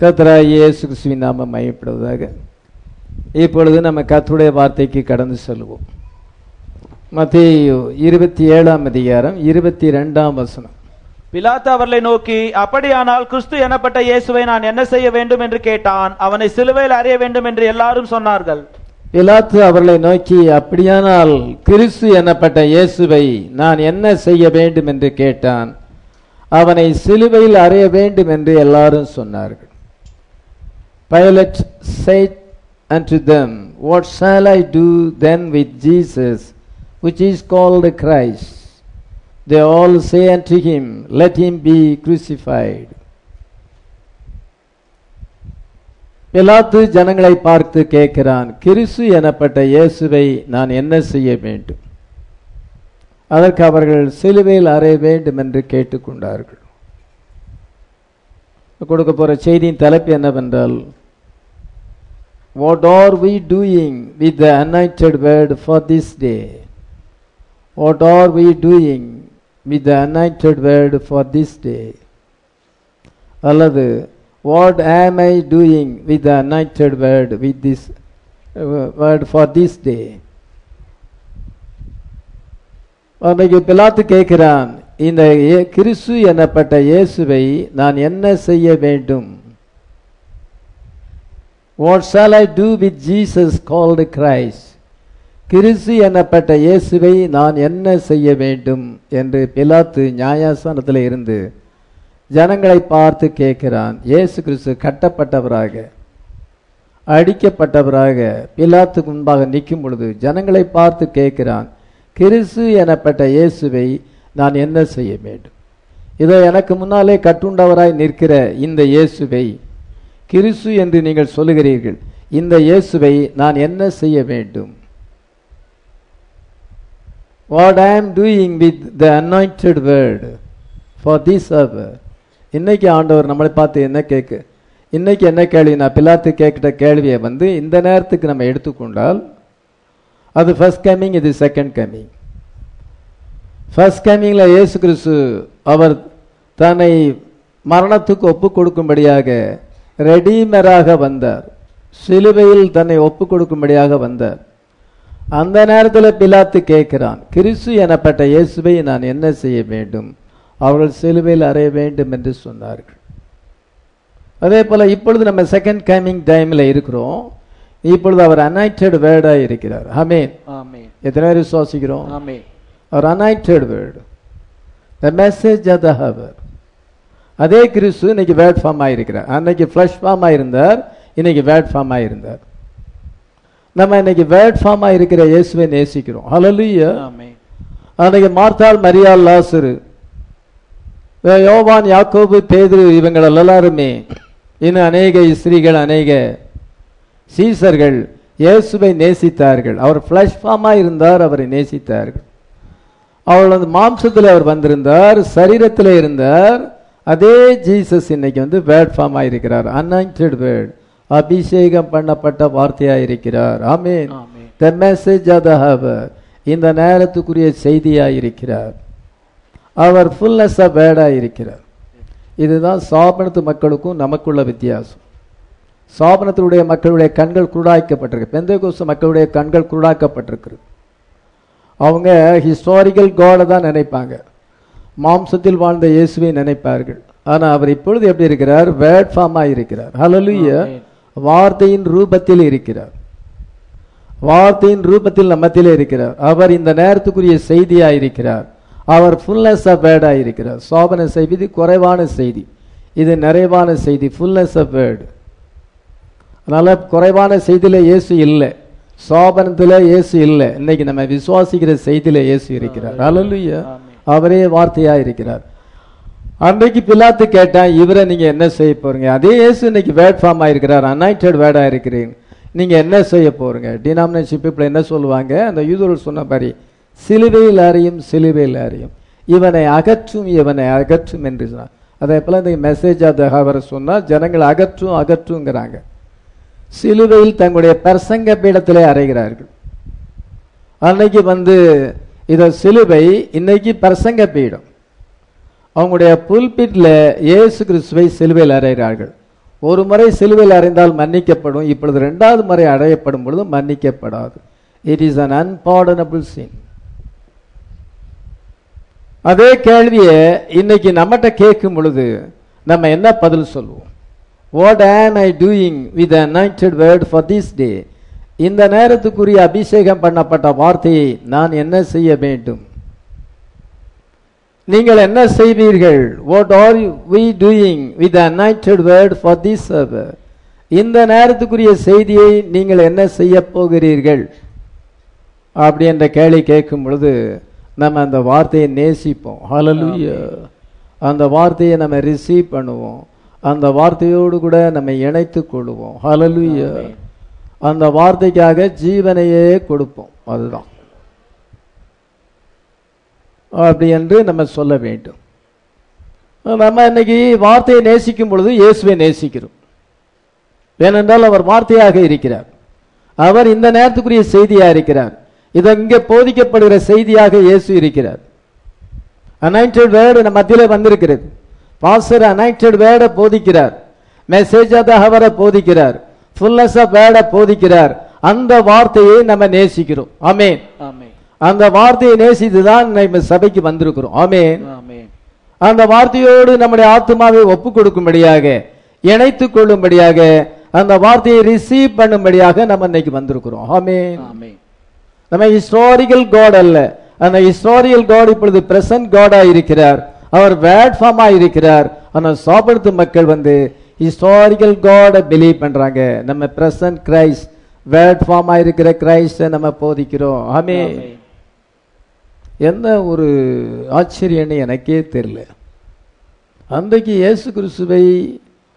கர்த்தராகிய இயேசு கிறிஸ்துவின் நாமம் மையப்படுவதாக இப்பொழுது நம்ம கர்த்தருடைய வார்த்தைக்கு கடந்து செல்வோம். மத்தேயு இருபத்தி ஏழாம் அதிகாரம் இருபத்தி ரெண்டாம் வசனம். பிலாத்து அவர்களை நோக்கி அப்படியானால் கிறிஸ்து எனப்பட்ட இயேசுவை நான் என்ன செய்ய வேண்டும் என்று கேட்டான். அவனை சிலுவையில் அறைய வேண்டும் என்று எல்லாரும் சொன்னார்கள். பிலாத்து அவர்களை நோக்கி அப்படியானால் கிறிஸ்து எனப்பட்ட இயேசுவை நான் என்ன செய்ய வேண்டும் என்று கேட்டான். அவனை சிலுவையில் அறைய வேண்டும் என்று எல்லாரும் சொன்னார்கள். Pilate said unto them, What shall I do then with Jesus, which is called Christ? They all say unto him, Let him be crucified. பிலாத்து ஜனங்களை பார்த்து கேட்கிறான் கிறிசு எனப்பட்ட இயேசுவை நான் என்ன செய்ய வேண்டும் அதற்கு அவர்கள் சிலுவையில் அறைய வேண்டும் என்று கேட்டுக்கொண்டார்கள் கொடுக்க போற செய்தியின் தலைப்பு என்னவென்றால் what are we doing with the anointed word for this day what are we doing with the anointed word for this day அல்லது what am I doing with the anointed word with this word for this day அன்னைக்கு பிலாத்து கேட்கிறான் இந்த இயே- கிறிஸ்து எனப்பட்ட இயேசுவை நான் என்ன செய்ய வேண்டும் what shall I do with Jesus called Christ கிறிஸ்து எனப்பட்ட இயேசுவை நான் என்ன செய்ய வேண்டும்? என்று பிலாத்து நியாயாசனத்தில் இருந்து ஜனங்களை பார்த்து கேட்கிறான். இயேசு கிறிஸ்து கட்டப்பட்டவராக அடிக்கப்பட்டவராக பிலாத்துக்கு முன்பாக நிற்கும் பொழுது ஜனங்களை பார்த்து கேட்கிறான் கிறிஸ்து எனப்பட்ட இயேசுவை நான் என்ன செய்ய வேண்டும்? இதோ எனக்கு முன்னாலே கட்டுண்டவராய் நிற்கிற இந்த இயேசுவை கிறிசு என்று நீங்கள் சொல்லுகிறீர்கள். இந்த இயேசுவை நான் என்ன செய்ய வேண்டும்? What I am doing with the anointed word for this அவர் இன்னைக்கு ஆண்டவர் நம்மளை பார்த்து என்ன கேட்கு இன்னைக்கு என்ன கேள்வி? நான் பிள்ளாத்து கேட்கிட்ட கேள்வியை வந்து இந்த நேரத்துக்கு நம்ம எடுத்துக்கொண்டால் அது ஃபர்ஸ்ட் கமிங் இது செகண்ட் கமிங் ஃபர்ஸ்ட் கமிங்கில் இயேசு கிறிஸ்து அவர் தன்னை மரணத்துக்கு ஒப்பு கொடுக்கும்படியாக ரெடீமராக வந்தார். சிலுவையில் தன்னை ஒப்பு கொடுக்கும்படியாக வந்தார். அந்த நேரத்தில் பிலாத்து கேட்கிறான் கிறிஸ்து எனப்பட்ட இயேசுவை நான் என்ன செய்ய வேண்டும்? அவர்கள் சிலுவையில் அறைய வேண்டும் என்று சொன்னார்கள். அதே போல இப்பொழுது நம்ம செகண்ட் கமிங் டைம்ல இருக்கிறோம். இப்பொழுது அவர் அனாயிட்டட் வேர்டா இருக்கிறார். ஆமென் எத்தனை பேர் விசுவாசிக்கிறோம்? அவர் anointed word the message of the hour அதே கிறிஸ்து இன்னைக்கு வேர்ட் ஃபார்ம் ஆயிருக்கிறார். அன்னைக்கு ஃப்ளஷ் ஃபார்ம் ஆயிருந்தார் இன்னைக்கு வேர்ட் ஃபார்ம் ஆயிருந்தார். நம்ம இன்னைக்கு வேர்ட் ஃபார்ம் ஆயிருக்கிற இயேசுவை நேசிக்கிறோம். ஆமென் அன்னைக்கு மார்த்தாள் மரியாள் லாசரு யோவான் யாக்கோபு பேதுரு இவங்கள் எல்லாருமே இன்னும் அநேக ஸ்திரீகள் அநேக சீசர்கள் இயேசுவை நேசித்தார்கள். அவர் ஃப்ளஷ் ஃபார்மா இருந்தார் அவரை நேசித்தார்கள். அவள் வந்து மாம்சத்தில் அவர் வந்திருந்தார் சரீரத்தில் இருந்தார். அதே ஜீசஸ் இன்னைக்கு வந்து வேர்ட் ஃபார்ம் ஆயிருக்கிறார். அனாயிண்டட் வேர்ட் அபிஷேகம் பண்ணப்பட்ட வார்த்தையாக இருக்கிறார் ஆமென். The message of the hour இந்த நேரத்துக்குரிய செய்தியாக இருக்கிறார் அவர் ஃபுல்னஸ் ஆஃப் வேர்டாக இருக்கிறார் இதுதான் சாபனத்து மக்களுக்கும் நமக்குள்ள வித்தியாசம். சாபனத்தினுடைய மக்களுடைய கண்கள் குருடாக்கப்பட்டிருக்கு. பெந்தகோச மக்களுடைய கண்கள் குருடாக்கப்பட்டிருக்கு அவங்க ஹிஸ்டாரிக்கல் காடை தான் நினைப்பாங்க. மாம்சத்தில் வாழ்ந்த இயேசுவை நினைப்பார்கள். ஆனா அவர் இப்பொழுது எப்படி இருக்கிறார்? வேர்ட் ஃபார்மாக இருக்கிறார். ஆமென். வார்த்தையின் ரூபத்தில் இருக்கிறார். வார்த்தையின் ரூபத்தில் நம்மத்திலே இருக்கிறார். அவர் இந்த நேரத்துக்குரிய செய்தியா இருக்கிறார். அவர் ஃபுல்னஸ் ஆஃப் வேர்டா இருக்கிறார். சோபன செய்தி குறைவான செய்தி. இது நிறைவான செய்தி. ஃபுல்னஸ் ஆஃப் வேர்டு அதனால குறைவான செய்தியில இயேசு இல்லை. சோபனத்துல இயேசு இல்லை. இன்னைக்கு நம்ம விசுவாசிக்கிற செய்தியில இயேசு இருக்கிறார். ஆமென். அவரே வார்த்தையா இருக்கிறார் அன்றைக்கு பிலாத்து கேட்டான் இவரை நீங்க என்ன செய்ய போறீங்க? அதே இயேசு இன்னைக்கு வேர்ட் ஃபார்ம் ஆயிருக்கிறார் அன்னைட்டட் வேர்டா இருக்கிறீங்க நீங்க என்ன செய்ய போறீங்க? டினாமினேஷன் பீப்புள் என்ன சொல்லுவாங்க? அந்த யூதர்கள் சொன்ன மாதிரி சிலுவையில் அறியும் சிலுவையில் அறியும். இவனை அகற்றும் இவனை அகற்றும் என்று சொன்னார். அதே போல இந்த மெசேஜ் ஆஃப் த ஹவர் சொன்னா ஜனங்கள் அகற்றும் அகற்றுங்கிறாங்க. சிலுவையில் தங்களுடைய பிரசங்க பீடத்திலே அறைகிறார்கள். அன்னைக்கு வந்து இத சிலுவை இன்னைக்கு பிரசங்க பீடம். அவங்களுடைய புல்பிட்ல இயேசு கிறிஸ்துவை சிலுவையில் அறைகிறார்கள். ஒரு முறை சிலுவையில் அறைந்தால் மன்னிக்கப்படும். இப்பொழுது ரெண்டாவது முறை அடையப்படும் பொழுது மன்னிக்கப்படாது. It is an unpardonable sin அதே கேள்வியை இன்னைக்கு நம்மகிட்ட கேட்கும் பொழுது நம்ம என்ன பதில் சொல்லுவோம்? What am I doing with anointed word for this day இந்த நேரத்துக்குரிய அபிஷேகம் பண்ணப்பட்ட வார்த்தையை நான் என்ன செய்ய வேண்டும்? நீங்கள் என்ன செய்வீர்கள்? What are we doing with anointed word for this server இந்த நேரத்துக்குரிய செய்தியை நீங்கள் என்ன செய்ய போகிறீர்கள்? அப்படி என்ற கேள்வி கேட்கும் பொழுது நம்ம அந்த வார்த்தையை நேசிப்போம். ஹalleluya அந்த வார்த்தையை நம்ம ரிசீவ் பண்ணுவோம். அந்த வார்த்தையோடு கூட நம்ம இணைத்து கொள்வோம். ஹலலுயா அந்த வார்த்தைக்காக ஜீவனையே கொடுப்போம். அதுதான். அப்படி என்று நம்ம சொல்ல வேண்டும். நம்ம இன்னைக்கு வார்த்தையை நேசிக்கும் பொழுது இயேசுவை நேசிக்கிறோம். ஏனென்றால் அவர் வார்த்தையாக இருக்கிறார். அவர் இந்த நேரத்துக்குரிய செய்தியாக இருக்கிறார். இதை இங்கே போதிக்கப்படுகிற செய்தியாக இயேசு இருக்கிறார். அனாய்டட் வேர்டு நம்ம மத்தியில் வந்திருக்கிறது. பாஸ்டர் அனாய்டட் வேர்டை போதிக்கிறார். மெசேஜாக அவரை போதிக்கிறார். ஃபுல்னஸ் ஆஃப் வேர்டை போதிக்கிறார். அந்த வார்த்தையை நம்ம நேசிக்கிறோம். ஆமென். அந்த வார்த்தையை நேசித்து தான் நம்ம சபைக்கு வந்திருக்கிறோம். ஆமென். அந்த வார்த்தையோடு நம்முடைய ஆத்மாவை ஒப்பு கொடுக்கும்படியாக இணைத்துக் கொள்ளும்படியாக அந்த வார்த்தையை ரிசீவ் பண்ணும்படியாக நம்ம இன்னைக்கு வந்திருக்கிறோம். ஆமென். நம்ம ஹிஸ்டாரிக்கல் காட் அல்ல. அந்த ஹிஸ்டாரியல் காட் இப்பொழுது பிரசன்ட் காடா இருக்கிறார் அவர் வேட் ஃபார்மா இருக்கிறார் ஆனா சாப்பிடுத்து மக்கள் வந்து ஹிஸ்டாரிக்கல் காடை பிலீவ் பண்றாங்க. நம்ம பிரசன்ட் கிரைஸ்ட் வேட் ஃபார்மா இருக்கிற கிரைஸ்ட நம்ம போதிக்கிறோம். ஆமே. என்ன ஒரு ஆச்சரியம்னு எனக்கே தெரியல. அன்றைக்கு இயேசு கிறிஸ்துவை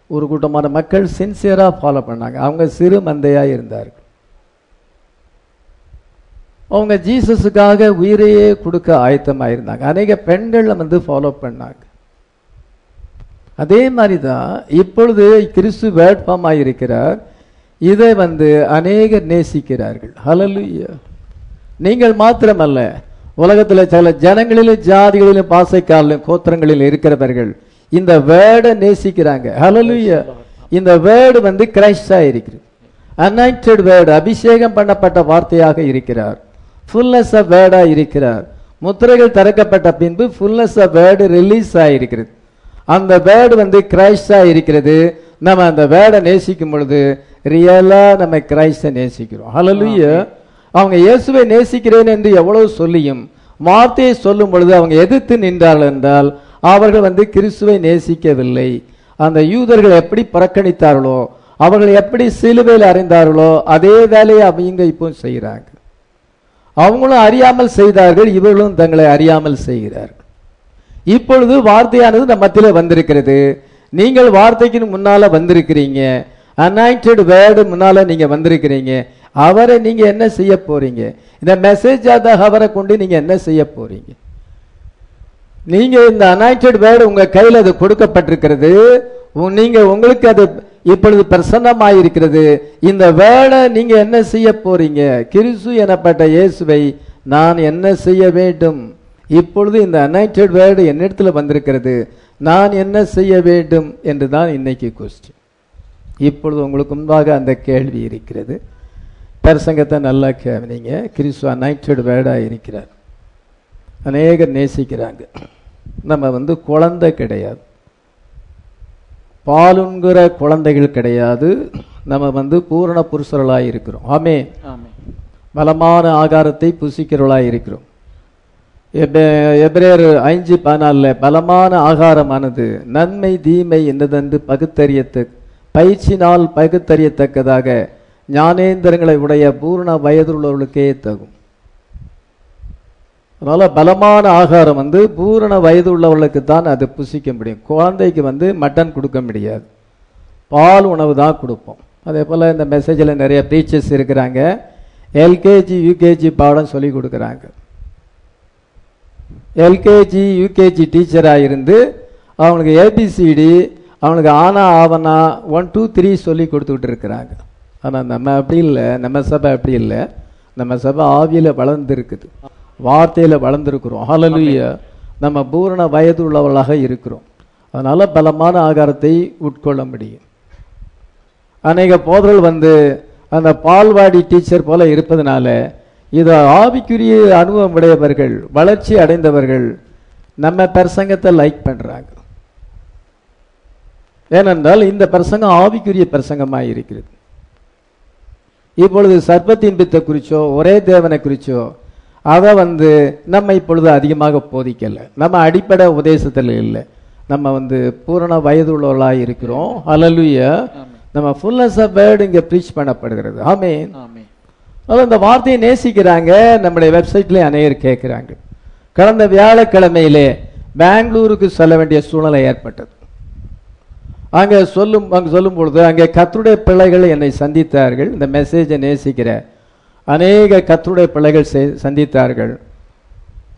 ஒரு கூட்டமான மக்கள் சின்சியரா ஃபாலோ பண்ணாங்க. அவங்க சிறு மந்தையா இருந்தார்கள். அவங்க ஜீசஸுக்காக உயிரையே கொடுக்க ஆயத்தமா இருந்தாங்க. அநேக பெண்கள் வந்து ஃபாலோ பண்ணாங்க. அதே மாதிரி தான் இப்பொழுது கிறிஸ்து ஃபார்ம் இருக்கிறார் இதை வந்து அநேகர் நேசிக்கிறார்கள். ஹலலுயா நீங்கள் மாத்திரமல்ல உலகத்தில் சில ஜனங்களிலும் ஜாதிகளிலும் பாசைக்காலிலும் கோத்திரங்களிலும் இருக்கிறவர்கள் இந்த வேர்டை நேசிக்கிறாங்க. ஹலலுயா இந்த வேர்டு வந்து கிரைஸ்டாக இருக்கிறது அனாய்டட் வேர்டு அபிஷேகம் பண்ணப்பட்ட வார்த்தையாக இருக்கிறார். ஃபுல்னஸ் ஆஃப் வேர்டாக இருக்கிறார். முத்திரைகள் திறக்கப்பட்ட பின்பு ஃபுல்னஸ் ஆஃப் வேர்டு ரிலீஸ் ஆகிருக்கிறது அந்த வேர்டு வந்து கிரைஸ்டா இருக்கிறது. நம்ம அந்த வேர்டை நேசிக்கும் பொழுது ரியலா நம்ம கிரைஸ்ட நேசிக்கிறோம். ஹalleluya அவங்க இயேசுவை நேசிக்கிறேன் என்று எவ்வளவு சொல்லியும் வார்த்தையை சொல்லும் பொழுது அவங்க எதிர்த்து நின்றார்கள் என்றால் அவர்கள் வந்து கிறிஸ்துவை நேசிக்கவில்லை. அந்த யூதர்கள் எப்படி புறக்கணித்தார்களோ அவர்கள் எப்படி சிலுவையில் அறிந்தார்களோ அதே வேலையை அவங்க இப்போ செய்கிறாங்க. அவங்களும் அறியாமல் செய்தார்கள் இவர்களும் தங்களை அறியாமல் செய்கிறார்கள். இப்பொழுது வார்த்தையானது நம்ம மத்தியில வந்திருக்கிறது. நீங்கள் வார்த்தைக்கு முன்னால வந்திருக்கிறீங்க. அனாயிண்டட் வேர்டு முன்னால நீங்க வந்திருக்கிறீங்க. அவரை நீங்க என்ன செய்ய போறீங்க? இந்த மெசேஜ் அவரை கொண்டு நீங்க என்ன செய்ய போறீங்க? நீங்க இந்த அனாயிண்டட் வேர்டு உங்க கையில் அது கொடுக்கப்பட்டிருக்கிறது. உ- நீங்க உங்களுக்கு அது இப்பொழுது பிரசன்னமாயிருக்கிறது. இந்த வேர்டை நீங்க என்ன செய்ய போறீங்க? கிறிசு எனப்பட்ட இயேசுவை நான் என்ன செய்ய வேண்டும்? இப்பொழுது இந்த அனாயிண்டட் வேர்டு என்னிடத்துல வந்திருக்கிறது. நான் என்ன செய்ய வேண்டும்? என்று தான் இன்னைக்கு கொஸ்டின் இப்பொழுது உங்களுக்கு முன்பாக அந்த கேள்வி இருக்கிறது. பிரசங்கத்தை நல்லா கேவனிங்க. கிறிஸ்து அனாயிண்டட் வேர்டாக இருக்கிறார். அநேகர் நேசிக்கிறாங்க. நம்ம வந்து குழந்தை கிடையாது. பாலுங்கிற குழந்தைகள் கிடையாது. நம்ம வந்து பூரண புருஷர்களாய் இருக்கிறோம். ஆமே பலமான ஆகாரத்தை புசிக்கிறவர்களாய் இருக்கிறோம். எபிரேயர் ஐந்து பதினாலில் பலமான ஆகாரமானது நன்மை தீமை என்னதென்று பகுத்தறியத்து பயிற்சினால் பகுத்தறியத்தக்கதாக ஞானேந்திரங்களை உடைய பூரண வயதுள்ளவர்களுக்கே தகும். அதனால் பலமான ஆகாரம் வந்து பூரண வயது உள்ளவர்களுக்கு தான் அது புசிக்க முடியும். குழந்தைக்கு வந்து மட்டன் கொடுக்க முடியாது. பால் உணவு தான் கொடுப்போம். அதே போல் இந்த மெசேஜில் நிறைய டீச்சர்ஸ் இருக்கிறாங்க. எல்கேஜி யூகேஜி பாடம் சொல்லி கொடுக்குறாங்க. எல்கேஜி யூகேஜி டீச்சராக இருந்து அவனுக்கு ஏபிசிடி அவனுக்கு ஆனா ஆவனா ஒன் டூ த்ரீ சொல்லி கொடுத்துக்கிட்டு இருக்கிறாங்க ஆனால் நம்ம அப்படி இல்லை நம்ம சபை அப்படி இல்லை. நம்ம சபை ஆவியில் வளர்ந்துருக்குது. வார்த்தையில் வளர்ந்துருக்குறோம். ஹalleluya நம்ம பூரண வயது உள்ளவர்களாக இருக்கிறோம். அதனால் பலமான ஆகாரத்தை உட்கொள்ள முடியும். அநேக போதர்கள் வந்து அந்த பால்வாடி டீச்சர் போல இருப்பதனால இது ஆவிக்குரிய அனுபவம் உடையவர்கள் வளர்ச்சி அடைந்தவர்கள் நம்ம பிரசங்கத்தை லைக் பண்றாங்க. ஏனென்றால் இந்த பிரசங்கம் ஆவிக்குரிய பிரசங்கமாக இருக்கிறது. இப்பொழுது சர்ப்பத்தின் பித்தை குறிச்சோ ஒரே தேவனை குறிச்சோ அதை வந்து நம்ம இப்பொழுது அதிகமாக போதிக்கல. நம்ம அடிப்படை உபதேசத்தில் இல்லை. நம்ம வந்து பூரண வயது உள்ளவர்களாக இருக்கிறோம் ஹalleluya நம்ம ஃபுல்னஸ் ஆஃப் வேர்டு இங்கே ப்ரீச் பண்ணப்படுகிறது. ஆமென் அதாவது இந்த வார்த்தையை நேசிக்கிறாங்க நம்முடைய வெப்சைட்லேயே அநேகர் கேட்குறாங்க. கடந்த வியாழக்கிழமையிலே பெங்களூருக்கு செல்ல வேண்டிய சூழ்நிலை ஏற்பட்டது. அங்கே சொல்லும் அங்கே சொல்லும் பொழுது அங்கே கத்துடைய பிள்ளைகள் என்னை சந்தித்தார்கள். இந்த மெசேஜை நேசிக்கிற அநேக கத்துடைய பிள்ளைகள் சந்தித்தார்கள்.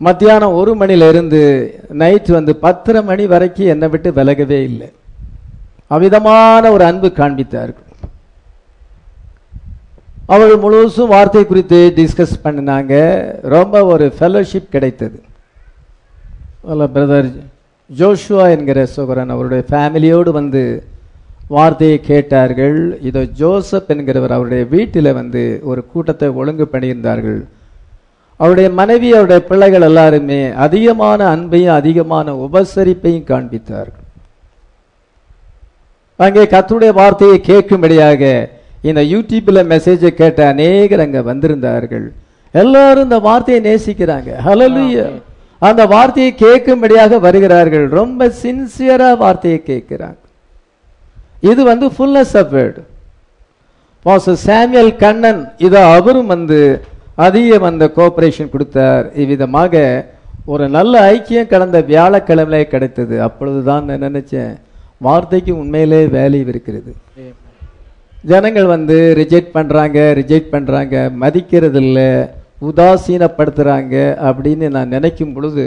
மத்தியானம் ஒரு மணிலிருந்து நைட் வந்து பத்தரை மணி வரைக்கும் என்னை விட்டு விலகவே இல்லை. அவ்விதமான ஒரு அன்பு காண்பித்தார்கள். அவர்கள் முழுசும் வார்த்தை குறித்து டிஸ்கஸ் பண்ணினாங்க. ரொம்ப ஒரு ஃபெலோஷிப் கிடைத்தது. பிரதர் ஜோஷுவா என்கிற சோகரன் அவருடைய ஃபேமிலியோடு வந்து வார்த்தையை கேட்டார்கள். இதோ ஜோசப் என்கிறவர் அவருடைய வீட்டில் வந்து ஒரு கூட்டத்தை ஒழுங்கு பண்ணியிருந்தார்கள். அவருடைய மனைவி அவருடைய பிள்ளைகள் எல்லாருமே அதிகமான அன்பையும் அதிகமான உபசரிப்பையும் காண்பித்தார்கள். அங்கே கத்துடைய வார்த்தையை கேட்கும்படியாக இந்த யூடியூப்ல மெசேஜை கேட்ட அநேகர் அங்க வந்திருந்தார்கள். எல்லாரும் இந்த வார்த்தையை நேசிக்கிறாங்க. ஹalleluya அந்த வார்த்தையை கேட்கும்படியாக வருகிறார்கள். ரொம்ப சின்சியரா வார்த்தையை கேட்கிறாங்க. இது வந்து fullness of word pastor Samuel Kannan இதை அவரும் வந்து அதிகம் அந்த கோஆபரேஷன் கொடுத்தார். இவ்விதமாக ஒரு நல்ல ஐக்கியம் கடந்த வியாழக்கிழமையிலே கிடைத்தது. அப்பொழுதுதான் நான் நினைச்சேன் வார்த்தைக்கு உண்மையிலே வேல்யூ இருக்கிறது. ஜனங்கள் வந்து ரிஜெக்ட் பண்றாங்க ரிஜெக்ட் பண்றாங்க மதிக்கிறது இல்ல உதாசீனப்படுத்துறாங்க அப்படின்னு நான் நினைக்கும் பொழுது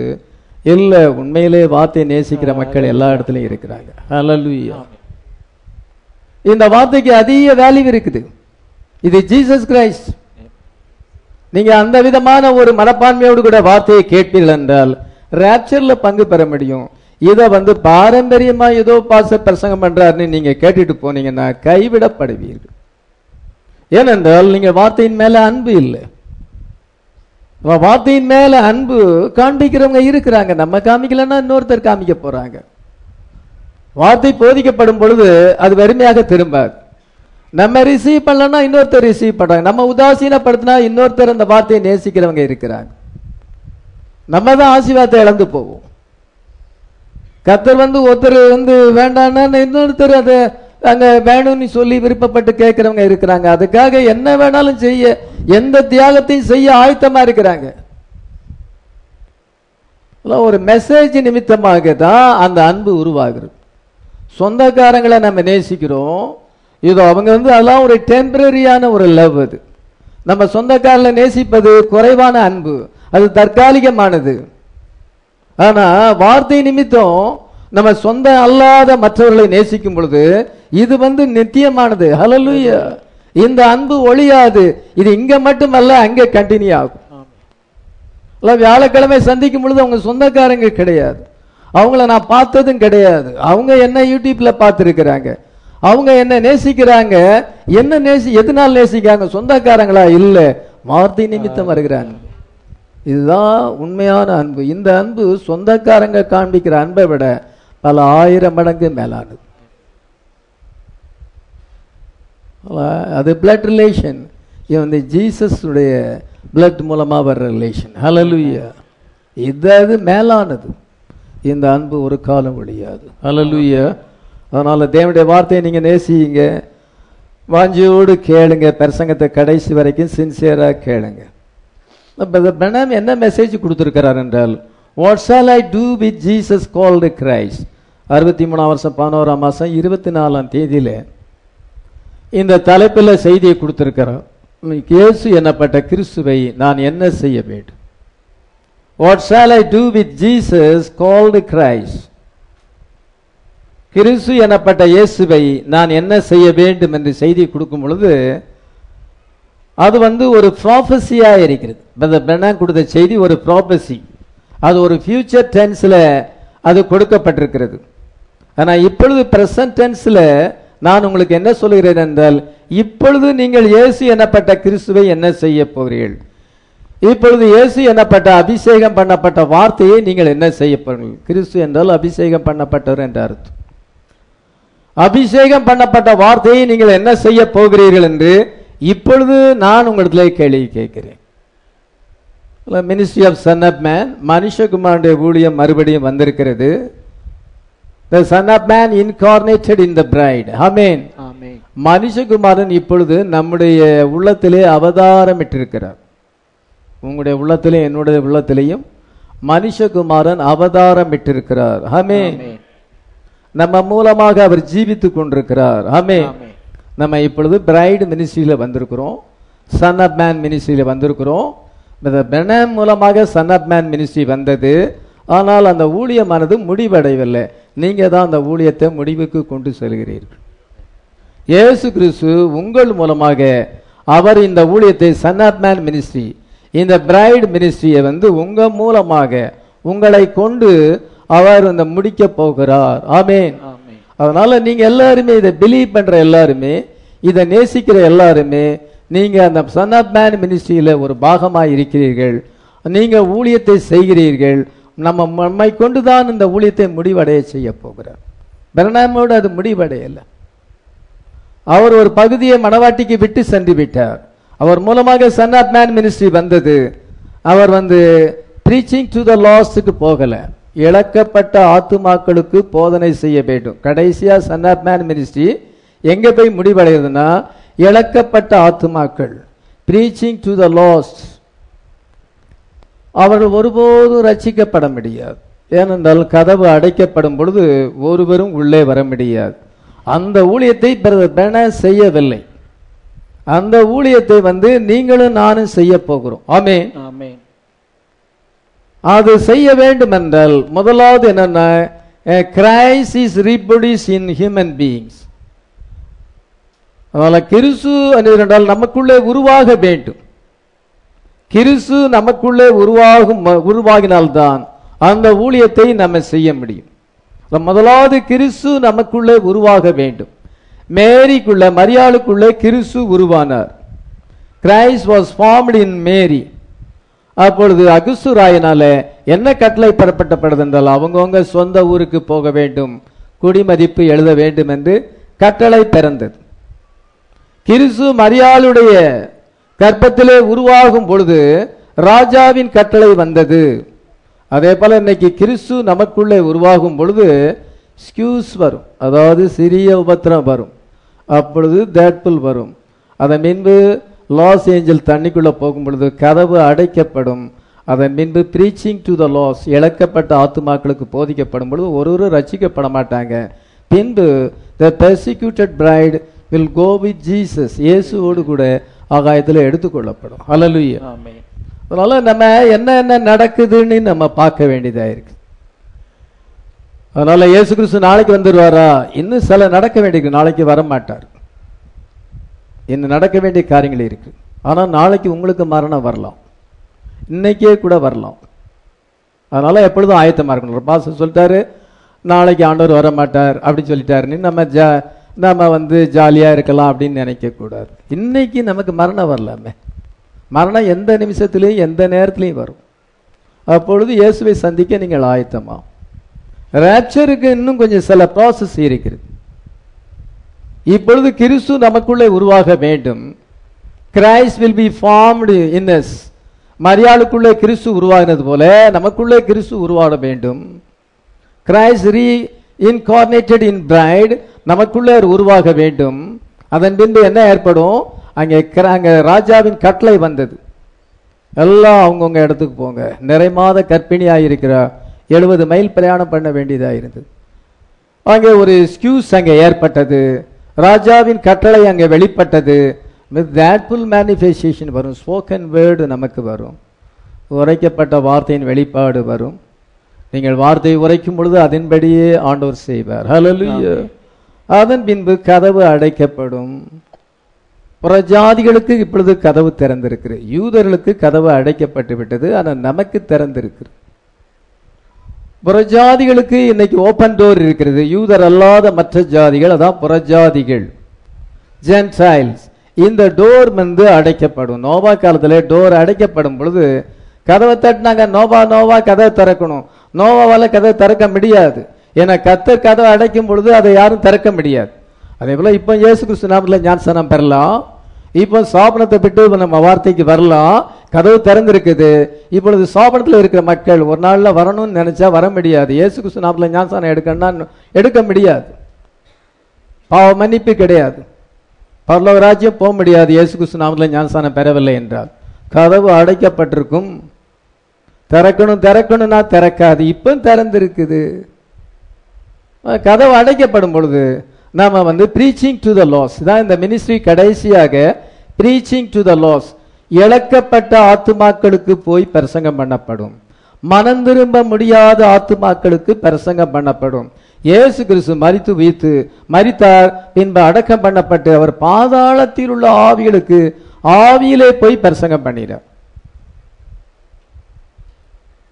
இல்ல உண்மையிலே வார்த்தையை நேசிக்கிற மக்கள் எல்லா இடத்துலயும் இருக்கிறாங்க. ஹalleluya இந்த வார்த்தைக்கு அதிக வேல்யூ இருக்குது. இது ஜீசஸ் கிரைஸ்ட் நீங்க அந்த விதமான ஒரு மனப்பான்மையோடு கூட வார்த்தையை கேட்பீர்கள் என்றால் ரேப்சர்ல பங்கு பெற முடியும். இதை வந்து பாரம்பரியமா ஏதோ பாச பிரசங்கம் பண்றாருன்னு நீங்க கேட்டுட்டு போனீங்கன்னா கைவிடப்படுவீர்கள். ஏனென்றால் நீங்க வார்த்தையின் மேல அன்பு இல்லை. வார்த்தையின் மேல அன்பு காண்பிக்கிறவங்க இருக்கிறாங்க. நம்ம காமிக்கலன்னா இன்னொருத்தர் காமிக்க போறாங்க. வார்த்தை போதிக்கப்படும் பொழுது அது வறுமையாக திரும்பாது. நம்ம ரிசீவ் பண்ணலன்னா இன்னொருத்தர் ரிசீவ் பண்றாங்க. நம்ம உதாசீனப்படுத்தினா இன்னொருத்தர் அந்த வார்த்தையை நேசிக்கிறவங்க இருக்கிறாங்க. நம்ம தான் ஆசீர்வாதத்தை இழந்து போவோம். கத்தர் வந்து ஒருத்தர் வந்து வேண்டான்னா இன்னொருத்தர் அதை அங்கே வேணும்னு சொல்லி விருப்பப்பட்டு கேட்குறவங்க இருக்கிறாங்க. அதுக்காக என்ன வேணாலும் செய்ய எந்த தியாகத்தையும் செய்ய ஆயத்தமாக இருக்கிறாங்க. ஒரு மெசேஜ் நிமித்தமாக தான் அந்த அன்பு உருவாகிறது. சொந்தக்காரங்களை நம்ம நேசிக்கிறோம். இது அவங்க வந்து அதெல்லாம் ஒரு டெம்பரரியான ஒரு லவ் அது. நம்ம சொந்தக்காரில் நேசிப்பது குறைவான அன்பு. அது தற்காலிகமானது. ஆனால் வார்த்தை நிமித்தம் நம்ம சொந்த அல்லாத மற்றவர்களை நேசிக்கும் பொழுது இது வந்து நித்தியமானது. ஹalleluya இந்த அன்பு ஒழியாது. இது இங்க மட்டுமல்ல அங்கே கண்டினியூ ஆகும். இல்லை வியாழக்கிழமை சந்திக்கும் பொழுது அவங்க சொந்தக்காரங்க கிடையாது. அவங்கள நான் பார்த்ததும் கிடையாது. அவங்க என்ன யூடியூப்ல பார்த்துருக்கிறாங்க. அவங்க என்ன நேசிக்கிறாங்க. என்ன நேசி எதனால் நேசிக்கிறாங்க? சொந்தக்காரங்களா? இல்லை. வார்த்தை நிமித்தம் வருகிறாங்க. இதுதான் உண்மையான அன்பு. இந்த அன்பு சொந்தக்காரங்க காண்பிக்கிற அன்பை விட பல ஆயிரம் மடங்கு மேலானது. அது பிளட் ரிலேஷன் இது வந்து ஜீசஸுடைய பிளட் மூலமாக வர்ற ரிலேஷன் ஹலலுயா இது அது மேலானது. இந்த அன்பு ஒரு காலம் ஒழியாது. ஹலலுயா அதனால் தேவனுடைய வார்த்தையை நீங்கள் நேசியுங்க. வாஞ்சியோடு கேளுங்க. பிரசங்கத்தை கடைசி வரைக்கும் சின்சியராக கேளுங்க. பிரணாம் என்ன மெசேஜ் கொடுத்திருக்கிறார் என்றால் what shall I do with Jesus called Christ அறுபத்தி மூணாம் வருஷம் பதினோராம் மாதம் இருபத்தி நாலாம் தேதியில் இந்த தலைப்பில் செய்தியை கொடுத்துருக்கிறோம். இயேசு எனப்பட்ட கிறிஸ்துவை நான் என்ன செய்ய வேண்டும்? What shall I do with Jesus called Christ கிறிஸ்து எனப்பட்ட இயேசுவை நான் என்ன செய்ய வேண்டும் என்று செய்தி கொடுக்கும் பொழுது அது வந்து ஒரு ப்ராபஸியா இருக்கிறது. பிரதர் கொடுத்த செய்தி ஒரு ப்ராபஸி அது ஒரு ஃபியூச்சர் டென்ஸில் அது கொடுக்கப்பட்டிருக்கிறது. ஆனால் இப்பொழுது பிரசன்ட் டென்ஸில் நான் உங்களுக்கு என்ன சொல்கிறேன் என்றால் இப்பொழுது நீங்கள் இயேசு எனப்பட்ட கிறிஸ்துவை என்ன செய்ய போகிறீர்கள்? இப்பொழுது இயேசு எனப்பட்ட அபிஷேகம் பண்ணப்பட்ட வார்த்தையை நீங்கள் என்ன செய்ய போகிறீர்கள்? கிறிஸ்து என்றால் அபிஷேகம் பண்ணப்பட்டவர் என்ற அர்த்தம். அபிஷேகம் பண்ணப்பட்ட வார்த்தையை நீங்கள் என்ன செய்ய போகிறீர்கள் என்று இப்பொழுது நான் உங்களிடத்திலே கேள்வி கேட்கிறேன். Ministry of son of man மனுஷகுமாருடைய ஊழியம் மறுபடியும் வந்திருக்கிறது. The son of man incarnated in the bride ஆமென் மனுஷகுமாரன் இப்பொழுது நம்முடைய உள்ளத்திலே அவதாரமிட்டிருக்கிறார். உங்களுடைய உள்ளத்திலே என்னுடைய உள்ளத்திலேயும் மனுஷகுமாரன் அவதாரமிட்டிருக்கிறார். ஆமே ஆமென் நம்ம மூலமாக அவர் ஜீவித்துக் கொண்டிருக்கிறார். ஆமென் நம்ம இப்பொழுது பிரைடு மினிஸ்ட்ரியில் வந்திருக்கிறோம். சன் ஆஃப் மேன் மினிஸ்ட்ரியில் வந்திருக்கிறோம். பெனம் மூலமாக சன் ஆஃப் மேன் மினிஸ்ட்ரி வந்தது. ஆனால் அந்த ஊழியமானது முடிவடையவில்லை. நீங்கள் தான் அந்த ஊழியத்தை முடிவுக்கு கொண்டு செல்கிறீர்கள். இயேசு கிறிஸ்து உங்கள் மூலமாக அவர் இந்த ஊழியத்தை சன் ஆஃப் மேன் மினிஸ்ட்ரி இந்த பிரைட் மினிஸ்ட்ரியை வந்து உங்கள் மூலமாக உங்களை கொண்டு அவர் இந்த முடிக்க போகிறார். ஆமேன். அதனால நீங்க எல்லாருமே இதை பிலீவ் பண்ற எல்லாருமே இதை நேசிக்கிற எல்லாருமே நீங்க அந்த சன் ஆப் மேன் மினிஸ்ட்ரியில ஒரு பாகமாக இருக்கிறீர்கள். நீங்க ஊழியத்தை செய்கிறீர்கள். நம்ம நம்மை கொண்டுதான் இந்த ஊழியத்தை முடிவடைய செய்ய போகிறார். பெர்னாமோடு அது முடிவடையல. அவர் ஒரு பகுதியை மணவாட்டிக்கு விட்டு சென்று விட்டார். அவர் மூலமாக சன் ஆப் மேன் மினிஸ்ட்ரி வந்தது. அவர் வந்து ப்ரீச்சிங் டு த லாஸ்டுக்கு போகலை. இழக்கப்பட்ட ஆத்துமாக்களுக்கு போதனை செய்ய வேண்டும். கடைசியா சன் மேன் மினிஸ்ட்ரி எங்க போய் முடிவடைகிறதுனா இழக்கப்பட்ட ஆத்துமாக்கள் ப்ரீச்சிங் டு த லாஸ்ட் அவர்கள் ஒருபோதும் ரட்சிக்கப்பட முடியாது. ஏனென்றால் கதவு அடைக்கப்படும் பொழுது ஒருவரும் உள்ளே வர முடியாது. அந்த ஊழியத்தை பிரதர் பென செய்யவில்லை. அந்த ஊழியத்தை வந்து நீங்களும் நானும் செய்ய போகிறோம். ஆமே ஆமே அது செய்ய வேண்டும் என்றால் முதலாவது என்னென்னா Christ is reproduce in human beings அதனால் கிறிசு என்றால் நமக்குள்ளே உருவாக வேண்டும். கிறிசு நமக்குள்ளே உருவாகும் உருவாகினால்தான் அந்த ஊழியத்தை நம்ம செய்ய முடியும். முதலாவது கிறிசு நமக்குள்ளே உருவாக வேண்டும். மேரிக்குள்ள மரியாளுக்குள்ளே கிறிசு உருவானார். Christ was formed in Mary அப்பொழுது அகுசுராயினால என்ன கட்டளை பெறப்பட்டப்படுது என்றால் அவங்கவுங்க சொந்த ஊருக்கு போக வேண்டும் குடிமதிப்பு எழுத வேண்டும் என்று கட்டளை பிறந்தது. கிறிசு மரியாளுடைய கற்பத்திலே உருவாகும் பொழுது ராஜாவின் கட்டளை வந்தது. அதே போல இன்னைக்கு கிறிஸ்து நமக்குள்ளே உருவாகும் பொழுது ஸ்கியூஸ் வரும். அதாவது சிறிய உபத்திரம் வரும். அப்பொழுது தேட்புல் வரும். அதன் பின்பு லாஸ் ஏஞ்சல் தண்ணிக்குள்ள போகும் பொழுது கதவு அடைக்கப்படும். அதன் பின்பு ப்ரீச்சிங் டு த லாஸ் இழக்கப்பட்ட ஆத்துமாக்களுக்கு போதிக்கப்படும் பொழுது ஒருவரும் ரட்சிக்கப்பட மாட்டாங்க. பின்பு the persecuted bride will go with Jesus இயேசுவோடு கூட ஆகாயத்தில் எடுத்துக்கொள்ளப்படும் ஆமென் அதனால நம்ம என்ன என்ன நடக்குதுன்னு நம்ம பார்க்க வேண்டியதா இருக்கு. அதனால இயேசு கிறிஸ்து நாளைக்கு வந்துருவாரா? இன்னும் சில நடக்க வேண்டியிருக்கு. நாளைக்கு வர மாட்டார் இன்னும் நடக்க வேண்டிய காரியங்கள் இருக்கு. ஆனால் நாளைக்கு உங்களுக்கு மரணம் வரலாம். இன்னைக்கே கூட வரலாம். அதனால எப்பொழுதும் ஆயத்தமாக இருக்கணும். பாச சொல்லிட்டாரு நாளைக்கு ஆண்டவர் வர மாட்டார் அப்படின்னு சொல்லிட்டாருன்னு நம்ம ஜா நம்ம வந்து ஜாலியாக இருக்கலாம் அப்படின்னு நினைக்கக்கூடாது இன்னைக்கு நமக்கு மரணம் வரலாமே. மரணம் எந்த நிமிஷத்துலேயும் எந்த நேரத்துலையும் வரும். அப்பொழுது இயேசுவை சந்திக்க நீங்கள் ஆயத்தமாகும் ரேப்சருக்கு இன்னும் கொஞ்சம் சில ப்ராசஸ் இருக்கிறது. இப்பொழுது கிறிஸ்து நமக்குள்ளே உருவாக வேண்டும். Christ will be formed in மரியாளுக்குள்ளே கிறிஸ்து உருவாகினது போல நமக்குள்ளே கிறிஸ்து உருவாக வேண்டும். Christ reincarnated in bride நமக்குள்ளே உருவாக வேண்டும். அதன் பின்பு என்ன ஏற்படும்? அங்கே அங்கே ராஜாவின் கட்டளை வந்தது. எல்லாம் அவங்கவுங்க இடத்துக்கு போங்க. நிறை மாத கர்ப்பிணியாக இருக்கிறா எழுபது மைல் பிரயாணம் பண்ண வேண்டியதாக இருந்தது. அங்கே ஒரு ஸ்கியூஸ் அங்கே ஏற்பட்டது. ராஜாவின் கட்டளை அங்கே வெளிப்பட்டது. வித் தேட்ஃபுல் மேனிஃபெஸ்டேஷன் வரும். ஸ்போக்கன் வேர்டு நமக்கு வரும். உரைக்கப்பட்ட வார்த்தையின் வெளிப்பாடு வரும். நீங்கள் வார்த்தையை உரைக்கும் பொழுது அதன்படியே ஆண்டவர் செய்வார். ஹalleluya அதன் பின்பு கதவு அடைக்கப்படும். புறஜாதிகளுக்கு இப்பொழுது கதவு திறந்திருக்கிறது. யூதர்களுக்கு கதவு அடைக்கப்பட்டு விட்டது. ஆனால் நமக்கு திறந்திருக்கிறது. புறஜாதிகளுக்கு இன்னைக்கு ஓப்பன் டோர் இருக்கிறது. யூதர் அல்லாத மற்ற ஜாதிகள் அதான் புறஜாதிகள். ஜென்டைல்ஸ் இந்த டோர் வந்து அடைக்கப்படும். நோவா காலத்தில் டோர் அடைக்கப்படும் பொழுது கதவை தட்டினாங்க நோவா நோவா கதவை திறக்கணும். நோவாவால் கதவை திறக்க முடியாது. ஏன்னா கத்தர் கதவை அடைக்கும் பொழுது அதை யாரும் திறக்க முடியாது. அதே போல இப்போ இயேசு கிறிஸ்து நாமத்தில் ஞானசனம் பெறலாம். இப்போ சாபனத்தை விட்டு நம்ம வார்த்தைக்கு வரலாம். கதவு திறந்திருக்குது. இப்பொழுது சோபனத்தில் இருக்கிற மக்கள் ஒரு நாளில் வரணும்னு நினைச்சா வர முடியாது. இயேசு கிறிஸ்து நாமத்தில் ஞானசானம் எடுக்கணும்னா எடுக்க முடியாது. பாவ மன்னிப்பு கிடையாது. பரலோக ராஜ்யம் போக முடியாது. இயேசு கிறிஸ்து நாமத்தில் ஞானசானம் பெறவில்லை என்றால் கதவு அடைக்கப்பட்டிருக்கும். திறக்கணும் திறக்கணும்னா திறக்காது. இப்போ திறந்திருக்குது. கதவு அடைக்கப்படும் பொழுது நாம வந்து ப்ரீச்சிங் டு த லாஸ் தான் இந்த மினிஸ்ட்ரி கடைசியாக ப்ரீச்சிங் டு த லாஸ் இழக்கப்பட்ட ஆத்துமாக்களுக்கு போய் பிரசங்கம் பண்ணப்படும். மனம் திரும்ப முடியாத ஆத்துமாக்களுக்கு பிரசங்கம் பண்ணப்படும். இயேசு கிறிஸ்து மரித்து உயிர்த்து மரித்தார் பின்பு அடக்கம் பண்ணப்பட்டு அவர் பாதாளத்தில் உள்ள ஆவிகளுக்கு ஆவியிலே போய் பிரசங்கம் பண்ணினார்.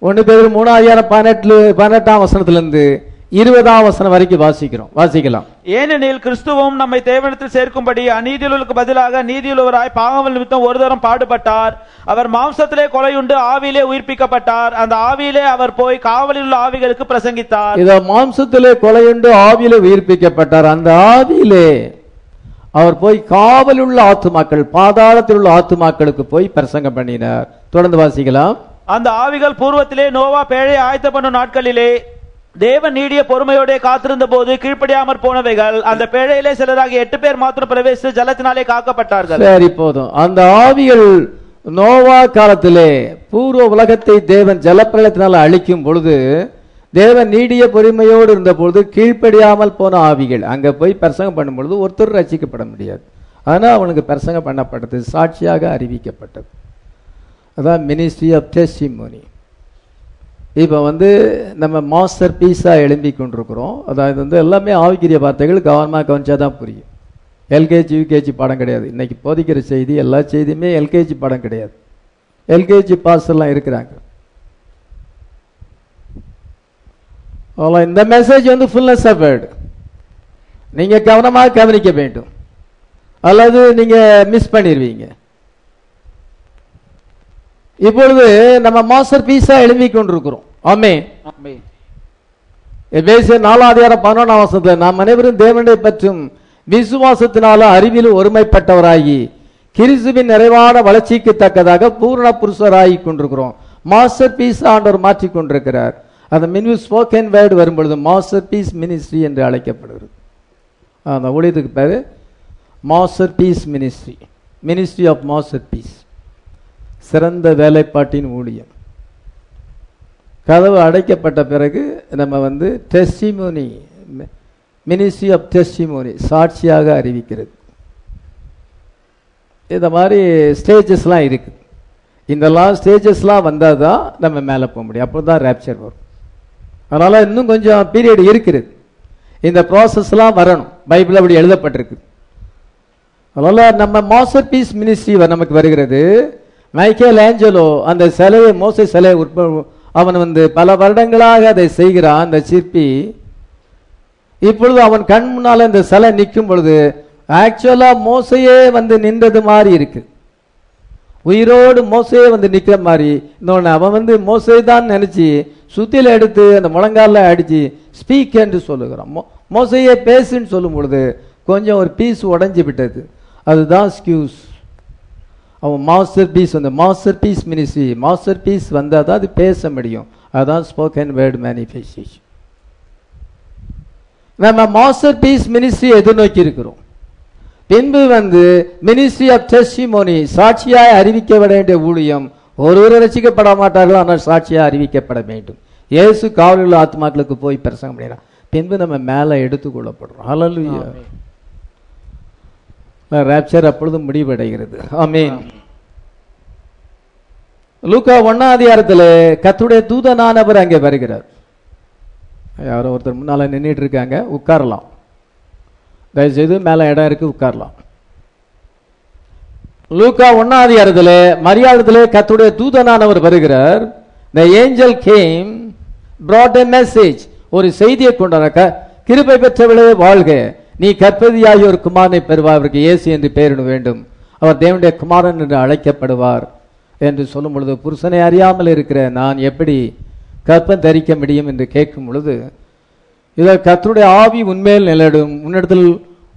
ஒன்று பேர் மூணாயிரம் பதினெட்டு பதினெட்டாம் வசனத்திலிருந்து இருபதாம் வசனம் வரைக்கும் வாசிக்கிறோம். வாசிக்கலாம். ஏனெனில் கிறிஸ்துவும் நம்மை தேவனத்தில் சேர்க்கும்படி அநீதியுள்ளவருக்கு பதிலாக நீதியுள்ளவராய் பாவங்கள் நிமித்தம் ஒரு தரம் பாடுபட்டார். அவர் மாம்சத்திலே கொலையுண்டு ஆவியிலே உயிர்ப்பிக்கப்பட்டார். அந்த ஆவியிலே அவர் போய் காவலில் உள்ள ஆவிகளுக்கு பிரசங்கித்தார். இத மாம்சத்திலே கொலையுண்டு ஆவியிலே உயிர்ப்பிக்கப்பட்டார். அந்த ஆவியிலே அவர் போய் காவலுள்ள ஆத்துமாக்கள் பாதாளத்தில் உள்ள ஆத்துமாக்களுக்கு போய் பிரசங்கம் பண்ணினார். தொடர்ந்து வாசிக்கலாம். அந்த ஆவிகள் பூர்வத்திலே நோவா பேழை ஆயத்த பண்ணும் நாட்களிலே தேவன் நீடிய பொறுமையோட காத்திருந்த போது கீழ்ப்படியாமற் போனவைகள் அந்த பேழையிலே சிலராக எட்டு பேர் மாத்திரம் பிரவேசித்து ஜலத்தினாலே காக்கப்பட்டார்கள். சரி போதும். அந்த ஆவிகள் நோவா காலத்திலே பூர்வ உலகத்தை தேவன் ஜலப்பிரளயத்தினால் அழிக்கும் பொழுது தேவன் நீடிய பொறுமையோடு இருந்த பொழுது கீழ்ப்படியாமல் போன ஆவிகள் அங்க போய் பிரசங்கம் பண்ணும் பொழுது ஒருத்தர் ரசிக்கப்பட முடியாது. ஆனால் அவனுக்கு பிரசங்கம் பண்ணப்பட்டது சாட்சியாக அறிவிக்கப்பட்டது. அதான் மினிஸ்ட்ரி ஆஃப் டெஸ்டிமோனி இப்போ வந்து நம்ம மாஸ்டர் பீஸாக எழும்பி கொண்டிருக்கிறோம். அதாவது வந்து எல்லாமே ஆவிக்கிரிய வார்த்தைகள் கவனமாக கவனிச்சா தான் புரியும். எல்கேஜி யூகேஜி பாடம் கிடையாது. இன்றைக்கி போதிக்கிற செய்தி எல்லா செய்தியுமே எல்கேஜி பாடம் கிடையாது. எல்கேஜி பாஸ் எல்லாம் இருக்கிறாங்க. அவ்வளோ இந்த மெசேஜ் வந்து ஃபுல்னஸ் ஆஃப் வேர்டு நீங்கள் கவனமாக கவனிக்க வேண்டும். அல்லது நீங்கள் மிஸ் பண்ணிடுவீங்க இப்பொழுது நம்ம மாஸ்டர் பீஸா எழுதி கொண்டிருக்கிறோம். ஆமே எபேசியர் நாலாதிகாரம் பதினொன்றாம் வசனத்தில் நாம் அனைவரும் தேவனை பற்றும் விசுவாசத்தினால அறிவில் ஒருமைப்பட்டவராகி கிறிஸ்துவின் நிறைவான வளர்ச்சிக்கு தக்கதாக பூர்ண புருஷராகி கொண்டிருக்கிறோம். மாஸ்டர் பீஸ் ஆண்டவர் மாற்றி கொண்டிருக்கிறார். அந்த மினி ஸ்போக்கன் வேர்டு வரும்பொழுது மாஸ்டர் பீஸ் மினிஸ்ட்ரி என்று அழைக்கப்படுகிறது. அந்த ஊழியத்துக்கு பேர் masterpiece ministry. Ministry of masterpiece. சிறந்த வேலைப்பாட்டின் ஊழியம் கதவு அடைக்கப்பட்ட பிறகு நம்ம வந்து டெஸ்டிமோனி மினிஸ்ட்ரி ஆஃப் டெஸ்டிமோனி சாட்சியாக அறிவிக்கிறது. இந்த மாதிரி ஸ்டேஜஸ்லாம் இருக்குது இதெல்லாம் ஸ்டேஜஸ்லாம் வந்தால் தான் நம்ம மேலே போக முடியும். அப்போ தான் ரேப்சர் வரும். அதனால் இன்னும் கொஞ்சம் பீரியட் இருக்கிறது. இந்த ப்ராசஸ்லாம் வரணும். பைபிள் அப்படி எழுதப்பட்டிருக்கு. அதனால் நம்ம மாஸ்டர் பீஸ் மினிஸ்ட்ரி நமக்கு வருகிறது. மைக்கேல் ஏஞ்சலோ அந்த சிலையை மோசை சிலையை உற்ப அவன் வந்து பல வருடங்களாக அதை செய்கிறான் அந்த சிற்பி. இப்பொழுது அவன் கண் முன்னால் இந்த சிலை நிற்கும் பொழுது ஆக்சுவலா மோசையே வந்து நின்றது மாதிரி இருக்கு. உயிரோடு மோசையே வந்து நிற்கிற மாதிரி. இன்னொன்று அவன் வந்து மோசை தான் நினச்சி சுத்தியில் எடுத்து அந்த முழங்கால அடிச்சு ஸ்பீக் என்று சொல்லுகிறான். மோ- மோசையே பேசுன்னு சொல்லும் பொழுது கொஞ்சம் ஒரு பீஸ் உடஞ்சி விட்டது. அதுதான் ஸ்கியூஸ் அவன் மாஸ்டர் பீஸ் வந்து masterpiece ministry masterpiece வந்தால் தான் அது பேச முடியும். அதுதான் ஸ்போக்கன் வேர்டு மேனிஃபெஸ்டேஷன் நம்ம மாஸ்டர் பீஸ் மினிஸ்ட்ரி எதிர்நோக்கி இருக்கிறோம். பின்பு வந்து மினிஸ்ட்ரி ஆஃப் டெஸ்டிமோனி சாட்சியாய் அறிவிக்க வேண்டிய ஊழியம் ஒருவர் ரசிக்கப்பட மாட்டார்கள் ஆனால் சாட்சியாக அறிவிக்கப்பட வேண்டும். இயேசு காவலில் ஆத்மாக்களுக்கு போய் பிரசங்கம் பண்ணிடுறான் பின்பு நம்ம மேலே எடுத்துக்கொள்ளப்படுறோம் ஹalleluya ரேப்சர் அப்பொழுது முடிவடைகிறது. ஆமென் லூக்கா ஒன்னாம் அதிகாரத்தில் கத்துடைய தூதனானவர் அங்கே வருகிறார். யாரோ ஒருத்தர் முன்னால நின்றுட்டு இருக்காங்க உட்காரலாம். தயவுசெய்து மேல இடம் இருக்கு உட்காரலாம். லூக்கா ஒன்னாம் அதிகாரத்தில் மரியாதத்தில் கத்துடைய தூதனானவர் வருகிறார். The angel came brought a message ஒரு செய்தியை கொண்டாக்க கிருபை பெற்றவளே வாழ்க. நீ கற்பதியாகியோர் ஒரு குமாரனை பெறுவார் அவருக்கு இயேசு என்று பெயரிட வேண்டும். அவர் தேவனுடைய குமாரன் என்று அழைக்கப்படுவார் என்று சொல்லும் பொழுது புருஷனை அறியாமல் இருக்கிற நான் எப்படி கற்பம் தரிக்க முடியும்? என்று கேட்கும் பொழுது இதை கத்தருடைய ஆவி உண்மையில் நிலடும் உன்னிடத்தில்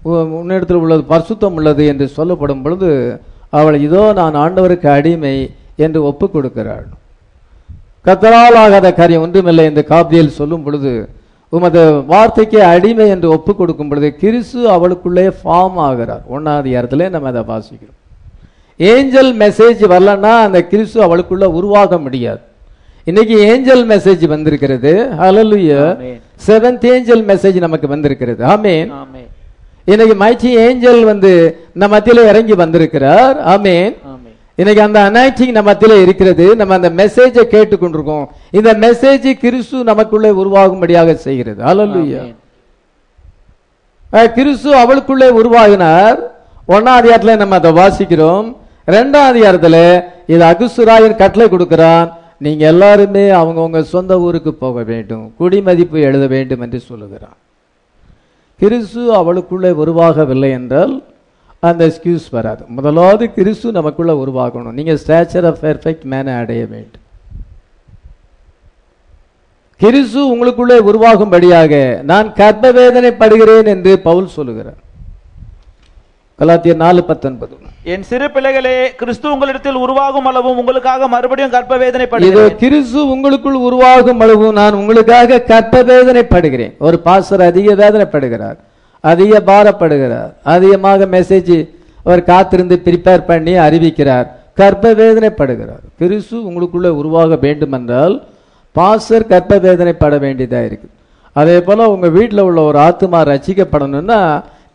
உ- உன்னிடத்தில் உள்ளது பரிசுத்தம் உள்ளது என்று சொல்லப்படும் பொழுது அவள் இதோ நான் ஆண்டவருக்கு அடிமை என்று ஒப்புக் கொடுக்கிறாள். கத்தரால் ஆகாத காரியம் ஒன்றுமில்லை என்று காப்தியில் சொல்லும் பொழுது உமது வார்த்தைக்கு அடிமை என்று ஒப்புக் கொடுக்கும் பொழுது கிறிஸ்து அவளுக்குள்ளே ஃபார்ம் ஆகிறார். ஒன்னாவது இடத்துல நம்ம அதை வாசிக்கிறோம். ஏஞ்சல் மெசேஜ் வரலன்னா அந்த கிறிஸ்து அவளுக்குள்ள உருவாக முடியாது. இன்னைக்கு ஏஞ்சல் மெசேஜ் வந்திருக்கிறது. ஆமென். செவன்த் ஏஞ்சல் மெசேஜ் நமக்கு வந்திருக்கிறது. ஆமென் இன்னைக்கு மைச்சி ஏஞ்சல் வந்து நம்ம மத்தியில இறங்கி வந்திருக்கிறார். ஆமென் இன்னைக்கு அந்த அனாய்டிங் நம்ம மத்தியில இருக்கிறது நம்ம அந்த மெசேஜை கேட்டுக்கொண்டிருக்கோம். இந்த மெசேஜ் கிறிஸ்து நமக்குள்ளே உருவாகும்படியாக செய்கிறது. அஹ் கிறிஸ்து அவளுக்குள்ளே உருவாகினார். ஒன்னாம் அதிகாரத்துல நம்ம அதை வாசிக்கிறோம். ரெண்டாம் அதிகாரத்துல இது அகுசுராயன் கட்டளை கொடுக்கிறான். நீங்க எல்லாருமே அவங்கவங்க சொந்த ஊருக்கு போக வேண்டும். குடிமதிப்பு எழுத வேண்டும் என்று சொல்லுகிறான். கிறிஸ்து அவளுக்குள்ளே உருவாகவில்லை என்றால் அந்த எக்ஸ்கியூஸ் வராது. முதலாவது கிறிஸ்து நமக்குள்ள உருவாகணும். நீங்க ஸ்டாச்சர் ஆஃப் பெர்ஃபெக்ட் மேனை அடைய வேண்டும். கிறிஸ்து உங்களுக்குள்ளே உருவாகும்படியாக நான் கர்ப்ப வேதனைப்படுகிறேன் என்று பவுல் சொல்லுகிறார். கலாத்தியர் நாலு பத்தொன்பது. என் சிறு பிள்ளைகளே கிறிஸ்து உங்களிடத்தில் உருவாகும் அளவும் உங்களுக்காக மறுபடியும் கர்ப்ப இதோ வேதனைப்படுகிறேன் கிறிஸ்து உங்களுக்குள் உருவாகும் அளவு நான் உங்களுக்காக கர்ப்ப வேதனைப்படுகிறேன் ஒரு பாஸ்டர் அதிக வேதனைப்படுகிறார். அதிக பாரப்படுகிறார் அதிகமாக மெசேஜ் அவர் காத்திருந்து ப்ரிப்பேர் பண்ணி அறிவிக்கிறார். கர்ப்ப வேதனைப்படுகிறார் கிறிஸ்து உங்களுக்குள்ள உருவாக வேண்டுமென்றால் பாஸ்டர் கர்ப்ப வேதனைப்பட வேண்டியதாக இருக்குது. அதே போல் உங்கள் வீட்டில் உள்ள ஒரு ஆத்துமா ரசிக்கப்படணும்னா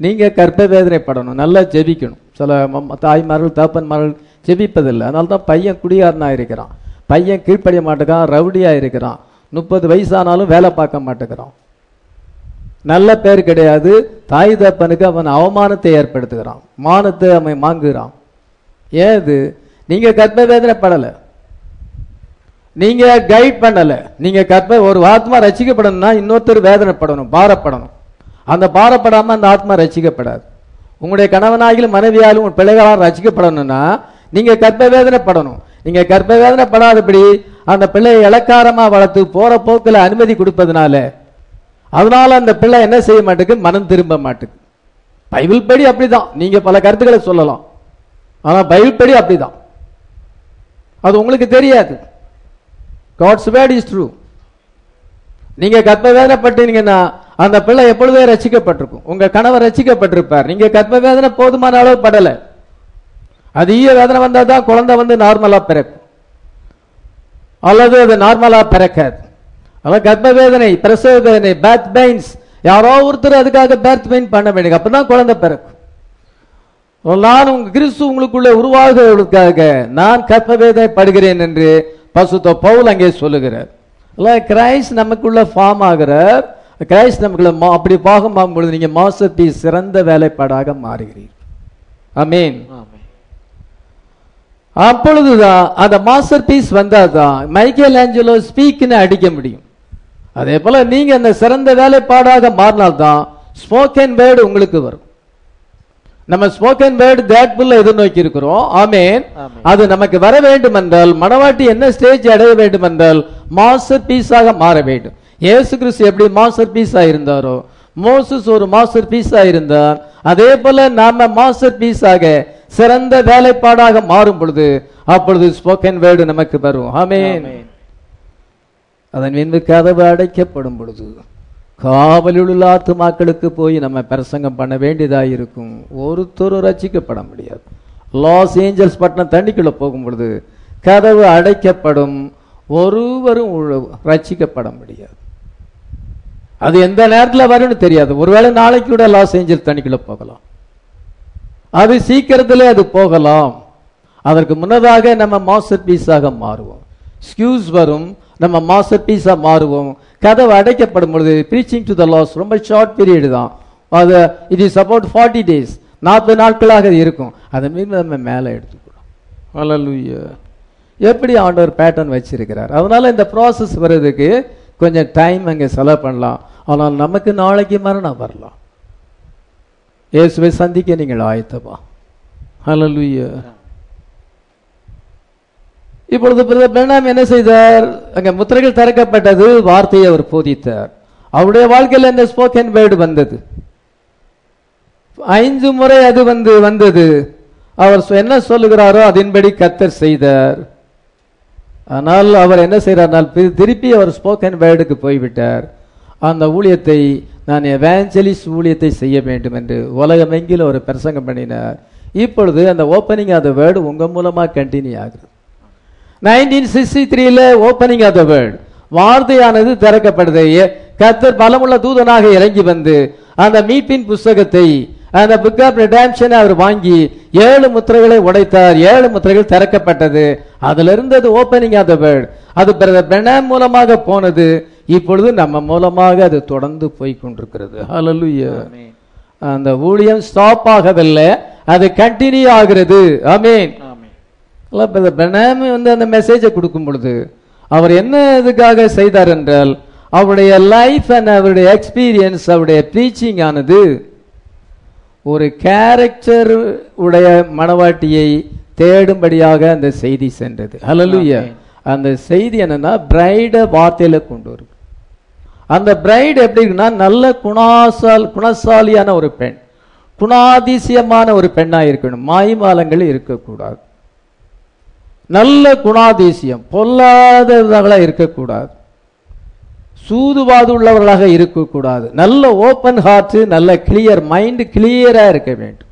நீங்கள் கர்ப்ப வேதனைப்படணும் நல்லா ஜெபிக்கணும். சில தாய்மார்கள் தகப்பன்மார்கள் ஜெபிப்பதில்லை. அதனால தான் பையன் குடிகாரனாக இருக்கிறான். பையன் கீழ்ப்படிய மாட்டேங்கிறான். ரவுடியாக இருக்கிறான். முப்பது வயசானாலும் வேலை பார்க்க மாட்டேங்கிறான். நல்ல பேர் கிடையாது. தாய் தப்பனுக்கு அவன் அவமானத்தை ஏற்படுத்துகிறான். மானத்தை அவன் வாங்குகிறான் ஏது நீங்க கர்ப்ப வேதனைப்படல நீங்க கைட் பண்ணல. நீங்க கற்ப ஒரு ஆத்மா ரசிக்கப்படணும்னா இன்னொருத்தர் வேதனைப்படணும் பாரப்படணும். அந்த பாரப்படாம அந்த ஆத்மா ரசிக்கப்படாது. உங்களுடைய கணவனாகிலும் மனைவியாலும் உங்கள் பிள்ளைகளால் ரசிக்கப்படணும்னா நீங்க கற்ப வேதனைப்படணும். நீங்க கற்ப வேதனைப்படாதபடி அந்த பிள்ளையை இலக்காரமா வளர்த்து போற போக்கில் அனுமதி கொடுப்பதுனால அதனால அந்த பிள்ளை என்ன செய்ய மாட்டேங்குது? மனம் திரும்ப மாட்டேங்குது. பைபிள் படி அப்படிதான். நீங்க பல கருத்துக்களை சொல்லலாம். ஆனா பைபிள் படி அப்படிதான். அது உங்களுக்கு தெரியாது. காட்ஸ் வேர்ட் இஸ் ட்ரூ நீங்க கர்ப்ப வேதனைப்பட்டீங்கன்னா அந்த பிள்ளை எப்பொழுதே ரசிக்கப்பட்டிருக்கும். உங்க கணவர் ரசிக்கப்பட்டிருப்பார். நீங்க கர்ப்ப வேதனை போதுமான அளவு படல. அதிக வேதனை வந்தால் தான் குழந்தை வந்து நார்மலா பிறக்கும். அல்லது அது நார்மலா பிறக்காது. அதான் கர்ப்ப வேதனை பிரசவ வேதனை பேத் பெயின்ஸ் யாரோ ஒருத்தர் அதுக்காக பேத் பெயின் பண்ண வேண்டிய அப்பதான் குழந்தை பிறக்கும். நான் உங்க கிறிஸ்து உங்களுக்குள்ளே உருவாகுவதற்காக நான் கர்ப்ப வேதனை படுகிறேன் என்று பசுத்த பவுல் அங்கே சொல்லுகிறார். அல்ல கிரைஸ்ட் நமக்குள்ள ஃபார்ம் ஆகிறார். கிரைஸ்ட் நமக்குள்ள மா- அப்படி பாகம் ஆகும் பொழுது நீங்க மாஸ்டர் பீஸ் சிறந்த வேலைப்பாடாக மாறுகிறீர்கள். அமீன் அப்பொழுதுதான் அந்த மாஸ்டர் பீஸ் வந்தாதான் மைக்கேல் ஆஞ்சலோ ஸ்பீக்னு அடிக்க முடியும். அதே போல நீங்க அந்த சிறந்த வேலைப்பாடாக மாறினால்தான் ஸ்போக்கன் வேர்டு உங்களுக்கு வரும். நம்ம ஸ்போக்கன் வேர்டு தேட்புல்ல எதிர்நோக்கி இருக்கிறோம் ஆமேன். அது நமக்கு வர வேண்டும் என்றால் மணவாட்டி என்ன ஸ்டேஜ் அடைய வேண்டும் என்றால் மாஸ்டர் பீஸாக மாற வேண்டும். இயேசு கிறிஸ்து எப்படி மாஸ்டர் பீஸா இருந்தாரோ மோசஸ் ஒரு மாஸ்டர் பீஸா இருந்தார் அதே போல நாம மாஸ்டர் பீஸாக சிறந்த வேலைப்பாடாக மாறும் பொழுது அப்பொழுது ஸ்போக்கன் வேர்டு நமக்கு வரும். ஆமென். அதன் பின்பு கதவு அடைக்கப்படும் பொழுது காவலுள்ள ஆத்துமாக்களுக்கு போய் நம்ம பிரசங்கம் பண்ண வேண்டியதாக இருக்கும் ஒருத்தர் ரசிக்கப்பட முடியாது. லாஸ் ஏஞ்சல்ஸ் பட்டணம் தண்ணிக்குள்ளே போகும் பொழுது கதவு அடைக்கப்படும். ஒருவரும் ரசிக்கப்பட முடியாது. அது எந்த நேரத்தில் வரும்னு தெரியாது. ஒருவேளை நாளைக்கு கூட லாஸ் ஏஞ்சல்ஸ் தண்ணிக்குள்ளே போகலாம். அது சீக்கிரத்திலே அது போகலாம். அதற்கு முன்னதாக நம்ம மாஸ்டர் பீஸாக மாறுவோம். ஸ்கியூஸ் வரும். நம்ம மாஸ்டர் பீஸா மாறுவோம். கதவு அடைக்கப்படும் பொழுது ப்ரீச்சிங் டு த லாஸ் ரொம்ப ஷார்ட் பீரியட் தான். அது it is about forty days நாற்பது நாட்களாக அது இருக்கும். அதன் மீது நம்ம மேலே எடுத்துக்கிறோம் ஹalleluya எப்படி ஆண்டவர் பேட்டர்ன் வச்சிருக்கிறார்? அதனால இந்த ப்ராசஸ் வர்றதுக்கு கொஞ்சம் டைம் அங்கே செலவு பண்ணலாம். ஆனால் நமக்கு நாளைக்கு மரணம் வரலாம். இயேசுவை சந்திக்க நீங்கள் ஆயத்தமா? ஹalleluya இப்பொழுது பிரணாம் என்ன செய்தார்? அங்க முத்திரைகள் திறக்கப்பட்டது வார்த்தையை அவர் போதித்தார். அவருடைய வாழ்க்கையில் இந்த ஸ்போக்கன் வேர்டு வந்தது? ஐந்து முறை அது வந்து வந்தது. அவர் சொ- என்ன சொல்லுகிறாரோ அதன்படி கத்தர் செய்தார். ஆனால் அவர் என்ன செய்கிறார் திருப்பி அவர் ஸ்போக்கன் வேர்டுக்கு போய்விட்டார். அந்த ஊழியத்தை நான் எவாஞ்சலிஸ்ட் ஊழியத்தை செய்ய வேண்டும் என்று உலகமெங்கிலும் ஒரு பிரசங்கம் பண்ணினார். இப்பொழுது அந்த ஓப்பனிங் ஆஃப் த வேர்டு உங்க மூலமாக கண்டினியூ ஆகுது. நைன்டீன் சிக்ஸ்டி த்ரீல ஓப்பனிங் ஆஃப் த வேர்ட் வார்த்தையானது திறக்கப்படுது கர்த்தர் பலமுள்ள தூதனாக இறங்கி வந்து அந்த மீட்பின் புஸ்தகத்தை அந்த புக் ஆஃப் ரிடாம்ஷனை அவர் வாங்கி ஏழு முத்திரைகளை உடைத்தார். ஏழு முத்திரைகள் திறக்கப்பட்டது. அதுல அது ஓப்பனிங் ஆஃப் த வேர்ட் அது பிரதர் பிரணாம் மூலமாக போனது. இப்பொழுது நம்ம மூலமாக அது தொடர்ந்து போய் கொண்டிருக்கிறது. ஆமென். அந்த ஊழியம் ஸ்டாப் ஆகவில்லை. அது கண்டினியூ ஆகிறது. பெனாமி வந்து அந்த மெசேஜை கொடுக்கும் பொழுது அவர் என்ன இதுக்காக செய்தார் என்றால் அவருடைய லைஃப் அண்ட் அவருடைய எக்ஸ்பீரியன்ஸ் அவருடைய ப்ரீச்சிங் ஆனது ஒரு கேரக்டர் உடைய மணவாட்டியை தேடும்படியாக அந்த செய்தி சென்றது. ஆமென். அந்த செய்தி என்னன்னா பிரைட வார்த்தையில கொண்டு வரும். அந்த பிரைடு எப்படி இருக்குன்னா நல்ல குணாசால் குணசாலியான ஒரு பெண். குணாதிசயமான ஒரு பெண்ணா இருக்கணும். மாய்மாலங்கள் இருக்கக்கூடாது. நல்ல குணாதிசயம் பொல்லாதவர்களாக இருக்கக்கூடாது. சூதுவாது உள்ளவர்களாக இருக்கக்கூடாது. நல்ல ஓப்பன் ஹார்ட் நல்ல கிளியர் மைண்ட் கிளியராக இருக்க வேண்டும்.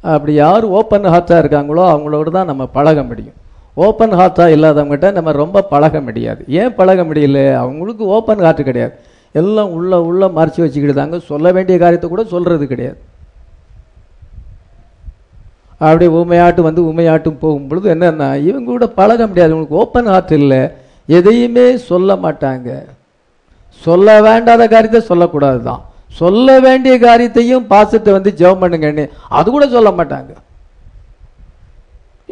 அப்படி யார் ஓப்பன் ஹார்ட்டாக இருக்காங்களோ அவங்களோட தான் நம்ம பழக முடியும். ஓப்பன் ஹார்ட்டாக இல்லாதவங்ககிட்ட நம்ம ரொம்ப பழக முடியாது. ஏன் பழக முடியல? அவங்களுக்கு ஓப்பன் ஹார்ட் கிடையாது. எல்லாம் உள்ள உள்ள மறைச்சி வச்சுக்கிட்டு தாங்க. சொல்ல வேண்டிய காரியத்தை கூட சொல்கிறது கிடையாது. அப்படி ஊமையாட்டு வந்து ஊமையாட்டும் போகும் பொழுது என்னன்னா இவங்க கூட பழக முடியாது. இவங்களுக்கு ஓப்பன் ஹார்ட் இல்லை. எதையுமே சொல்ல மாட்டாங்க. சொல்ல வேண்டாத காரியத்தை சொல்லக்கூடாது தான் சொல்ல வேண்டிய காரியத்தையும் பாசத்தை வந்து ஜெபம் பண்ணுங்கன்னு அது கூட சொல்ல மாட்டாங்க.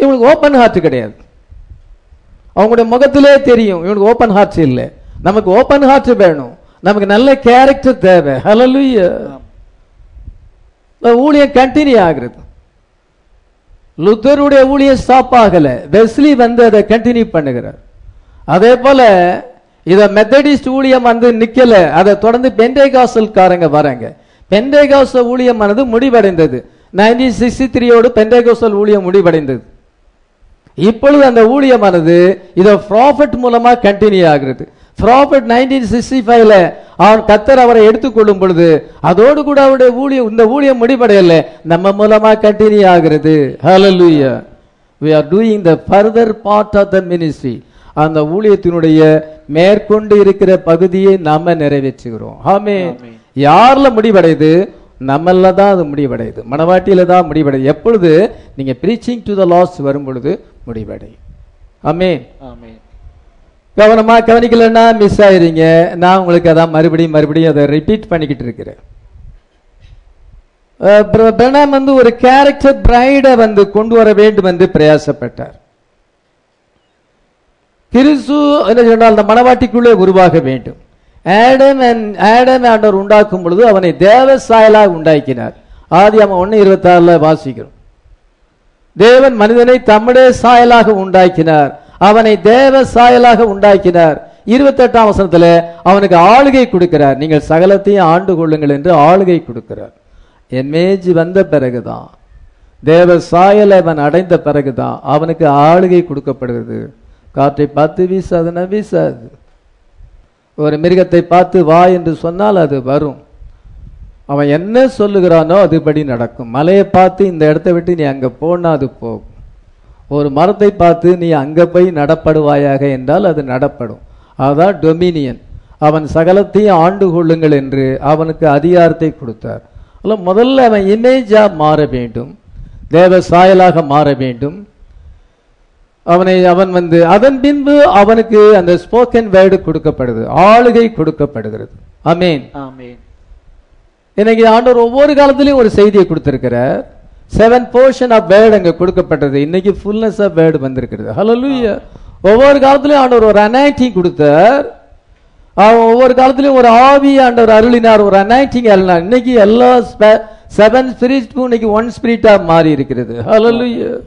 இவங்களுக்கு ஓப்பன் ஹார்ட் கிடையாது. அவங்களுடைய முகத்திலே தெரியும். இவனுக்கு ஓப்பன் ஹார்ட் இல்லை. நமக்கு ஓப்பன் ஹார்ட் வேணும். நமக்கு நல்ல கேரக்டர் தேவை. ஹalleluya ஊழியம் கண்டினியூ ஆகுறது. லுத்தருடைய ஊழியம் ஸ்டாப் ஆகல. வெஸ்லி வந்து அதை கண்டினியூ பண்ணுகிறார். அதே போல இத மெத்தடிஸ்ட் ஊழியம் வந்து நிக்கல. அதை தொடர்ந்து பெண்டேகாசல்காரங்க வராங்க. பெண்டேகாசல் ஊழியமானது முடிவடைந்தது. நைன்டீன் சிக்ஸ்டி த்ரீயோடு பெண்டேகாசல் ஊழியம் முடிவடைந்தது. இப்பொழுது அந்த ஊழியமானது இதை ப்ராஃபிட் மூலமா கண்டினியூ ஆகிறது. ப்ராஃபிட் நைன்டீன் சிக்ஸ்டி ஃபைவ்ல அவன் கத்தர் அவரை எடுத்துக்கொள்ளும் பொழுது அதோடு கூட அவருடைய ஊழியம் இந்த ஊழியம் முடிவடையல நம்ம மூலமா கண்டினியூ ஆகிறது. ஹalleluya we are doing the further part of the ministry. அந்த ஊழியத்தினுடைய மேற்கொண்டு இருக்கிற பகுதியை நாம நிறைவேற்றுகிறோம். ஆமே. யார்ல முடிவடையுது? நம்மள தான் அது முடிவடையுது. மனவாட்டியில தான் முடிவடையுது. எப்பொழுது? நீங்க ப்ரீச்சிங் டு த லாஸ் வரும் பொழுது முடிவடையும். ஆமென் ஆமென். கவனமா கவனிக்கலன்னா மிஸ் ஆயிருங்க நான் உங்களுக்கு அதான் மறுபடியும் மறுபடியும் அதை ரிப்பீட் பண்ணிக்கிட்டு இருக்கிறேன். பிரணாம் வந்து ஒரு கேரக்டர் பிரைடை வந்து கொண்டு வர வேண்டும் என்று பிரயாசப்பட்டார். கிறிசு என்ன சொன்னால் அந்த மனவாட்டிக்குள்ளே உருவாக வேண்டும். ஆடம் அண்ட் ஆடம் ஆண்டவர் உண்டாக்கும் பொழுது அவனை தேவ சாயலாக உண்டாக்கினார். ஆதி அவன் ஒன்னு இருபத்தி ஆறுல வாசிக்கிறோம். தேவன் மனிதனை தம்முடைய சாயலாக உண்டாக்கினார். அவனை தேவ சாயலாக உண்டாக்கினார். இருபத்தெட்டாம் வசனத்தில் அவனுக்கு ஆளுகை கொடுக்கிறார். நீங்கள் சகலத்தையும் ஆண்டு கொள்ளுங்கள் என்று ஆளுகை கொடுக்கிறார். என்மேஜ் வந்த பிறகுதான் தேவ சாயலை அவன் அடைந்த பிறகுதான் அவனுக்கு ஆளுகை கொடுக்கப்படுகிறது. காற்றை பார்த்து வீசாதுன்னா வீசாது. ஒரு மிருகத்தை பார்த்து வா என்று சொன்னால் அது வரும். அவன் என்ன சொல்லுகிறானோ அதுபடி நடக்கும். மலையை பார்த்து இந்த இடத்த விட்டு நீ அங்கே போனா அது போகும். ஒரு மரத்தை பார்த்து நீ அங்க போய் நடப்படுவாயாக என்றால் அது நடப்படும். அதான் டொமினியன் அவன் சகலத்தையும் ஆண்டு கொள்ளுங்கள் என்று அவனுக்கு அதிகாரத்தை கொடுத்தார். அல்ல முதல்ல அவன் இமேஜா மாற வேண்டும். தேவ சாயலாக மாற வேண்டும். அவனை அவன் வந்து அதன் பின்பு அவனுக்கு அந்த ஸ்போக்கன் வேர்டு கொடுக்கப்படுது ஆளுகை கொடுக்கப்படுகிறது. அமேன். இன்னைக்கு ஆண்டவர் ஒவ்வொரு காலத்திலையும் ஒரு செய்தியை கொடுத்திருக்கிறார். செவன் போர்ஷன் ஆஃப் வேர்டு அங்க கொடுக்கப்பட்டது. இன்னைக்கு ஃபுல்னஸ் ஆஃப் வேர்டு வந்திருக்கிறது. ஹalleluya ஒவ்வொரு காலத்திலையும் ஆண்டவர் ஒரு அனாய்டி கொடுத்தார். அவன் ஒவ்வொரு காலத்திலயும் ஒரு ஆவி ஆண்டவர் அருளினார். ஒரு அனாய்டிங் அருளினார். இன்னைக்கு எல்லா செவன் ஸ்பிரிட்டும் இன்னைக்கு ஒன் ஸ்பிரிட்டா மாறி இருக்கிறது. ஹalleluya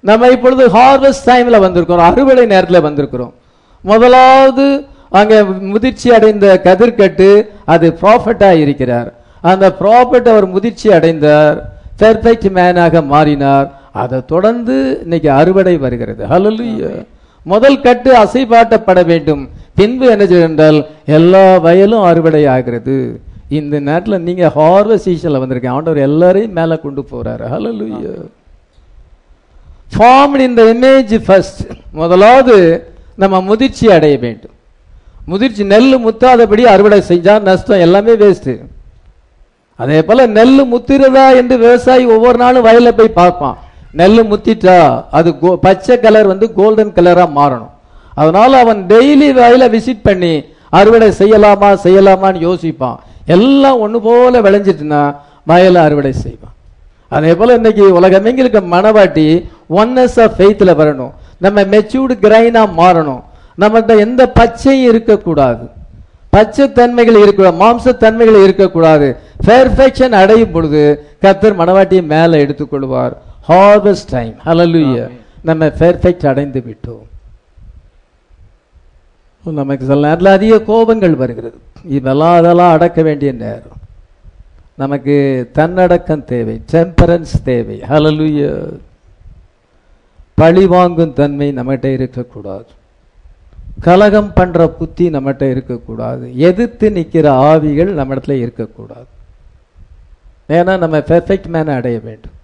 நம்ம இப்பொழுது ஹார்வெஸ்ட் டைம்ல வந்திருக்கிறோம். அறுவடை நேரத்துல வந்திருக்கிறோம். முதலாவது அங்க முதிர்ச்சி அடைந்த கதிர்கட்டு அது ப்ராஃபட்டா இருக்கிறார். அந்த ப்ராஃபட் அவர் முதிர்ச்சி அடைந்தார். பெர்ஃபெக்ட் மேனாக மாறினார். அதை தொடர்ந்து இன்னைக்கு அறுவடை வருகிறது. ஹalleluya முதல் கட்டு அசைபாட்டப்பட வேண்டும். பின்பு என்ன என்றால் எல்லா வயலும் அறுவடை ஆகிறது. இந்த நேரத்தில் நீங்க ஹார்வெஸ்ட் சீசன்ல வந்திருக்கீங்க. ஆண்டவர் எல்லாரையும் மேல கொண்டு போறாரு. ஹalleluya formed in the image first முதலாவது நம்ம முதிர்ச்சி அடைய வேண்டும். முதிர்ச்சி நெல் முத்தாதபடி அறுவடை செஞ்சா நஷ்டம் எல்லாமே வேஸ்ட் அதே போல நெல் முத்திரதா என்று விவசாயி ஒவ்வொரு நாளும் வயலில் போய் பார்ப்பான். நெல் முத்திட்டா அது கோ- பச்சை கலர் வந்து கோல்டன் கலரா மாறணும். அதனால அவன் டெய்லி வயலை விசிட் பண்ணி அறுவடை செய்யலாமா செய்யலாமான்னு யோசிப்பான். எல்லாம் ஒண்ணு போல விளைஞ்சிட்டுனா வயலை அறுவடை செய்வான். அதே போல இன்னைக்கு உலகமெங்கிலுக்கு மனவாட்டி ஒன்னஸ் ஆஃப் ஃபெய்த்ல வரணும். நம்ம மெச்சூர்டு கிரைனா மாறணும். நம்மகிட்ட எந்த பச்சையும் இருக்கக்கூடாது. பச்சை தன்மைகள் இருக்க மாம்ச தன்மைகள் இருக்கக்கூடாது. பெர்ஃபெக்ஷன் அடையும் பொழுது கர்த்தர் மனவாட்டியை மேலே எடுத்துக்கொள்வார். ஹார்வெஸ்ட் டைம் ஹalleluya நம்ம பெர்ஃபெக்ட் அடைந்து விட்டோம். நமக்கு சில நேரத்தில் அதிக கோபங்கள் வருகிறது. இதெல்லாம் அதெல்லாம் அடக்க வேண்டிய நேரம். நமக்கு தன்னடக்கம் தேவை டெம்பரன்ஸ் தேவை. ஹalleluya பழி வாங்கும் தன்மை நம்மகிட்ட இருக்கக்கூடாது. கலகம் பண்ற புத்தி நம்மகிட்ட இருக்கக்கூடாது. எதிர்த்து நிக்கிற ஆவிகள் நம்ம இடத்துல இருக்கக்கூடாது. ஏன்னா நம்ம பெர்ஃபெக்ட் மேனை அடைய வேண்டும்.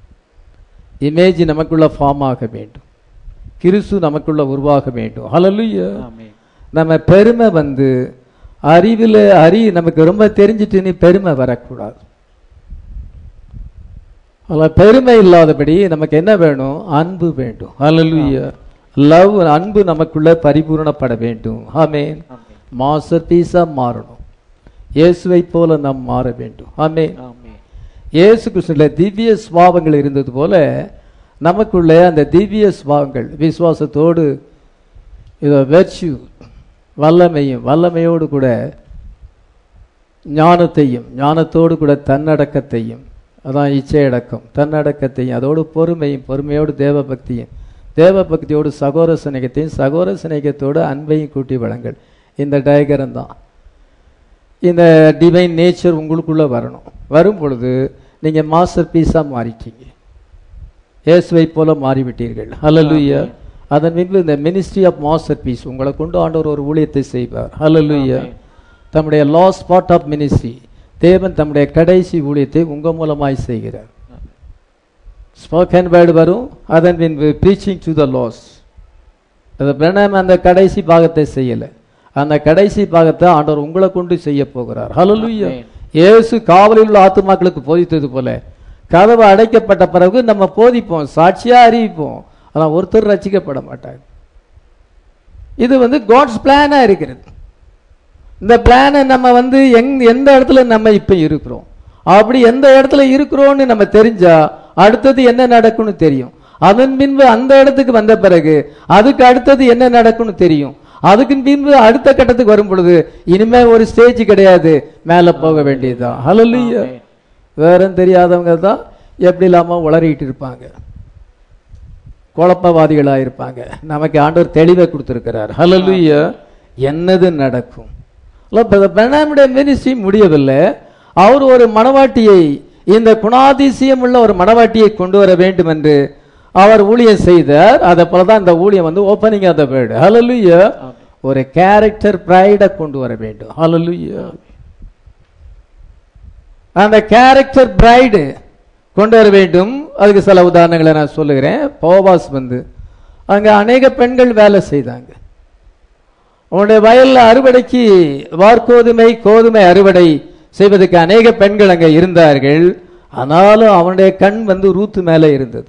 இமேஜ் நமக்குள்ள ஃபார்ம் ஆக வேண்டும். கிறிஸ்து நமக்குள்ள உருவாக வேண்டும். ஆமென். நம்ம பெருமை வந்து அறிவில் அறி நமக்கு ரொம்ப தெரிஞ்சிட்டு நீ பெருமை வரக்கூடாது. அதில் பெருமை இல்லாதபடி நமக்கு என்ன வேணும்? அன்பு வேண்டும். ஹalleluya லவ் அன்பு நமக்குள்ள பரிபூரணப்பட வேண்டும். ஆமென். மாஸ்டர் பீஸா மாறணும். இயேசுவை போல நாம் மாற வேண்டும். ஆமென். இயேசு கிறிஸ்துல திவ்ய சுவாவங்கள் இருந்தது போல நமக்குள்ளே அந்த திவ்ய சுவாவங்கள் விசுவாசத்தோடு இதோ வெர்ச்சு வல்லமையும் வல்லமையோடு கூட ஞானத்தையும் ஞானத்தோடு கூட தன்னடக்கத்தையும் அதான் இச்சையடக்கம் தன்னடக்கத்தையும் அதோடு பொறுமையும் பொறுமையோடு தேவ தேவ பக்தியோடு சகோர சிநேகத்தையும் சகோர சிநேகத்தோடு அன்பையும் கூட்டி வழங்கள் இந்த டயகரம் தான். இந்த டிவைன் நேச்சர் உங்களுக்குள்ள வரணும். வரும் பொழுது நீங்க மாஸ்டர் பீஸா மாறிட்டீங்க. இயேசுவை போல மாறிவிட்டீர்கள். ஹalleluya அதன் பின்பு இந்த மினிஸ்ட்ரி ஆஃப் மாஸ்டர் பீஸ் உங்களை கொண்டு ஆண்டவர் ஒரு ஊழியத்தை செய்வார். ஆமென். தம்முடைய லாஸ்ட் பார்ட் ஆஃப் மினிஸ்ட்ரி தேவன் தம்முடைய கடைசி ஊழியத்தை உங்க மூலமாய் செய்கிறார். ஸ்போக்கன் வேர்டு வரும் அதன் பின்பு ப்ரீச்சிங் டு த லாஸ் அது பிரணாம் அந்த கடைசி பாகத்தை செய்யல அந்த கடைசி பாகத்தை ஆண்டவர் உங்களை கொண்டு செய்ய போகிறார் ஆமென். இயேசு காவலில் உள்ள ஆத்துமாக்களுக்கு போதித்தது போல கதவு அடைக்கப்பட்ட பிறகு நம்ம போதிப்போம் சாட்சியா அறிவிப்போம் ஆனா ஒருத்தர் ரசிக்கப்பட மாட்டாங்க இது வந்து காட்ஸ் பிளானா இருக்கிறது இந்த பிளானை நம்ம வந்து எங் எந்த இடத்துல நம்ம இப்ப இருக்கிறோம் அப்படி எந்த இடத்துல இருக்கிறோம்னு நம்ம தெரிஞ்சா அடுத்தது என்ன நடக்கும்னு தெரியும். அதன் பின்பு அந்த இடத்துக்கு வந்த பிறகு அதுக்கு அடுத்தது என்ன நடக்கும்னு தெரியும். அதுக்கு பின்பு அடுத்த கட்டத்துக்கு வரும் பொழுது இனிமே ஒரு ஸ்டேஜ் கிடையாது. மேல போக வேண்டியதுதான். ஆமென். வேறும் தெரியாதவங்க தான் எப்படி இல்லாம உளறிட்டு இருப்பாங்க. குழப்பவாதிகளா இருப்பாங்க நமக்கு ஆண்டவர் தெளிவை கொடுத்திருக்கிறார். ஹalleluya என்னது நடக்கும்? பெனாமுடைய மினிஸ்ட்ரி முடியவில்லை. அவர் ஒரு மணவாட்டியை இந்த குணாதிசயம் உள்ள ஒரு மணவாட்டியை கொண்டு வர வேண்டும் என்று அவர் ஊழியம் செய்தார். அதை போலதான் இந்த ஊழியம் வந்து ஓப்பனிங் ஆஃப் த வேர்டு ஆமென். ஒரு கேரக்டர் பிரைட கொண்டு வர வேண்டும். ஹalleluya அந்த கேரக்டர் பிரைடு கொண்டு வர வேண்டும். அதுக்கு சில உதாரணங்களை நான் சொல்லுகிறேன். போவாஸ் வந்து அங்க அநேக பெண்கள் வேலை செய்தாங்க. உன்னுடைய வயல்ல அறுவடைக்கு வார்கோதுமை கோதுமை அறுவடை செய்வதற்கு அநேக பெண்கள் அங்க இருந்தார்கள். ஆனாலும் அவனுடைய கண் வந்து ரூத் மேலே இருந்தது.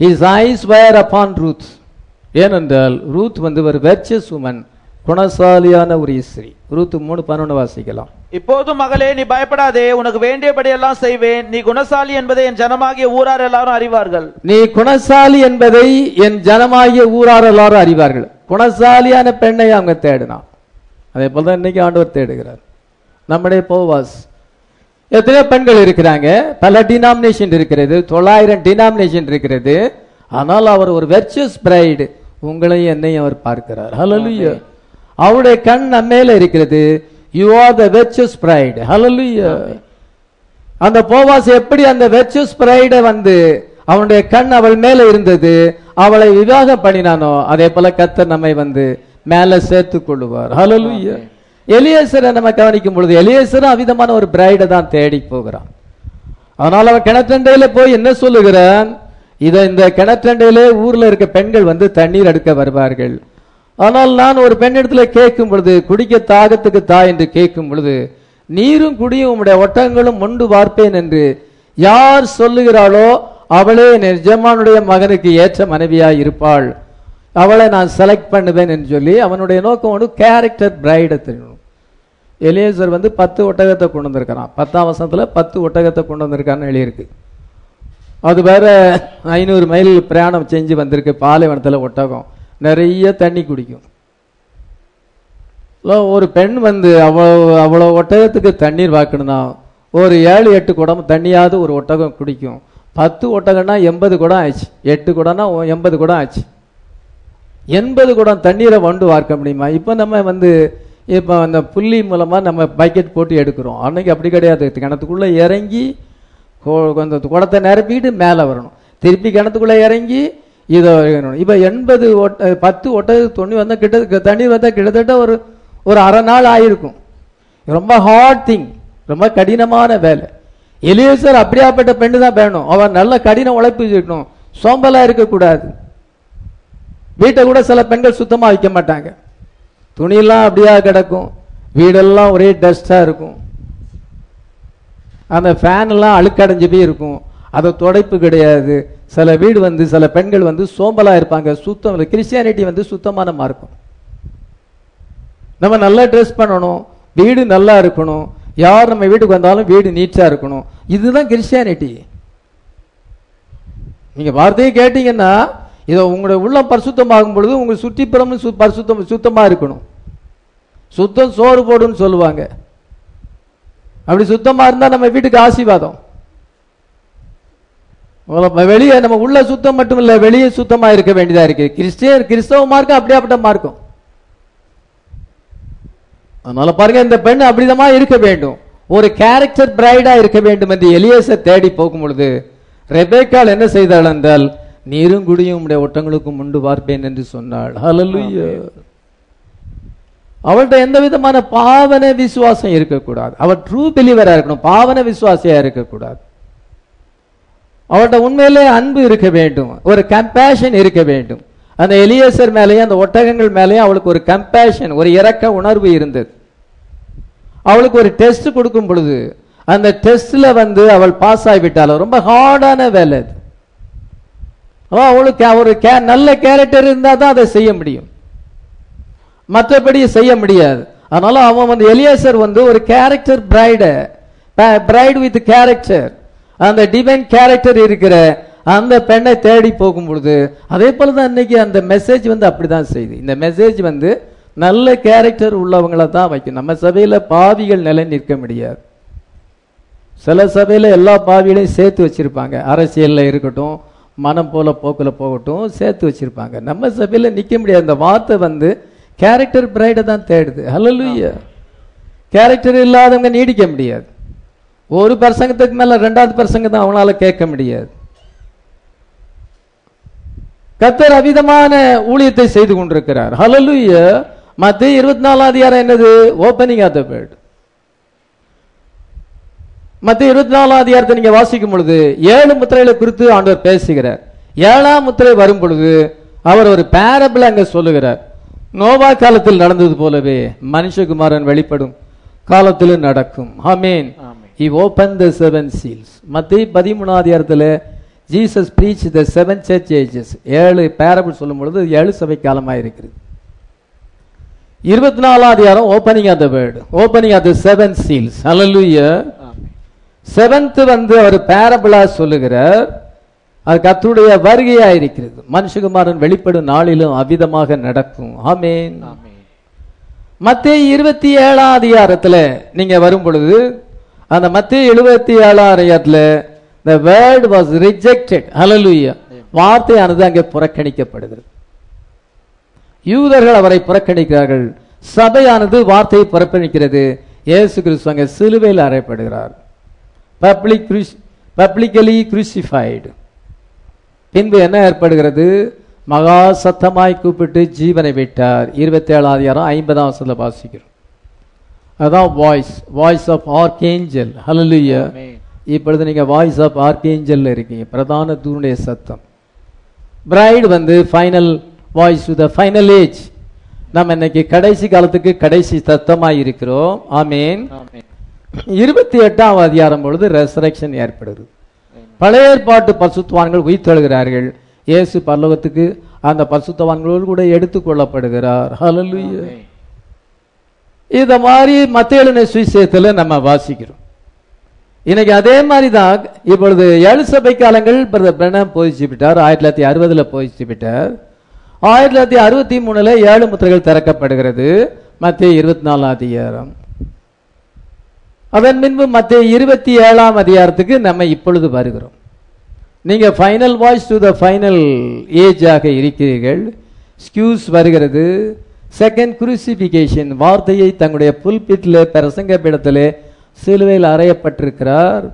His eyes were upon Ruth ஏனென்றால் ரூத் வந்து ஒரு வெர்ச்சஸ் உமன் குணசாலியான ஒரு ஸ்திரீ ரூத் மூணு பன்னெண்டு வாசிக்கலாம். இப்போது மகளே நீ பயப்படாதே உனக்கு வேண்டியபடி எல்லாம் செய்வேன். நீ குணசாலி என்பதை என் ஜனமாகிய ஊரார் எல்லாரும் அறிவார்கள். நீ குணசாலி என்பதை என் ஜனமாகிய ஊரார் எல்லாரும் அறிவார்கள். குணசாலியான பெண்ணை அவங்க தேடினான். அதே போல தான் இன்னைக்கு ஆண்டவர் தேடுகிறார். நம்முடைய போவாஸ். எத்தனையோ பெண்கள் இருக்கிறாங்க. பல டினாமினேஷன் இருக்கிறது. தொள்ளாயிரம் டினாமினேஷன் இருக்கிறது. ஆனால் அவர் ஒரு வெர்ச்சுவஸ் பிரைடு உங்களையும் என்னையும் அவர் பார்க்கிறார். ஹalleluya அவருடைய கண் மேல இருக்கிறது. You are the virtuous bride ஹalleluya அந்த போவாஸ் எப்படி அந்த வெர்ச்சுவஸ் பிரைட வந்து அவனுடைய கண் அவள் மேல இருந்தது அவளை விவாகம் பண்ணினானோ அதே போல கர்த்தர் நம்மை வந்து மேல சேர்த்து கொள்ளுவார். ஹalleluya எலியேசரை நம்ம கவனிக்கும் பொழுது எலியேசரும் அவிதமான ஒரு பிரைடை தான் தேடி போகிறான். அதனால அவன் கிணற்றண்டையில போய் என்ன சொல்லுகிறான்? இத இந்த கிணற்றண்டையிலே ஊர்ல இருக்க பெண்கள் வந்து தண்ணீர் எடுக்க வருவார்கள். ஆனால் நான் ஒரு பெண்ணிடத்துல கேட்கும் பொழுது குடிக்க தாகத்துக்கு தா என்று கேட்கும் பொழுது நீரும் குடியும் உம்முடைய ஒட்டகங்களும் மொண்டு பார்ப்பேன் என்று யார் சொல்லுகிறாளோ அவளே என் மகனுக்கு ஏற்ற மனைவியாய் இருப்பாள். அவளை நான் செலக்ட் பண்ணுவேன் என்று சொல்லி அவனுடைய நோக்கம் வந்து கேரக்டர் பிரைடை தெரியணும். எலியேசர் வந்து பத்து ஒட்டகத்தை கொண்டு வந்திருக்கிறான். பத்தாம் வருஷத்துல பத்து ஒட்டகத்தை கொண்டு வந்திருக்கான்னு எழுதியிருக்கு. அது வேற ஐநூறு மைல் பிரயாணம் செஞ்சு வந்திருக்கு பாலைவனத்தில் ஒட்டகம். நிறைய தண்ணி குடிக்கும். ஒரு பெண் வந்து அவ்வளோ அவ்வளோ ஒட்டகத்துக்கு தண்ணீர் வாக்கணும்னா ஒரு ஏழு எட்டு குடம் தண்ணியாவது ஒரு ஒட்டகம் குடிக்கும். பத்து ஒட்டகம்னா எண்பது குடம் ஆச்சு. எட்டு குடம்னா எண்பது குடம் ஆச்சு. எண்பது குடம் தண்ணீரை வண்டு வார்க்க முடியுமா? இப்போ நம்ம வந்து இப்போ அந்த புள்ளி மூலமாக நம்ம பக்கெட் போட்டு எடுக்கிறோம். அன்னைக்கு அப்படி கிடையாது. கிணத்துக்குள்ளே இறங்கி கோ- அந்த குடத்தை நிரப்பிட்டு மேலே வரணும். திருப்பி கிணத்துக்குள்ளே இறங்கி இதை இப்போ எண்பது ஒட்ட பத்து ஒட்டது தொண்ணி வந்தால் கிட்ட தண்ணீர் வந்தால் கிட்டத்தட்ட ஒரு ஒரு அரை நாள் ஆயிருக்கும். ரொம்ப ஹார்ட் திங் ரொம்ப கடினமான வேலை. எலியேசர் அப்படியாப்பட்ட பெண்ணு தான் வேணும். அவன் நல்ல கடின உழைப்பு இருக்கணும். சோம்பலாக இருக்கக்கூடாது. வீட்டை கூட சில பெண்கள் சுத்தமாக வைக்க மாட்டாங்க. துணியெல்லாம் அப்படியா கிடக்கும். வீடெல்லாம் ஒரே டஸ்ட்டாக இருக்கும். அந்த ஃபேன்லாம் அழுக்கடைஞ்சு போய் இருக்கும். அதை துடைப்பு கிடையாது. சில வீடு வந்து சில பெண்கள் வந்து சோம்பலாக இருப்பாங்க. சுத்தம் இல்லை கிறிஸ்டியானிட்டி வந்து சுத்தமான இருக்கும் நம்ம நல்லா ட்ரெஸ் பண்ணணும். வீடு நல்லா இருக்கணும். யார் நம்ம வீட்டுக்கு வந்தாலும் வீடு நீட்டா இருக்கணும். இதுதான் கிறிஸ்டியானிட்டி நீங்க வார்த்தையை கேட்டீங்கன்னா இதை உங்களுடைய உள்ளம் பரிசுத்தமாகும் பொழுது உங்கள் சுற்றிப்புறமும் சு- பரிசுத்தம் சுத்தமாக இருக்கணும் சுத்தம் சோறு போடுன்னு சொல்லுவாங்க. அப்படி சுத்தமாக இருந்தால் நம்ம வீட்டுக்கு ஆசீர்வாதம். வெளியே நம்ம உள்ள சுத்தம் மட்டும் இல்லை வெளியே சுத்தமாக இருக்க வேண்டியதாக இருக்கு. கிறிஸ்டியர் கிறிஸ்தவ மார்க்கம் அப்படியாப்பட்ட மார்க்கம். அதனால பாருங்க இந்த பெண் அப்படிதமா இருக்க வேண்டும். ஒரு கேரக்டர் பிரைடா இருக்க வேண்டும் என்று எலியேச தேடி போகும் பொழுது ரெபேக்கால் என்ன செய்தாள் என்றால் நீரும் குடியும் உடைய ஒட்டங்களுக்கும் உண்டு பார்ப்பேன் என்று சொன்னாள். ஹalleluya. அவள்கிட்ட எந்த விதமான பாவன விசுவாசம் இருக்கக்கூடாது. அவள் ட்ரூ பிலீவரா இருக்கணும். பாவன விசுவாசியா இருக்கக்கூடாது. அவள்கிட்ட உண்மையிலே அன்பு இருக்க வேண்டும். ஒரு கம்பேஷன் இருக்க வேண்டும். அந்த எலியேசர் மேலேயும் அந்த ஒட்டகங்கள் மேலேயும் அவளுக்கு ஒரு கம்பேஷன் ஒரு இரக்க உணர்வு இருந்தது. அவளுக்கு ஒரு டெஸ்ட் கொடுக்கும் பொழுது அந்த டெஸ்ட்ல வந்து அவள் பாஸ் ஆகிவிட்டாள். ரொம்ப ஹார்டான வேலை அது. அவளுக்கு ஒரு கே- நல்ல கேரக்டர் இருந்தால் தான் அதை செய்ய முடியும். மற்றபடி செய்ய முடியாது. அதனால அவன் வந்து எலியாசர் வந்து ஒரு character bride bride with character அந்த டிவைன் கேரக்டர் இருக்கிற அந்த பெண்ணை தேடி போகும் பொழுது அதே போல தான் இன்னைக்கு அந்த மெசேஜ் வந்து அப்படிதான் செய்யுது. இந்த மெசேஜ் வந்து நல்ல கேரக்டர் உள்ளவங்களை தான் வைக்கும். நம்ம சபையில பாவிகள் நிலை நிற்க முடியாது. சில சபையில எல்லா பாவிகளையும் சேர்த்து வச்சிருப்பாங்க. அரசியல்ல இருக்கட்டும் மனம் போல போக்குல போகட்டும் சேர்த்து வச்சிருப்பாங்க. நம்ம சபையில நிக்க முடியாது. அந்த வார்த்தை வந்து கேரக்டர் பிரைடை தான் தேடுது. ஹலலுயா கேரக்டர் இல்லாதவங்க நீடிக்க முடியாது. ஒரு பிரசங்கத்துக்கு மேல ரெண்டாவது பிரசங்க தான் அவங்களால கேட்க முடியாது. கத்தர் அவிதமான ஊழியத்தை செய்து கொண்டிருக்கிறார். ஹலலுய மத்திய இருபத்தி நாலாம் அதிகாரம் என்னது? ஓப்பனிங் ஆஃப் த பேர்டு மத்திய இருபத்தி நாலாம் அதிகாரத்தை நீங்க வாசிக்கும் பொழுது ஏழு முத்திரைகளை குறித்து ஆண்டவர் பேசுகிறார். ஏழாம் முத்திரை வரும் பொழுது அவர் ஒரு பேரபிள் அங்க சொல்லுகிறார். நோவா காலத்தில் நடந்தது போலவே மனுஷகுமாரன் வெளிப்படும். காலத்திலும் நடக்கும். ஆமேன் he opened the seven seals. மத்திய அதிகாரத்தில் Jesus preached the seven church ages. ஏழு பேரபிள் சொல்லும் பொழுது ஏழு சபை காலமாக இருக்கிறது. இருபத்தி நாலாம் அதிகாரம் opening of the word opening of the seven seals amen. Seventh வந்து அவர் பேரபிளா சொல்லுகிறார். அது கர்த்தருடைய வருகையா இருக்கிறது மனுஷகுமாரன் வெளிப்படும் நாளிலும் அவ்விதமாக நடக்கும். ஆமென். மத்திய இருபத்தி ஏழாம் அதிகாரத்துல நீங்க வரும் பொழுது அந்த மத்திய எழுபத்தி ஏழாம் அதிகாரத்துல the word was rejected. Hallelujah. வார்த்தையானது அங்கே புறக்கணிக்கப்படுகிறது. யூதர்கள் அவரை புறக்கணிக்கிறார்கள். சபையானது வார்த்தையை புறக்கணிக்கிறது. இயேசு கிறிஸ்து அங்கே சிலுவையில் அறையப்படுகிறார். Public publicly crucified. பின்பு என்ன ஏற்படுகிறது? மகா சத்தமாய் கூப்பிட்டு ஜீவனை விட்டார். இருபத்தி ஏழாம் அதிகாரம் ஐம்பதாம் வருஷத்துல வாசிக்கிறோம். அதான் வாய்ஸ் வாய்ஸ் ஆஃப் ஆர்கேஞ்சல் ஆமென். இப்பொழுது நீங்க வாய்ஸ் ஆஃப் ஆர்கேஞ்சல் இருக்கீங்க. பிரதான தூணுடைய சத்தம். பிரைடு வந்து final voice the final age நம்ம இன்னைக்கு கடைசி காலத்துக்கு கடைசி சத்தமாய் இருக்கிறோம். ஆமென். இருபத்தி எட்டாம் அதிகாரம் பொழுது ரெசரக்ஷன் ஏற்படுது. பழைய ஏற்பாட்டு பரிசுத்தவான்கள் உயிர்த்தெழுகிறார்கள். இயேசு பரலோகத்துக்கு அந்த பரிசுத்தவான்களோடு கூட எடுத்துக் கொள்ளப்படுகிறார். ஹalleluya ஆமென். இத மாதிரி மத்தேழுன சுவிசேஷத்துல நம்ம வாசிக்கிறோம். இன்னைக்கு அதே மாதிரி தான் இப்பொழுது ஏழு சபை காலங்கள் பிரதர் பிரணம் போதிச்சு விட்டார் ஆயிரத்தி தொள்ளாயிரத்தி அறுபதுல போதிச்சு விட்டார் ஆயிரத்தி தொள்ளாயிரத்தி அறுபத்தி மூணுல ஏழு முத்திரைகள் திறக்கப்படுகிறது. மத்திய இருபத்தி நாலாம் அதிகாரம். அதன் பின்பு மத்திய இருபத்தி ஏழாம் அதிகாரத்துக்கு நம்ம இப்பொழுது வருகிறோம். நீங்க final voice to the final ஏஜாக இருக்கிறீர்கள். ஸ்கியூஸ் வருகிறது. செகண்ட் குரூசிபிகேஷன் வார்த்தையை தங்களுடைய புல்பிட்டில் பிரசங்க பீடத்திலே சிலுவையில் அறையப்பட்டிருக்கிறார்.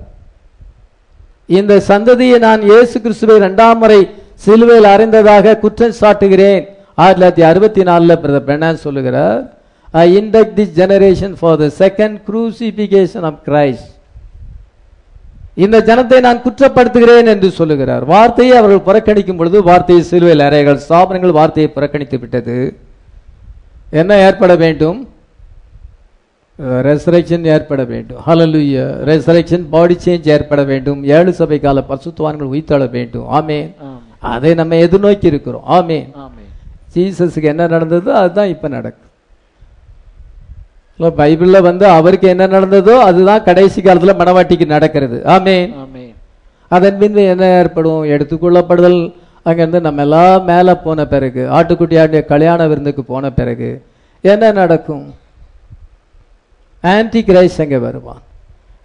இந்த சந்ததியை நான் இயேசு கிறிஸ்துவை இரண்டாம் முறை சிலுவையில் அறைந்ததாக குற்றம் சாட்டுகிறேன். ஆயிரத்தி தொள்ளாயிரத்தி அறுபத்தி நாலுல பிரதர் பெர்னான் சொல்லுகிறார். I indict this generation for the second crucifixion of Christ இந்த ஜனத்தை நான் குற்றப்படுத்துகிறேன் என்று சொல்லுகிறார். வார்த்தையை அவர்கள் புறக்கணிக்கும் பொழுது வார்த்தையை சிலுவையில் அறைகள் ஸ்தாபனங்கள் வார்த்தையை புறக்கணித்து விட்டது. என்ன ஏற்பட வேண்டும்? ரெசரக்ஷன் ஏற்பட வேண்டும். ஹalleluya ரெசரக்ஷன் பாடி சேஞ்ச் ஏற்பட வேண்டும். ஏழு சபை கால பரிசுத்தவான்கள் உயிர்த்தெழ வேண்டும். ஆமென். அதை நம்ம எதிர்நோக்கி இருக்கிறோம். ஆமென். ஜீசஸுக்கு என்ன நடந்ததோ? அதுதான் இப்ப நடக்கும் பைபிள்ல வந்து அவருக்கு என்ன நடந்ததோ அதுதான் கடைசி காலத்துல மனவாட்டிக்கு நடக்கிறது. ஆமென். அதன் பின்பு என்ன ஏற்படும்? எடுத்துக்கொள்ளப்படுதல். அங்கிருந்து நம்ம எல்லாம் மேல போன பிறகு ஆட்டுக்குட்டியாண்டிய கல்யாண விருந்துக்கு போன பிறகு என்ன நடக்கும்? ஆன்டி கிரைஸ்ட் அங்கே வருவான்.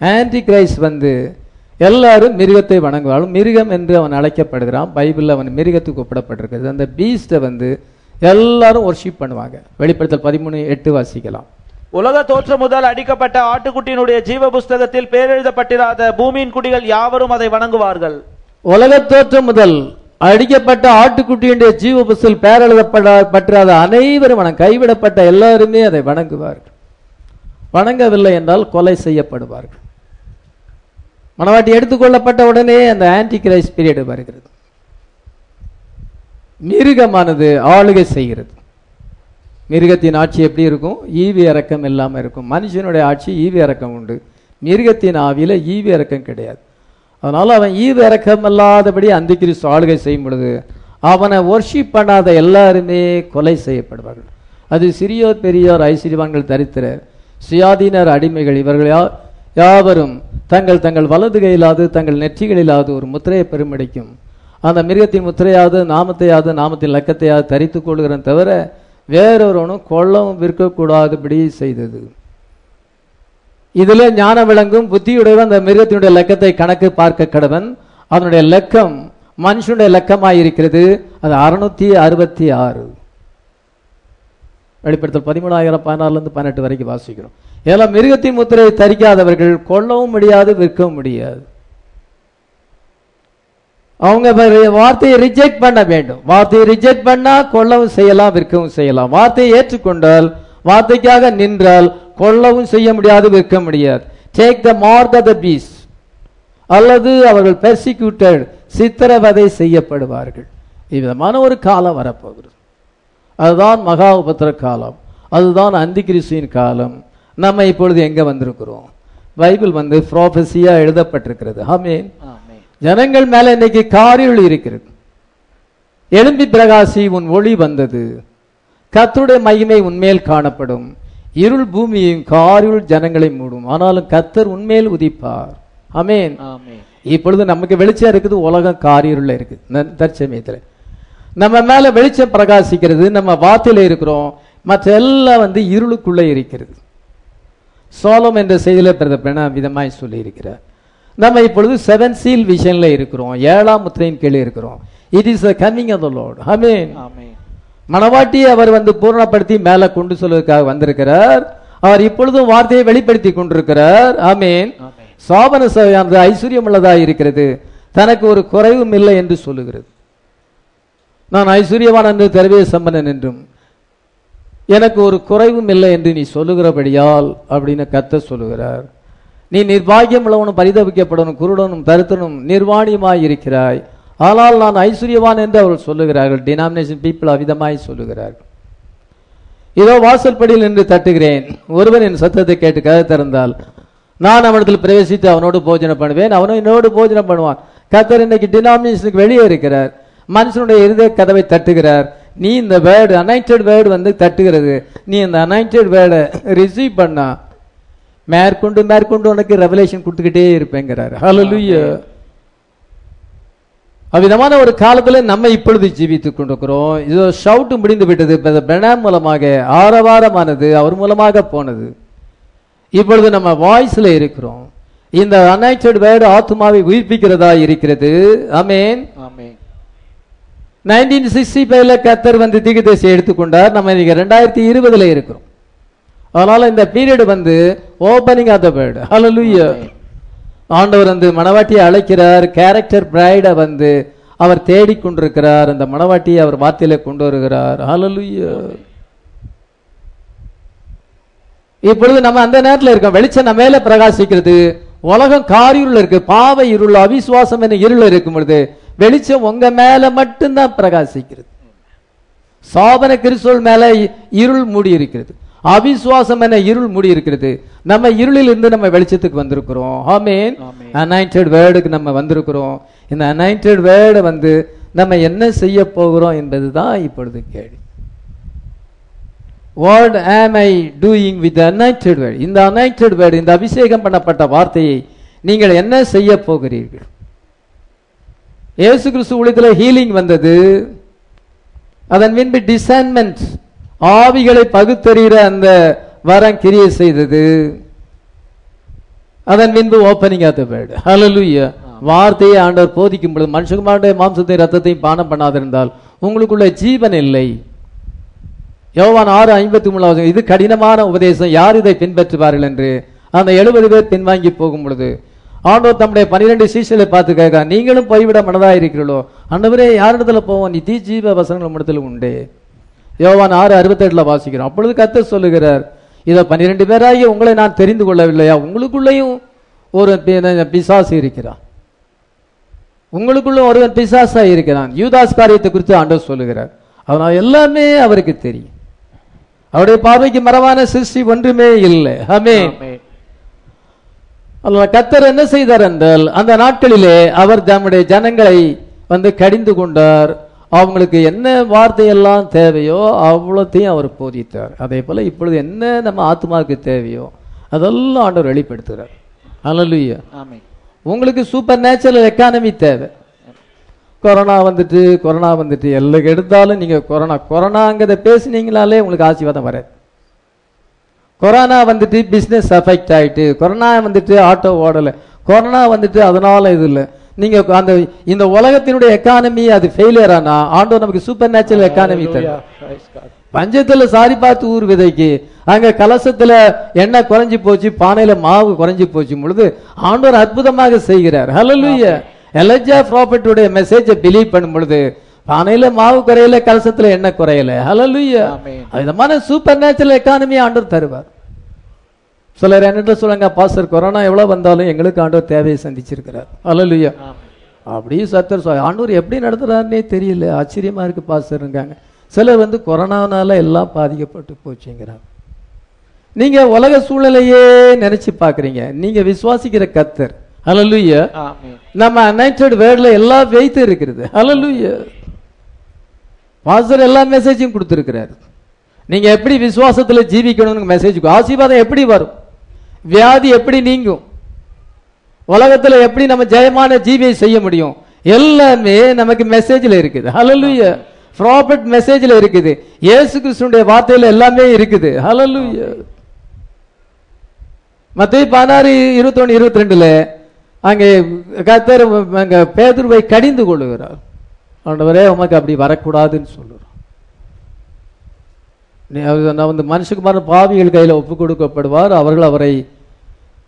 ஆன்டி கிரைஸ்ட் வந்து எல்லாரும் மிருகத்தை வணங்குவாலும் மிருகம் என்று அவன் அழைக்கப்படுகிறான். பைபிள்ல அவன் மிருகத்துக்கு ஒப்பிடப்பட்டிருக்கிறது. அந்த பீஸ்டை வந்து எல்லாரும் ஒர்ஷிப் பண்ணுவாங்க. வெளிப்படுத்தல் பதிமூணு எட்டு வாசிக்கலாம். உலக தோற்றம் முதல் அடிக்கப்பட்ட ஆட்டுக்குட்டியினுடைய ஜீவ புஸ்தகத்தில் பேரெழுதப்பட்டிராத பூமியின் குடிகள் யாவரும் அதை வணங்குவார்கள். உலகத் தோற்றம் முதல் அடிக்கப்பட்ட ஆட்டுக்குட்டியுடைய ஜீவ புஸ்தல் பேரெழுதப்பட அனைவரும் வணங்க கைவிடப்பட்ட எல்லாருமே அதை வணங்குவார்கள். வணங்கவில்லை என்றால் கொலை செய்யப்படுவார்கள். மனவாட்டி எடுத்துக்கொள்ளப்பட்ட உடனே அந்த ஆன்டி கிரைஸ் பீரியட் வருகிறது. மிருகமானது ஆளுகை செய்கிறது. மிருகத்தின் ஆட்சி எப்படி இருக்கும்? ஈவி இறக்கம் இல்லாமல் இருக்கும். மனுஷனுடைய ஆட்சி ஈவி இறக்கம் உண்டு. மிருகத்தின் ஆவியில் ஈவி இறக்கம் கிடையாது. அதனால அவன் ஈவி இறக்கம் இல்லாதபடி அந்த கிறிஸ்து ஆளுகை செய்யும் பொழுது அவனை ஒர்ஷிப் பண்ணாத எல்லாருமே கொலை செய்யப்படுவார்கள். அது சிறியோர் பெரியோர் ஐஸ்வர்யவான்கள் தரித்திரர் சுயாதீனர் அடிமைகள் இவர்கள் யா- யாவரும் தங்கள் தங்கள் வலது கையிலாவது தங்கள் நெற்றிகளிலாவது ஒரு முத்திரையை பெருமடிக்கும். அந்த மிருகத்தின் முத்திரையாவது நாமத்தையாவது நாமத்தின் லக்கத்தையாவது தரித்துக் கொள்கிறன் தவிர வேறொருவனும் கொள்ளவும் விற்கக்கூடாதபடி செய்தது. இதில் ஞான விளங்கும் புத்தியுடையவன் அந்த மிருகத்தினுடைய லக்கத்தை கணக்கு பார்க்க கடவன். அதனுடைய லக்கம் மனுஷனுடைய லக்கமாக இருக்கிறது அது அறுநூத்தி அறுபத்தி ஆறு. வெளிப்படுத்தல் பதிமூணாயிரம் பதினாறுலேருந்து பதினெட்டு வரைக்கும் வாசிக்கிறோம். இதெல்லாம் மிருகத்தின் முத்திரையை தரிக்காதவர்கள் கொல்லவும் முடியாது விற்கவும் முடியாது. அவங்க வார்த்தையை ரிஜெக்ட் பண்ண வேண்டும். வார்த்தையை ரிஜெக்ட் பண்ணா கொல்லவும் செய்யலாம் விற்கவும் செய்யலாம். வார்த்தையை ஏற்றுக்கொண்டால் வார்த்தைக்காக நின்றால் கொல்லவும் செய்ய முடியாது விற்க முடியாது. Take the mark of the beast அல்லது அவர்கள் பெர்சிக்யூட்டட் சித்திரவதை செய்யப்படுவார்கள். இவ்விதமான ஒரு காலம் வரப்போகிறது. அதுதான் மகா உபத்திர காலம். அதுதான் அந்தி காலம். நம்ம இப்பொழுது எங்க வந்திருக்கிறோம்? பைபிள் வந்து ப்ராஃபஸியா எழுதப்பட்டிருக்கிறது. ஆமென். ஜனங்கள் மேல இன்னைக்கு காரிருள் இருக்கிறது. எழும்பி பிரகாசி உன் ஒளி வந்தது. கர்த்தருடைய மகிமை உன்மேல் காணப்படும். இருள் பூமியையும் காரிருள் ஜனங்களை மூடும். ஆனாலும் கர்த்தர் உன்மேல் உதிப்பார். ஆமென். இப்பொழுது நமக்கு வெளிச்சம் இருக்குது உலகம் காரிருள்ள இருக்கு தற்சமயத்துல. நம்ம மேல வெளிச்சம் பிரகாசிக்கிறது நம்ம வார்த்தையில இருக்கிறோம். மற்ற எல்லாம் வந்து இருளுக்குள்ளே இருக்கிறது. சோலம் என்ற செய்தியில பிரதப்பன விதமாய் சொல்லி இருக்கிறார் நம்ம இப்பொழுது செவன் சீல் விஷன்ல இருக்கிறோம். ஏழாம் முத்திரையின் கீழே இருக்கிறோம். It is coming of the Lord ஆமென் ஆமென் மணவாட்டியை அவர் வந்து பூர்ணப்படுத்தி மேலே கொண்டு சொல்வதற்காக வந்திருக்கிறார். அவர் இப்பொழுதும் வார்த்தையை வெளிப்படுத்தி கொண்டிருக்கிறார். ஆமேன் சாபன சபையானது ஐஸ்வர்யம் உள்ளதாக இருக்கிறது. தனக்கு ஒரு குறைவும் இல்லை என்று சொல்லுகிறது. நான் ஐஸ்வர்யவான் என்று தெரவே சம்பனன் என்றும் எனக்கு ஒரு குறைவும் இல்லை என்று நீ சொல்லுகிறபடியால் அப்படின்னு கத்த சொல்லுகிறார். நீ நிர்பாகியம் உள்ளவனும் பரிதவிக்கப்படணும் குருடனும் தருத்தனும் நிர்வாணியமாய் இருக்கிறாய். ஆனால் நான் ஐஸ்வர்யவான் என்று அவர்கள் சொல்லுகிறார்கள். டினாமினேஷன் பீப்புள் அவிதமாய் சொல்லுகிறார்கள். இதோ வாசல்படியில் நின்று தட்டுகிறேன். ஒருவன் என் சத்தத்தை கேட்டு கதை திறந்தால் நான் அவனிடத்தில் பிரவேசித்து அவனோடு போஜனம் பண்ணுவேன். அவனும் என்னோடு போஜனம் பண்ணுவான். கத்தர் இன்னைக்கு டினாமினேஷனுக்கு வெளியே இருக்கிறார். மனுஷனுடைய இருதய கதவை தட்டுகிறார். நீ இந்த வேர்டு அனைட்டட் வேர்டு வந்து தட்டுகிறது. நீ இந்த அனைட்டட் வேர்டை ரிசீவ் பண்ணா மேற்கொண்டு மேற்கொண்டு உனக்கு ரெவலேஷன் கொடுத்துக்கிட்டே இருப்பேங்கிறார். ஹalleluya அவ்விதமான ஒரு காலத்துல நம்ம இப்பொழுது ஜீவித்துக் கொண்டிருக்கிறோம். இதோ ஷவுட் முடிந்து விட்டது. பிரணாம் மூலமாக ஆரவாரமானது அவர் மூலமாக போனது. இப்பொழுது நம்ம வாய்ஸ்ல இருக்கிறோம். இந்த அனைட்டட் வேர்டு ஆத்மாவை உயிர்ப்பிக்கிறதா இருக்கிறது. ஆமென் நைன்டீன் சிக்ஸ்டி ஃபைவ்ல கத்தர் வந்து தீகதேசி எடுத்துக்கொண்டார். நம்ம இன்னைக்கு ரெண்டாயிரத்தி இருபதுல இருக்கிறோம். அதனால இந்த பீரியட் வந்து ஓப்பனிங் ஆஃப் த வேர்டு ஹalleluya ஆண்டவர் வந்து மணவாட்டியை அழைக்கிறார். கேரக்டர் பிரைட வந்து அவர் தேடிக்கொண்டிருக்கிறார் அந்த மணவாட்டியை அவர் வார்த்தையில கொண்டு வருகிறார். ஹalleluya இப்பொழுது நம்ம அந்த நேரத்துல இருக்கோம். வெளிச்சம் நம்ம மேல பிரகாசிக்கிறது. உலகம் காரிருள் இருக்கு. பாவ இருள் அவிசுவாசம் என இருள் இருக்கும் பொழுது வெளிச்சம் உங்க மேல மட்டும்தான் பிரகாசிக்கிறது. சாபன கிறிஸ்துவல் மேல இருள் மூடி இருக்கிறது அவிசுவாசம் என இருள் மூடி இருக்கிறது. நம்ம இருளில் இருந்து நம்ம வெளிச்சத்துக்கு வந்திருக்கிறோம். ஆமேன். அனைட்டட் வேர்டுக்கு நம்ம வந்திருக்கிறோம். இந்த அனைட்டட் வேர்டை வந்து நம்ம என்ன செய்ய போகிறோம் என்பதுதான் இப்பொழுது கேள்வி. What am I doing with anointed word இந்த அனைட்டட் வேர்டு இந்த அபிஷேகம் பண்ணப்பட்ட வார்த்தையை நீங்கள் என்ன செய்ய போகிறீர்கள்? இயேசு கிறிஸ்து ஊழியத்தில் ஹீலிங் வந்தது. அதன் பின்பு டிசைன்மெண்ட் ஆவிகளை பகுத்தறிகிற அந்த வரம் கிரியை செய்தது. அதன் பின்பு ஓப்பனிங் ஆத்த த வேர்டு வார்த்தையை ஆண்டவர் போதிக்கும் பொழுது மனுஷகுமாருடைய மாம்சத்தையும் ரத்தத்தையும் பானம் பண்ணாதிருந்தால் உங்களுக்குள்ள ஜீவன் இல்லை. யோவான் ஆறு ஐம்பத்தி மூணாவது இது கடினமான உபதேசம் யார் இதை பின்பற்றுவார்கள் என்று? அந்த எழுபது பேர் பின்வாங்கி போகும் பொழுது ஆண்டவர் தம்முடைய பன்னிரெண்டு சீசலை பார்த்து கேட்க நீங்களும் போய்விட மனதாக இருக்கிறீர்களோ அண்டவரே யாரிடத்துல போவோம்? நிதி ஜீவ வசனங்கள் நம்மிடத்தில் உண்டே. யோவான் ஆறு அறுபத்தெட்டுல வாசிக்கிறோம். அப்பொழுது கர்த்தர் சொல்லுகிறார் இதை பன்னிரெண்டு பேராகி உங்களை நான் தெரிந்து கொள்ளவில்லையா? உங்களுக்குள்ளேயும் ஒரு பிசாசு இருக்கிறான். உங்களுக்குள்ள ஒருவன் பிசாசா இருக்கிறான். யூதாஸ் காரியத்தை குறித்து ஆண்டவர் சொல்லுகிறார். அதனால எல்லாமே அவருக்கு தெரியும். அவருடைய பார்வைக்கு மரபான சிருஷ்டி ஒன்றுமே இல்லை. அல்ல கத்தர் என்ன செய்தார் என்றால் அந்த நாட்களிலே அவர் தம்முடைய ஜனங்களை வந்து கடிந்து கொண்டார். அவங்களுக்கு என்ன வார்த்தையெல்லாம் தேவையோ அவ்வளோத்தையும் அவர் போதித்தார். அதே போல இப்பொழுது என்ன நம்ம ஆத்மாவுக்கு தேவையோ அதெல்லாம் ஆண்டவர் வெளிப்படுத்துகிறார். அல்லலுயா ஆமென். உங்களுக்கு சூப்பர் நேச்சுரல் எக்கானமி தேவை. கொரோனா வந்துட்டு கொரோனா வந்துட்டு எல்லாம் எடுத்தாலும் நீங்க கொரோனா கொரோனாங்கிறத பேசுனீங்களாலே உங்களுக்கு ஆசீர்வாதம் வராது. கொரோனா வந்துட்டு பிஸ்னஸ் அஃபெக்ட் ஆயிட்டு கொரோனா வந்துட்டு ஆட்டோ ஓடலை. கொரோனா வந்துட்டு அதனால இது இல்லை. நீங்க அந்த இந்த உலகத்தினுடைய எக்கானமி அது ஃபெயிலியர் ஆனா ஆண்டவர் நமக்கு சூப்பர் நேச்சுரல் எக்கானமி தரும். பஞ்சத்துல சாரி பார்த்து ஊர் விதைக்கு அங்க கலசத்துல எண்ணெய் குறைஞ்சு போச்சு பானையில மாவு குறைஞ்சு போச்சு பொழுது ஆண்டவர் அற்புதமாக செய்கிறார். ஹalleluya எலஜா ப்ராஃபட்டுடைய மெசேஜை பிலீவ் பண்ணும் பொழுது பானையில மாவு குறையல கலசத்துல எண்ணெய் குறையல. ஆமென். விதமான சூப்பர் நேச்சுரல் எக்கானமி ஆண்டவர் தருவார். சிலர் என்னட்ட சொல்லுங்க பாஸ்டர் கொரோனா எவ்வளவு வந்தாலும் எங்களுக்கு ஆண்டவர் தேவையை சந்திச்சிருக்கிறார். ஹalleluya ஆமென். அப்படியே சத்தர் ஆண்டவர் எப்படி நடத்துறாருன்னே தெரியல. ஆச்சரியமா இருக்கு பாஸ்டருங்காங்க சிலர் வந்து கொரோனானால எல்லாம் பாதிக்கப்பட்டு போச்சுங்கிறாங்க. நீங்க உலக சூழ்நிலையே நினைச்சு பாக்குறீங்க நீங்க விசுவாசிக்கிற கத்தர். ஹalleluya ஆமென். நம்ம அனைட்டட் வேர்ட்ல எல்லா வெயிட் இருக்கிறது. ஹalleluya பாஸ்டர் எல்லா மெசேஜும் கொடுத்திருக்கிறாரு. நீங்க எப்படி விசுவாசத்துல ஜீவிக்கணும்னு மெசேஜ் ஆசீர்வாதம் எப்படி வரும்? வியாதி எப்படி நீங்கும்? உலகத்துல எப்படி நம்ம ஜெயமான ஜீவியை செய்ய முடியும்? எல்லாமே நமக்கு மெசேஜ்ல இருக்குது. ஹலலுய ப்ராபர்ட் மெசேஜ்ல இருக்குது. இயேசு கிறிஸ்துடைய வார்த்தையில எல்லாமே இருக்குது. ஹலலுய மத்திய பதினாறு இருபத்தொன்னு இருபத்தி ரெண்டுல அங்கே கத்தர் அங்க பேதுருவை கடிந்து கொள்ளுகிறார். ஆண்டவரே உமக்கு அப்படி வரக்கூடாதுன்னு சொல்லுறோம் நீ நான் வந்து மனுஷகுமாரன் பாவிகள் கையில் ஒப்பு கொடுக்கப்படுவார். அவர்கள் அவரை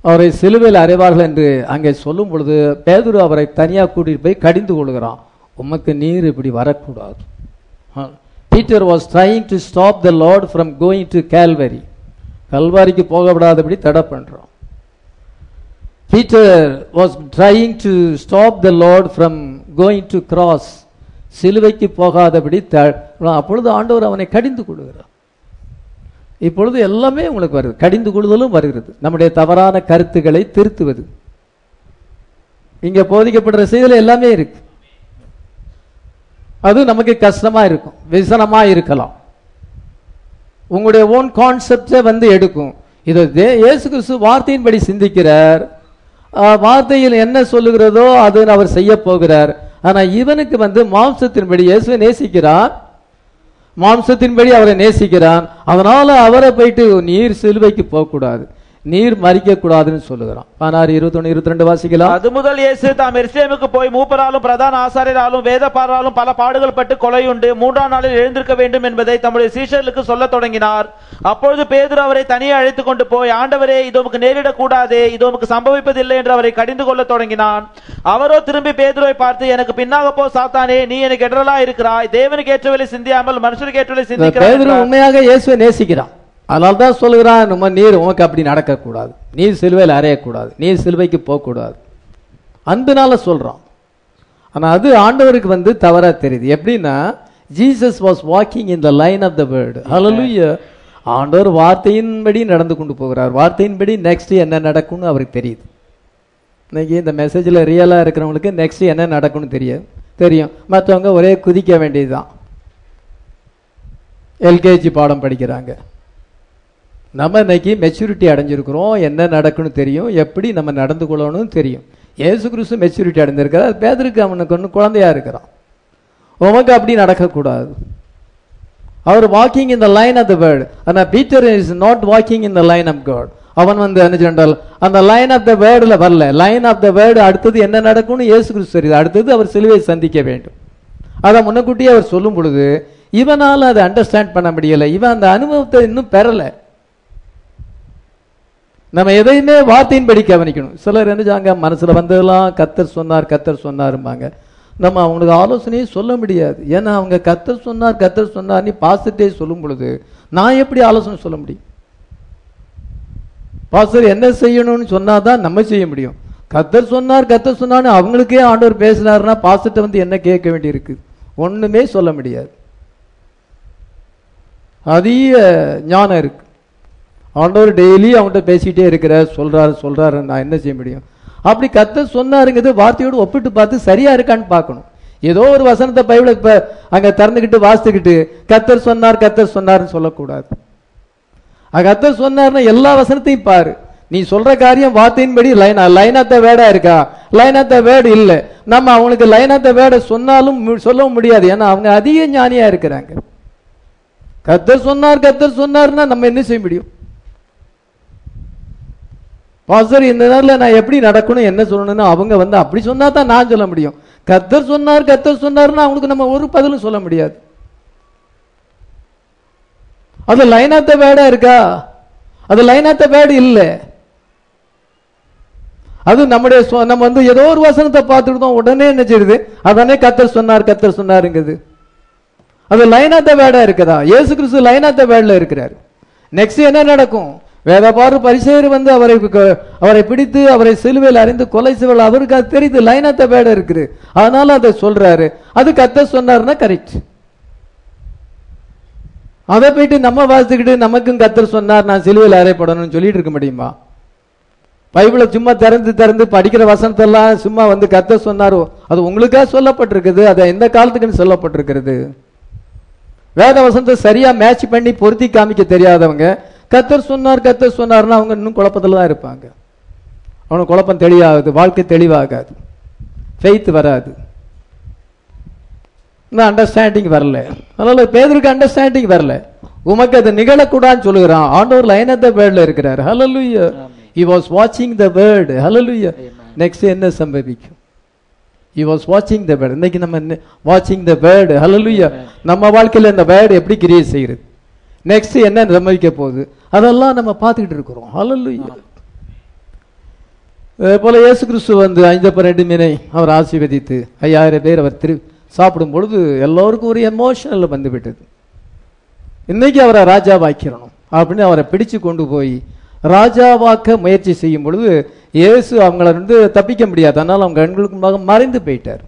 அவரை சிலுவையில் அறைவார்கள் என்று அங்கே சொல்லும் பொழுது பேதுரு அவரை தனியாக கூட்டிட்டு போய் கடிந்து கொள்கிறான். உமக்கு நீர் இப்படி வரக்கூடாது. Peter was trying to stop the Lord from going to Calvary கல்வாரிக்கு போக விடாதபடி தடை பண்றான். Peter was trying to stop the Lord from going to cross சிலுவைக்கு போகாதபடி த- அப்பொழுது ஆண்டவர் அவனை கடிந்து கொள்கிறார். இப்பொழுது எல்லாமே உங்களுக்கு வருது. கடிந்து கொள்ளுதலும் வருகிறது. நம்முடைய தவறான கருத்துக்களை திருத்துவது. இங்க போதிக்கப்படுற செய்தியில எல்லாமே இருக்கு. அது நமக்கு கஷ்டமா இருக்கும். விசனமா இருக்கலாம். உங்களுடைய ஓன் கான்செப்டை வந்து எடுக்கும். இது தே- இயேசு கிறிஸ்து வார்த்தையின்படி சிந்திக்கிறார். வார்த்தையில் என்ன சொல்லுகிறதோ அது அவர் செய்ய போகிறார். ஆனா இவனுக்கு வந்து மாம்சத்தின்படி இயேசுவை நேசிக்கிறான் மாம்சத்தின்படி அவரை நேசிக்கிறான். அதனால அவரை போயிட்டு நீர் சிலுவைக்கு போகக்கூடாது. நீர் மறிக்க கூடாதுன்னு சொல்லுகிறான். பதினாறு இருபத்தொன்னு இருபத்தி ரெண்டு வாசிக்கலாம். அது முதல் இயேசு தாம் எருசலேமுக்கு போய் மூப்பராலும் பிரதான ஆசாரியராலும் வேதப்பாராலும் பல பாடுகள் பட்டு கொலையுண்டு மூன்றாம் நாளில் எழுந்திருக்க வேண்டும் என்பதை தம்முடைய சீஷர்களுக்கு சொல்லத் தொடங்கினார். அப்பொழுது பேதுரு அவரை தனியே அழைத்துக் கொண்டு போய் ஆண்டவரே இது உமக்கு நேரிடக் கூடாதே இது உமக்கு சம்பவிப்பதில்லை என்று அவரை கடிந்து கொள்ளத் தொடங்கினான். அவரோ திரும்பி பேதுருவை பார்த்து எனக்கு பின்னாக போ சாத்தானே நீ எனக்கு எடரலா இருக்கிறாய் தேவனுக்கு ஏற்றவரை சிந்தியாமல் மனுஷனுக்கு சிந்திக்கிறாய் பேதுரு என்றார். உண்மையாக இயேசுவை நேசிக்கிறான். அதனால தான் சொல்லுகிறான் நம்ம நீர் உமக்கு அப்படி நடக்கக்கூடாது. நீர் சிலுவையில் அறையக்கூடாது. நீர் சிலுவைக்கு போகக்கூடாது. அன்பினால சொல்றான். ஆனா அது ஆண்டவருக்கு வந்து தவறா தெரியுது. எப்படின்னா Jesus was walking in the line of the word ஹalleluya ஆண்டவர் வார்த்தையின்படி நடந்து கொண்டு போகிறார். வார்த்தையின்படி நெக்ஸ்ட் என்ன நடக்கும்னு அவருக்கு தெரியுது. இன்னைக்கு இந்த மெசேஜில் ரியலாக இருக்கிறவங்களுக்கு நெக்ஸ்ட் என்ன நடக்கும்னு தெரியும். தெரியும். மற்றவங்க ஒரே குதிக்க வேண்டியதுதான். எல்கேஜி பாடம் படிக்கிறாங்க. நம்ம இன்னைக்கு மெச்சூரிட்டி அடைஞ்சிருக்கிறோம். என்ன நடக்குன்னு தெரியும். எப்படி நம்ம நடந்து கொள்ளணும்னு தெரியும். ஏசு கிறிஸ்து மெச்சூரிட்டி அடைஞ்சிருக்கிறார் பேதருக்கு அவனுக்கு ஒன்று குழந்தையா இருக்கிறான். உமக்கு அப்படி நடக்கக்கூடாது. அவர் walking in the line of the word ஆனால் Peter is not walking in the line of God அவன் வந்து என்ன சொன்னால் அந்த லைன் ஆஃப் த வேர்டில் வரல. லைன் ஆஃப் த வேர்டு அடுத்தது என்ன நடக்கும்னு இயேசு கிறிஸ்து தெரியுது. அடுத்தது அவர் சிலுவை சந்திக்க வேண்டும். அதை முன்னக்கூட்டியே அவர் சொல்லும் பொழுது இவனால் அதை அண்டர்ஸ்டாண்ட் பண்ண முடியலை. இவன் அந்த அனுபவத்தை இன்னும் பெறலை. நம்ம எதையுமே வார்த்தையின்படி கவனிக்கணும். சிலர் என்னச்சாங்க மனசில் வந்ததெல்லாம் கத்தர் சொன்னார் கத்தர் சொன்னாரும்பாங்க. நம்ம அவங்களுக்கு ஆலோசனையே சொல்ல முடியாது. ஏன்னா அவங்க கத்தர் சொன்னார் கத்தர் சொன்னார்னு பாசிட்டே சொல்லும் பொழுது நான் எப்படி ஆலோசனை சொல்ல முடியும்? பாஸ்டர் என்ன செய்யணும்னு சொன்னாதான் நம்ம செய்ய முடியும். கத்தர் சொன்னார் கத்தர் சொன்னார்னு அவங்களுக்கே ஆண்டவர் பேசினார்னா பாசிட்ட வந்து என்ன கேட்க வேண்டியிருக்கு? ஒன்றுமே சொல்ல முடியாது. அதிக ஞானம் இருக்கு. ஆண்டவர் டெய்லி அவன்கிட்ட பேசிக்கிட்டே இருக்கிறார் சொல்றாரு சொல்றாரு நான் என்ன செய்ய முடியும்? அப்படி கத்த சொன்னாருங்கிறது வார்த்தையோடு ஒப்பிட்டு பார்த்து சரியா இருக்கான்னு பார்க்கணும். ஏதோ ஒரு வசனத்தை பைபிள இப்ப அங்க திறந்துக்கிட்டு வாசித்துக்கிட்டு கத்தர் சொன்னார் கத்தர் சொன்னார்னு சொல்லக்கூடாது. கத்தர் சொன்னார்னா எல்லா வசனத்தையும் பாரு. நீ சொல்ற காரியம் வார்த்தையின்படி லைனா லைனாத்த வேடா இருக்கா? லைனாத்த வேடு வேர்டு இல்ல. நம்ம அவங்களுக்கு லைனாத்த வேட சொன்னாலும் சொல்லவும் முடியாது. ஏன்னா அவங்க அதிக ஞானியா இருக்கிறாங்க. கத்தர் சொன்னார் கத்தர் சொன்னார்னா நம்ம என்ன செய்ய முடியும்? பாஸ்டர் இந்த நேரத்தில் நான் எப்படி நடக்கணும் என்ன சொல்லணும்னு அவங்க வந்து அப்படி சொன்னா தான் நான் சொல்ல முடியும். கத்தர் சொன்னார் கத்தர் சொன்னார்னா அவங்களுக்கு நம்ம ஒரு பதிலும் சொல்ல முடியாது. அது லைன் ஆஃப் த வேர்டா இருக்கா? அது லைன் ஆஃப் த வேர்டு இல்லை. அது நம்முடைய சொ- நம்ம வந்து ஏதோ ஒரு வசனத்தை பார்த்துக்கிட்டோம் உடனே என்ன செய்யுது? அதானே கத்தர் சொன்னார் கத்தர் சொன்னாருங்கிறது. அது லைன் ஆஃப் த வேர்டா இருக்குதா? ஏசு கிறிஸ்து லைன் ஆஃப் த வேர்ட்ல இருக்கிறார். நெக்ஸ்ட் என்ன நடக்கும்? வேதபாரு பரிசேர் வந்து அவரை க- அவரை பிடித்து அவரை சிலுவையில் அறிந்து கொலை செய்வாள் அவருக்கு அது தெரியுது லைன் ஆஃப் த இருக்குது. அதனால அதை சொல்றாரு. அது கத்த சொன்னார்னா கரெக்ட் அதை போயிட்டு நம்ம வாசித்துக்கிட்டு நமக்கும் கத்தர் சொன்னார் நான் சிலுவையில் அறையப்படணும்னு சொல்லிட்டு இருக்க முடியுமா? பைபிளை சும்மா திறந்து திறந்து படிக்கிற வசனத்தெல்லாம் சும்மா வந்து கத்த சொன்னாரோ. அது உங்களுக்காக சொல்லப்பட்டிருக்குது? அதை எந்த காலத்துக்குன்னு சொல்லப்பட்டிருக்கிறது. வேத வசனத்தை சரியா மேட்ச் பண்ணி பொருத்தி காமிக்க தெரியாதவங்க கத்தர் சொன்னார் கத்தர் சொன்னார்னா அவங்க இன்னும் குழப்பத்துல தான் இருப்பாங்க. அவனுக்கு குழப்பம் தெளிவாகுது வாழ்க்கை தெளிவாகாது. ஃபெய்த் வராது. இன்னும் அண்டர்ஸ்டாண்டிங் வரல. அதனால பேதருக்கு அண்டர்ஸ்டாண்டிங் வரல. உமக்கு அது நிகழக்கூடாதுன்னு சொல்லுகிறான். ஆண்டவர் லைன் ஆஃப் த இருக்கிறார். ஹalleluya he was watching the word. Hallelujah. Next என்ன சம்பவிக்கும்? He was watching the word. இன்னைக்கு நம்ம வாட்சிங் த வேர்டு hallelujah. நம்ம வாழ்க்கையில இந்த வேர்டு எப்படி கிரியேட் செய்யுது? நெக்ஸ்ட் என்ன சம்பவிக்க போகுது? அதெல்லாம் நம்ம பார்த்துக்கிட்டு இருக்கிறோம். அதே போல இயேசு கிறிஸ்து வந்து ஐந்து ரெண்டு மீனை அவர் ஆசீர்வதித்து ஐயாயிரம் பேர் அவர் திரு சாப்பிடும் பொழுது எல்லோருக்கும் ஒரு எமோஷனல் வந்து விட்டது. இன்னைக்கு அவரை ராஜாவாக்கிறணும் அப்படின்னு அவரை பிடிச்சு கொண்டு போய் ராஜாவாக்க முயற்சி செய்யும் பொழுது இயேசு அவங்கள இருந்து தப்பிக்க முடியாது. அதனால அவங்க கண்களுக்கு மறைந்து போயிட்டார்.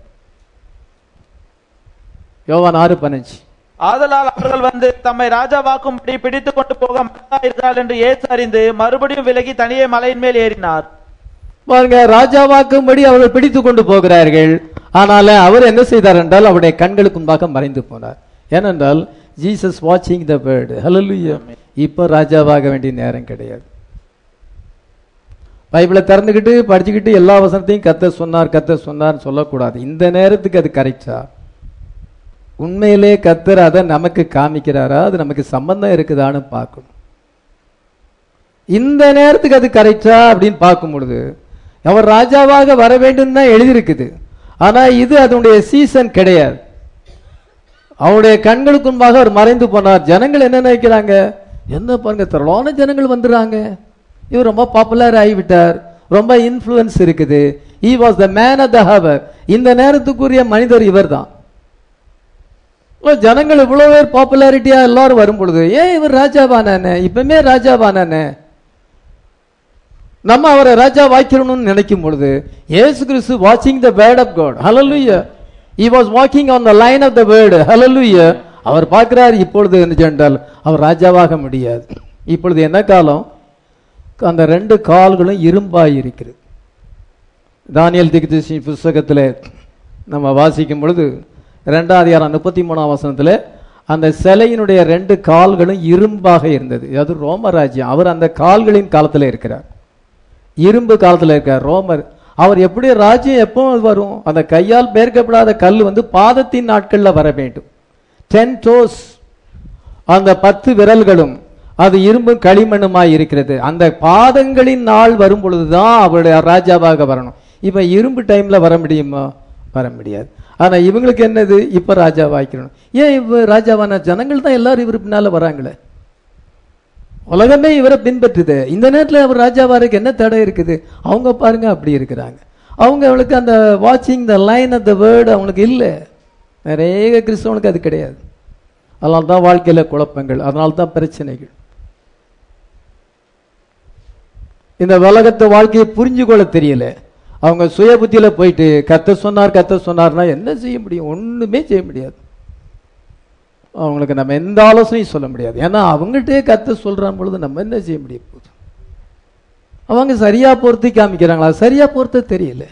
யோவான் ஆறு பதினஞ்சு. ஆதலால் அவர்கள் வந்து தம்மை ராஜாவாக்கும்படி பிடித்துக் கொண்டு போக இருக்கிறார் என்று ஏசு அறிந்து மறுபடியும் விலகி தனியே மலையின் மேல் ஏறினார். பாருங்க ராஜாவாக்கும்படி அவர்கள் பிடித்து கொண்டு போகிறார்கள். ஆனால அவர் என்ன செய்தார் என்றால் அவருடைய கண்களுக்கு முன்பாக மறைந்து போனார். ஏனென்றால் ஜீசஸ் வாட்சிங் த வேர்டு ஹalleluya இப்போ ராஜாவாக வேண்டிய நேரம் கிடையாது. பைபிளை திறந்துக்கிட்டு படிச்சுக்கிட்டு எல்லா வசனத்தையும் கத்த சொன்னார் கத்த சொன்னார்னு சொல்லக்கூடாது. இந்த நேரத்துக்கு அது கரெக்டா? உண்மையிலே கத்தர் அதை நமக்கு காமிக்கிறாரா? அது நமக்கு சம்பந்தம் இருக்குதான்னு பார்க்கணும். இந்த நேரத்துக்கு அது கரெக்டா அப்படின்னு பார்க்கும் பொழுது அவர் ராஜாவாக வர வேண்டும் தான் எழுதியிருக்குது. ஆனா இது அதனுடைய சீசன் கிடையாது. அவருடைய கண்களுக்கு முன்பாக அவர் மறைந்து போனார். ஜனங்கள் என்ன நினைக்கிறாங்க? என்ன பாருங்க திரளான ஜனங்கள் வந்துடுறாங்க. இவர் ரொம்ப பாப்புலர் ஆகிவிட்டார். ரொம்ப இன்ஃப்ளூயன்ஸ் இருக்குது. He was the man of the hour இந்த நேரத்துக்குரிய மனிதர் இவர் தான் ஜனங்கள் இவ்வளவு பேர் பாப்புலாரிட்டியா எல்லாரும் வரும் பொழுது ஏன் இவர் ராஜாவானானே இப்பவுமே ராஜாவானானே நம்ம அவரை ராஜா வாய்க்கணும்னு நினைக்கும் பொழுது ஏசு கிறிஸ்து வாட்சிங் த வேர்ட் ஆஃப் காட் ஹalleluya he was walking on the line of the word hallelujah. அவர் பார்க்கிறார் இப்பொழுது என்ன சென்றால் அவர் ராஜாவாக முடியாது. இப்பொழுது என்ன காலம்? அந்த ரெண்டு கால்களும் இரும்பாய் இருக்கிறது தானியல் திகுதிசி புஸ்தகத்தில் நம்ம வாசிக்கும் பொழுது ரெண்டாவது அதிகாரம் முப்பத்தி மூணாம் வசனத்தில் அந்த சிலையினுடைய ரெண்டு கால்களும் இரும்பாக இருந்தது. அது ரோமராஜ்யம் அவர் அந்த கால்களின் காலத்தில் இருக்கிறார். இரும்பு காலத்தில் இருக்கார் ரோமர். அவர் எப்படி ராஜ்யம் எப்போ வரும்? அந்த கையால் பேர்க்கப்படாத கல் வந்து பாதத்தின் நாட்களில் வர வேண்டும். டென் டோஸ் அந்த பத்து விரல்களும் அது இரும்பும் களிமண்ணுமாய் இருக்கிறது. அந்த பாதங்களின் நாள் வரும் பொழுதுதான் அவருடைய ராஜாவாக வரணும். இப்போ இரும்பு டைமில் வர முடியுமா? வர முடியாது. ஆனா இவங்களுக்கு என்னது? இப்ப ராஜாவாக்கிறணும் ஏன் இவ ராஜாவான? ஜனங்கள் தான் எல்லாரும் இவர் பின்னால வராங்களே. உலகமே இவரை பின்பற்றுது. இந்த நேரத்தில் அவர் ராஜாவாருக்கு என்ன தடை இருக்குது? அவங்க பாருங்க அப்படி இருக்கிறாங்க. அவங்க அவளுக்கு அந்த வாட்சிங் the line of the word அவங்களுக்கு இல்லை. நிறைய கிறிஸ்தவனுக்கு அது கிடையாது. அதனால தான் வாழ்க்கையில் குழப்பங்கள். அதனால தான் பிரச்சனைகள். இந்த உலகத்தை வாழ்க்கையை புரிஞ்சு கொள்ள தெரியல. அவங்க சுய புத்தியில் போயிட்டு கத்த சொன்னார் கத்த சொன்னார்னா என்ன செய்ய முடியும்? ஒன்றுமே செய்ய முடியாது. அவங்களுக்கு நம்ம எந்த ஆலோசனையும் சொல்ல முடியாது. ஏன்னா அவங்கள்ட்டே கத்த சொல்கிற பொழுது நம்ம என்ன செய்ய முடியும்? போகுது அவங்க சரியாக பொறுத்து காமிக்கிறாங்களா? சரியாக பொறுத்த தெரியல.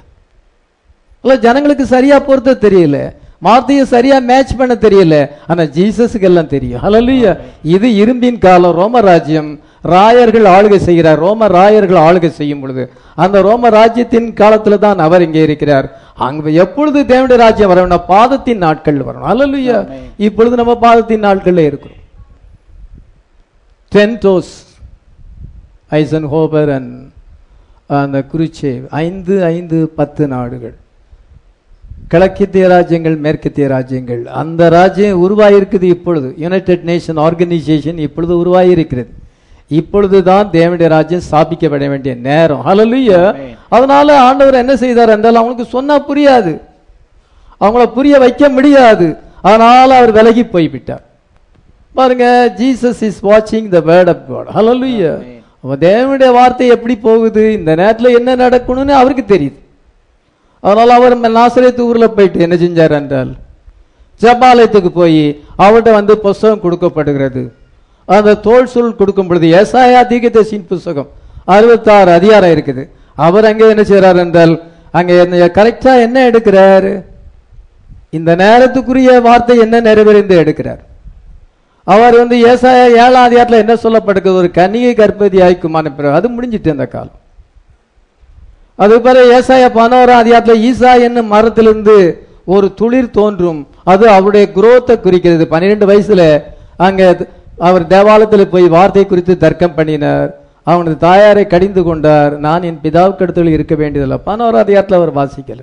இல்லை ஜனங்களுக்கு சரியா பொறுத்த தெரியல. வார்த்தையை சரியா மேட்ச் பண்ண தெரியல. ஆனா ஜீசஸுக்கு எல்லாம் தெரியும். ஹalleluya இது இரும்பின் காலம் ரோம ராஜ்யம். ராயர்கள் ஆளுகை செய்கிறார். ரோம ராயர்கள் ஆளுகை செய்யும் பொழுது. அந்த ரோம ராஜ்யத்தின் காலத்துல தான் அவர் இங்கே இருக்கிறார். அங்க எப்பொழுது தேவனுடைய ராஜ்யம் வரணும் பாதத்தின் நாட்கள் வரணும் அல்லலுயா இப்பொழுது நம்ம பாதத்தின் நாட்கள்ல இருக்கிறோம். டென்டோஸ் ஐசன் ஹோபர் அண்ட் அந்த குறிச்சே ஐந்து ஐந்து பத்து நாடுகள். கிழக்கத்திய ராஜ்யங்கள் மேற்கத்திய ராஜ்யங்கள். அந்த ராஜ்யம் உருவாயிருக்குது இப்பொழுது. யுனைடெட் நேஷன் ஆர்கனைசேஷன் இப்பொழுது உருவாயிருக்கிறது. இப்பொழுதுதான் தேவனுடைய ராஜ்யம் ஸ்தாபிக்கப்பட வேண்டிய நேரம். ஹalleluya அதனால ஆண்டவர் என்ன செய்தார் என்றால் அவங்களுக்கு சொன்னா புரியாது. அவங்கள புரிய வைக்க முடியாது. அதனால அவர் விலகி போய்விட்டார். பாருங்க ஜீசஸ் இஸ் வாட்சிங் த வேர்ட் ஆஃப் காட் ஹalleluya தேவனுடைய வார்த்தை எப்படி போகுது? இந்த நேரத்துல என்ன நடக்கணும்னு அவருக்கு தெரியுது. அதனால அவர் நாசரேத்து ஊரில் போயிட்டு என்ன செஞ்சார் என்றால் ஜபாலயத்துக்கு போய் அவர்கிட்ட வந்து புஸ்தகம் கொடுக்கப்படுகிறது. அந்த தோல் சொல் கொடுக்கும் பொழுது ஏசாயா தீகதேசின் புஸ்தகம் அறுபத்தாறு அதிகாரம் இருக்குது. அவர் அங்கே என்ன செய்கிறார் என்றால் அங்கே என்ன கரெக்டா என்ன எடுக்கிறாரு? இந்த நேரத்துக்குரிய வார்த்தை என்ன நிறைவேறிந்து எடுக்கிறார்? அவர் வந்து ஏசாயா ஏழாம் அதிகாரத்தில் என்ன சொல்லப்படுகிறது? ஒரு கன்னிகை கர்ப்பதி ஆய்க்குமான பிறகு. அது முடிஞ்சிட்டு அந்த காலம். அது பிறகு ஏசாயா பதினோராம் அதிகாரத்தில் ஈசா என்னும் மரத்திலிருந்து ஒரு துளிர் தோன்றும். அது அவருடைய குரோத்தை குறிக்கிறது. பன்னிரெண்டு வயசுல அங்க அவர் தேவாலயத்தில் போய் வார்த்தை குறித்து தர்க்கம் பண்ணினார். அவனது தாயாரை கடிந்து கொண்டார். நான் என் பிதாவுக்கு அடுத்தவர்கள் இருக்க வேண்டியதில்லை. பதினோரா அதிகாரத்தில் அவர் வாசிக்கல.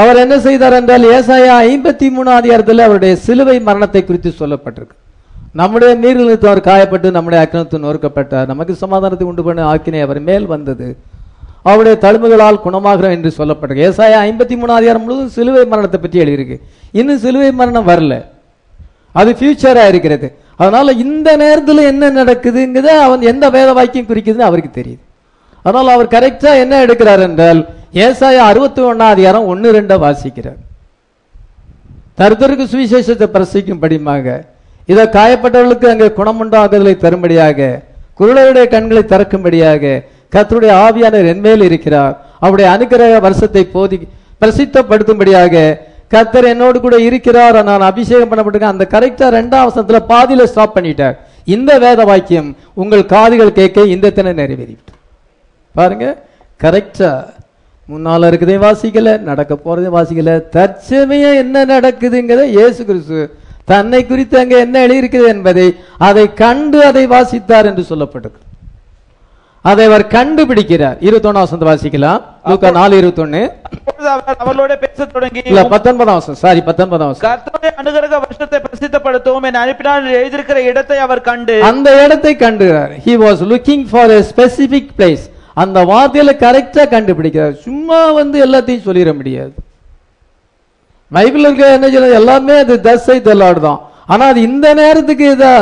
அவர் என்ன செய்தார் என்றால் ஏசாயா ஐம்பத்தி மூணு அதிகாரத்தில் அவருடைய சிலுவை மரணத்தை குறித்து சொல்லப்பட்டிருக்கு. நம்முடைய நீரிழித்து அவர் காயப்பட்டு நம்முடைய அக்கினத்து நொறுக்கப்பட்டார். நமக்கு சமாதானத்தை உண்டு பண்ண ஆக்கினை அவர் மேல் வந்தது. அவருடைய தழும்புகளால் குணமாகிறோம் என்று சொல்லப்பட்டிருக்கு. ஏசாயா ஐம்பத்தி மூணு அதிகாரம் முழுவதும் சிலுவை மரணத்தை பற்றி எழுதியிருக்கு. இன்னும் சிலுவை மரணம் வரல. அது ஃபியூச்சராக இருக்கிறது. அதனால இந்த நேரத்தில் என்ன நடக்குதுங்கிறத அவன் எந்த வேத வாக்கியம் குறிக்குதுன்னு அவருக்கு தெரியுது. அதனால் அவர் கரெக்டாக என்ன எடுக்கிறார் என்றால் ஏசாயா அறுபத்தி ஒன்னாம் அதிகாரம் ஒன்று ரெண்டை வாசிக்கிறார். தருத்தருக்கு சுவிசேஷத்தை பிரசிக்கும்படியாக இதை காயப்பட்டவர்களுக்கு அங்கே குணமுண்டாகுதலை தரும்படியாக குருடருடைய கண்களை திறக்கும்படியாக கர்த்தருடைய ஆவியானவர் என்மேல் இருக்கிறார். அவருடைய அனுக்கிரக வருஷத்தை போதி பிரசித்தப்படுத்தும்படியாக கர்த்தர் என்னோடு கூட இருக்கிறார். நான் அபிஷேகம் பண்ணப்பட்டிருக்கேன். அந்த கரெக்டா ரெண்டாம் வசனத்துல பாதியில ஸ்டாப் பண்ணிட்டார். இந்த வேத வாக்கியம் உங்கள் காதுகள் கேட்க இந்த தின நிறைவேறிவிட்டு. பாருங்க கரெக்டா முன்னால இருக்கதையும் வாசிக்கல நடக்க போறதையும் வாசிக்கல. தற்சமயம் என்ன நடக்குதுங்கிறத இயேசு கிறிஸ்து தன்னை குறித்து அங்க என்ன எழுதியிருக்கிறது என்பதை அதை கண்டு அதை வாசித்தார் என்று சொல்லப்பட்டது அதை அவர் கண்டுபிடிக்கிறார். இருபத்தொன்னு வசந்த வாசிக்கலாம். லூக்கா நாலு இருபத்தொன்னு. அவர்களோட பேசத் தொடங்கி இல்ல பத்தொன்பதாம் சாரி பத்தொன்பதாம் வசனம். கர்த்தருடைய அனுகிரக வருஷத்தை பிரசித்தப்படுத்தவும் என் அனுப்பினால் எழுதியிருக்கிற இடத்தை அவர் கண்டு அந்த இடத்தை கண்டுகிறார். Was looking for a specific place. அந்த வார்த்தையில கரெக்டா கண்டுபிடிக்கிறார். சும்மா வந்து எல்லாத்தையும் சொல்லிட முடியாது. பைபிள் இருக்க என்ன சொல்றது? எல்லாமே அது தசை தான். ஆனா அது இந்த நேரத்துக்கு இதா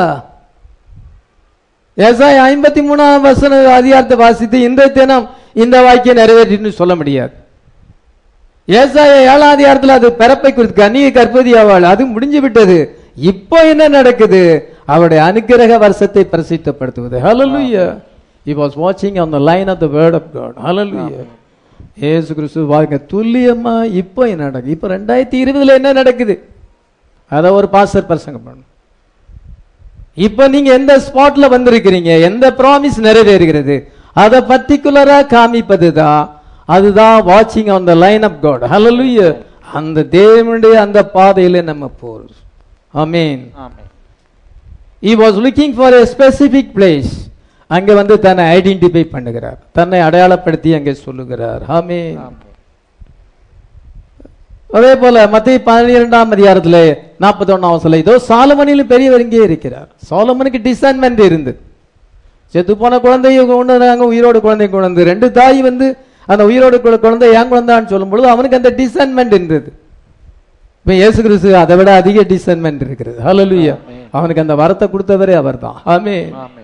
ஏசாய் ஐம்பத்தி மூணாம் வசன அதிகாரத்தை வாசித்து இந்த தினம் இந்த வாக்கியம் நிறைவேற்றின்னு சொல்ல முடியாது. ஏசாய ஏழாம் அதிகாரத்தில் அது பிறப்பை குறித்து கன்னிகை கற்பதி அவள் அது முடிஞ்சு விட்டது. இப்போ என்ன நடக்குது? அவருடைய அனுக்கிரக வருஷத்தை பிரசித்தப்படுத்துவது. ஹலலுயா இ வாஸ் வாட்சிங் on the line of the word of God ஹலலுயா ஏசு கிறிஸ்து வாழ்க்கை துல்லியமா இப்போ என்ன நடக்குது? இப்போ ரெண்டாயிரத்தி இருபதுல என்ன நடக்குது? அதை ஒரு பாஸ்டர் பிரசங்கம் பண்ணணும் இப்ப நீங்க எந்த ஸ்பாட்ல வந்திருக்கிறீங்க? எந்த ப்ராமிஸ் நிறைவேறுகிறது? அதை பர்டிகுலரா காமிப்பது தான் அதுதான் வாட்சிங் on the line of God ஹalleluya அந்த தேவனுடைய அந்த பாதையில நம்ம போறோம். ஆமென் ஆமென். he was looking for a specific place. அங்க வந்து தன்னை ஐடென்டிஃபை பண்ணுகிறார். தன்னை அடையாளப்படுத்தி அங்கே சொல்லுகிறார். ஆமென். அதே போல மத்திய பன்னிரெண்டாம் அதிகாரத்துல நாற்பத்தி ஒன்னாம் சொல்ல இதோ சாலமனிலும் பெரியவர் இங்கே இருக்கிறார். சாலமனுக்கு டிசைன்மெண்ட் இருந்தது. செத்து போன குழந்தைய கொண்டு உயிரோடு குழந்தைய கொண்டு ரெண்டு தாய் வந்து அந்த உயிரோடு குழ- குழந்தை ஏன் குழந்தான்னு சொல்லும் பொழுது அவனுக்கு அந்த டிசைன்மெண்ட் இருந்தது. இப்ப இயேசு கிறிஸ்து அதை விட அதிக டிசைன்மெண்ட் இருக்கிறது. ஆமென். அவனுக்கு அந்த வரத்தை கொடுத்தவரே அவர்தான். ஆமென் ஆமென்.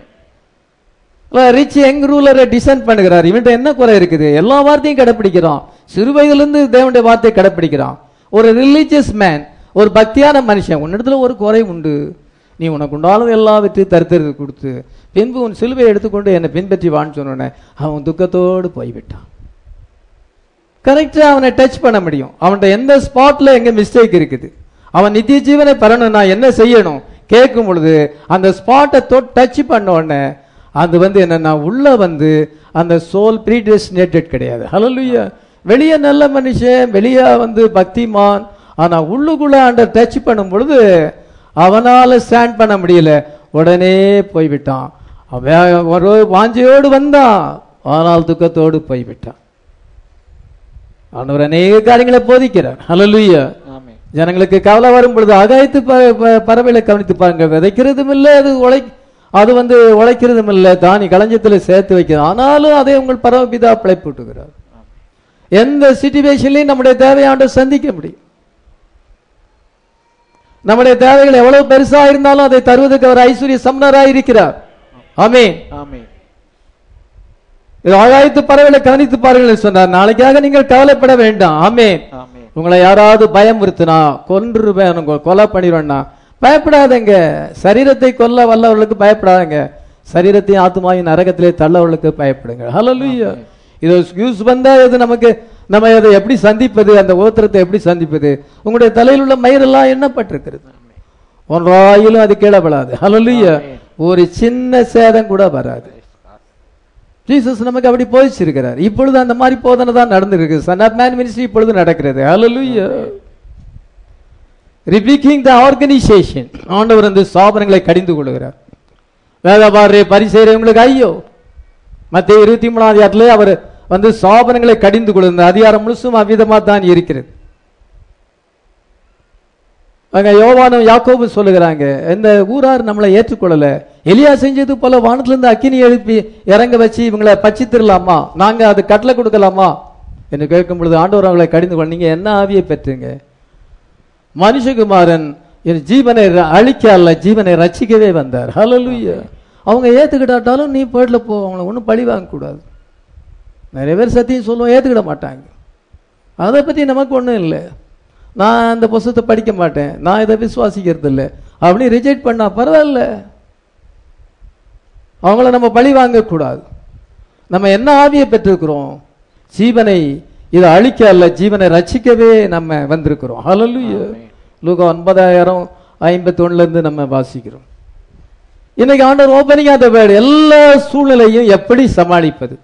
ரிச் யங் ரூலரை டிசைன் பண்ணுகிறார். இவன்ட்ட என்ன குறை இருக்குது? எல்லா வார்த்தையும் கடைப்பிடிக்கிறான். சிறு வயதுலேருந்து தேவனுடைய வார்த்தையை கடைப்பிடிக்கிறான். ஒரு ரிலீஜியஸ் மேன் ஒரு பக்தியான மனுஷன் உன்னிடத்துல ஒரு குறை உண்டு. நீ உனக்கு உண்டாலும் எல்லாவற்றையும் தருத்தறது கொடுத்து பின்பு உன் சிலுவை எடுத்துக்கொண்டு என்னை பின்பற்றி வான்னு சொன்னோடனே அவன் துக்கத்தோடு போய்விட்டான். கரெக்டாக அவனை டச் பண்ண முடியும். அவன்கிட்ட எந்த ஸ்பாட்டில் எங்கே மிஸ்டேக் இருக்குது? அவன் நித்திய ஜீவனை பெறணும் நான் என்ன செய்யணும்? கேட்கும் பொழுது அந்த ஸ்பாட்டை தொட் டச் பண்ண உடனே அது வந்து என்னன்னா உள்ள வந்து அந்த சோல் ப்ரீடெஸ்டினேட்டட் கிடையாது. ஹalleluya வெளியே நல்ல மனுஷன் வெளியே வந்து பக்திமான் ஆனா உள்ளுக்குள்ள அந்த டச் பண்ணும் பொழுது அவனால ஸ்டாண்ட் பண்ண முடியல. உடனே போய்விட்டான். அவன் ஒரு வாஞ்சையோடு வந்தான். ஆனால் துக்கத்தோடு போய்விட்டான். ஆண்டவர் அநேக காரியங்களை போதிக்கிறார். ஆமென். ஜனங்களுக்கு கவலை வரும் பொழுது அகாயத்து பறவைகளை கவனித்து பாருங்க விதைக்கிறதும் இல்லை அது உழை அது வந்து உழைக்கிறதும் இல்லை தானி களஞ்சத்துல சேர்த்து வைக்கிறது. ஆனாலும் அதை உங்கள் பரமபிதா பிழைப்பு விட்டுகிறார் எந்த சிச்சுவேஷன்லையும் நம்முடைய தேவையாண்ட சந்திக்க முடியும். நம்முடைய தேவைகள் எவ்வளவு பெருசா இருந்தாலும் அதை தருவதற்கு அவர் ஐஸ்வர்ய சம்னராய் இருக்கிறார். ஆமென். இது ஆகாயத்து பறவைகளை கவனித்து பாருங்கள் சொன்னார். நாளைக்காக நீங்கள் கவலைப்பட வேண்டாம். ஆமென். உங்களை யாராவது பயமுறுத்தினா கொன்றுவேன் கொலை பண்ணிடுவேன்னா பயப்படாதங்க. சரீரத்தை கொல்ல வல்லவர்களுக்கு பயப்படாதங்க. சரீரத்தையும் ஆத்மாவையும் நரகத்திலே தள்ளவர்களுக்கு பயப்படுங்க. ஹalleluya இது யூஸ் வந்தா இது நமக்கு நம்ம அதை எப்படி சந்திப்பது அந்த ஓத்திரத்தை எப்படி சந்திப்பது? உங்களுடைய தலையில் உள்ள மயிரெல்லாம் எண்ணப்பட்டிருக்கிறது. ஒன்றாயிலும் அது கீழே விழாது ஹalleluya ஒரு சின்ன சேதம் கூட வராது. ஜீசஸ் நமக்கு அப்படி போதிச்சிருக்கிறார். இப்பொழுது அந்த மாதிரி போதனை தான் நடந்திருக்கு. சன் ஆஃப் மேன் மினிஸ்ட்ரி இப்பொழுது நடக்கிறது. ஹalleluya ரிபிக்கிங் த ஆர்கனைசேஷன் ஆண்டவர் வந்து ஸ்தாபனங்களை கடிந்து கொள்கிறார். வேதபாரே பரிசெய்றவங்களுக்கு ஐயோ. மத்திய இருபத்தி மூணாம் அதிகாரத்திலே அவர் வந்து ஸ்தாபனங்களை கடிந்து கொள்கிற அதிகாரம் முழுசும் அவ்விதமாக தான் இருக்கிறது. அங்க யோவானும் யாக்கோபு சொல்லுகிறாங்க இந்த ஊரார் நம்மளை ஏற்றுக்கொள்ளல. எலியா செஞ்சது போல வானத்துல இருந்து அக்கினி எழுப்பி இறங்க வச்சு இவங்களை பச்சித்திரலாமா? நாங்க அது கட்டளை கொடுக்கலாமா? என்று கேட்கும் பொழுது ஆண்டவர் அவங்களை கடிந்து கொள்ள நீங்க என்ன ஆவியை பெற்றுங்க? மனுஷகுமாரன் என் ஜீவனை ர- அழிக்க அல்ல ஜீவனை ரசிக்கவே வந்தார். ஹலலுயா அவங்க ஏத்துக்கிட்டாட்டாலும் நீ போயிடல போ அவங்கள ஒன்றும் பழி வாங்கக்கூடாது நிறைய பேர் சத்தியம் சொல்லுவோம் ஏத்துக்கிட மாட்டாங்க. அதை பத்தி நமக்கு ஒன்றும் இல்லை. நான் அந்த புஸ்தகத்தை படிக்க மாட்டேன். நான் இதை விசுவாசிக்கிறது இல்லை. அப்படி ரிஜெக்ட் பண்ணா பரவாயில்ல. அவங்கள நம்ம பழி வாங்கக்கூடாது நம்ம என்ன ஆவியை பெற்றிருக்கிறோம்? ஜீவனை இதை அழிக்க அல்ல ஜீவனை ரட்சிக்கவே நம்ம வந்திருக்கிறோம். ஹalleluya லூகா ஒன்பதாயிரம் ஐம்பத்தி இருந்து நம்ம வாசிக்கிறோம். இன்னைக்கு ஆண்டவர் ஓப்பனிங் ஆஃப் த வேர்டு எல்லா சூழ்நிலையும் எப்படி சமாளிப்பது?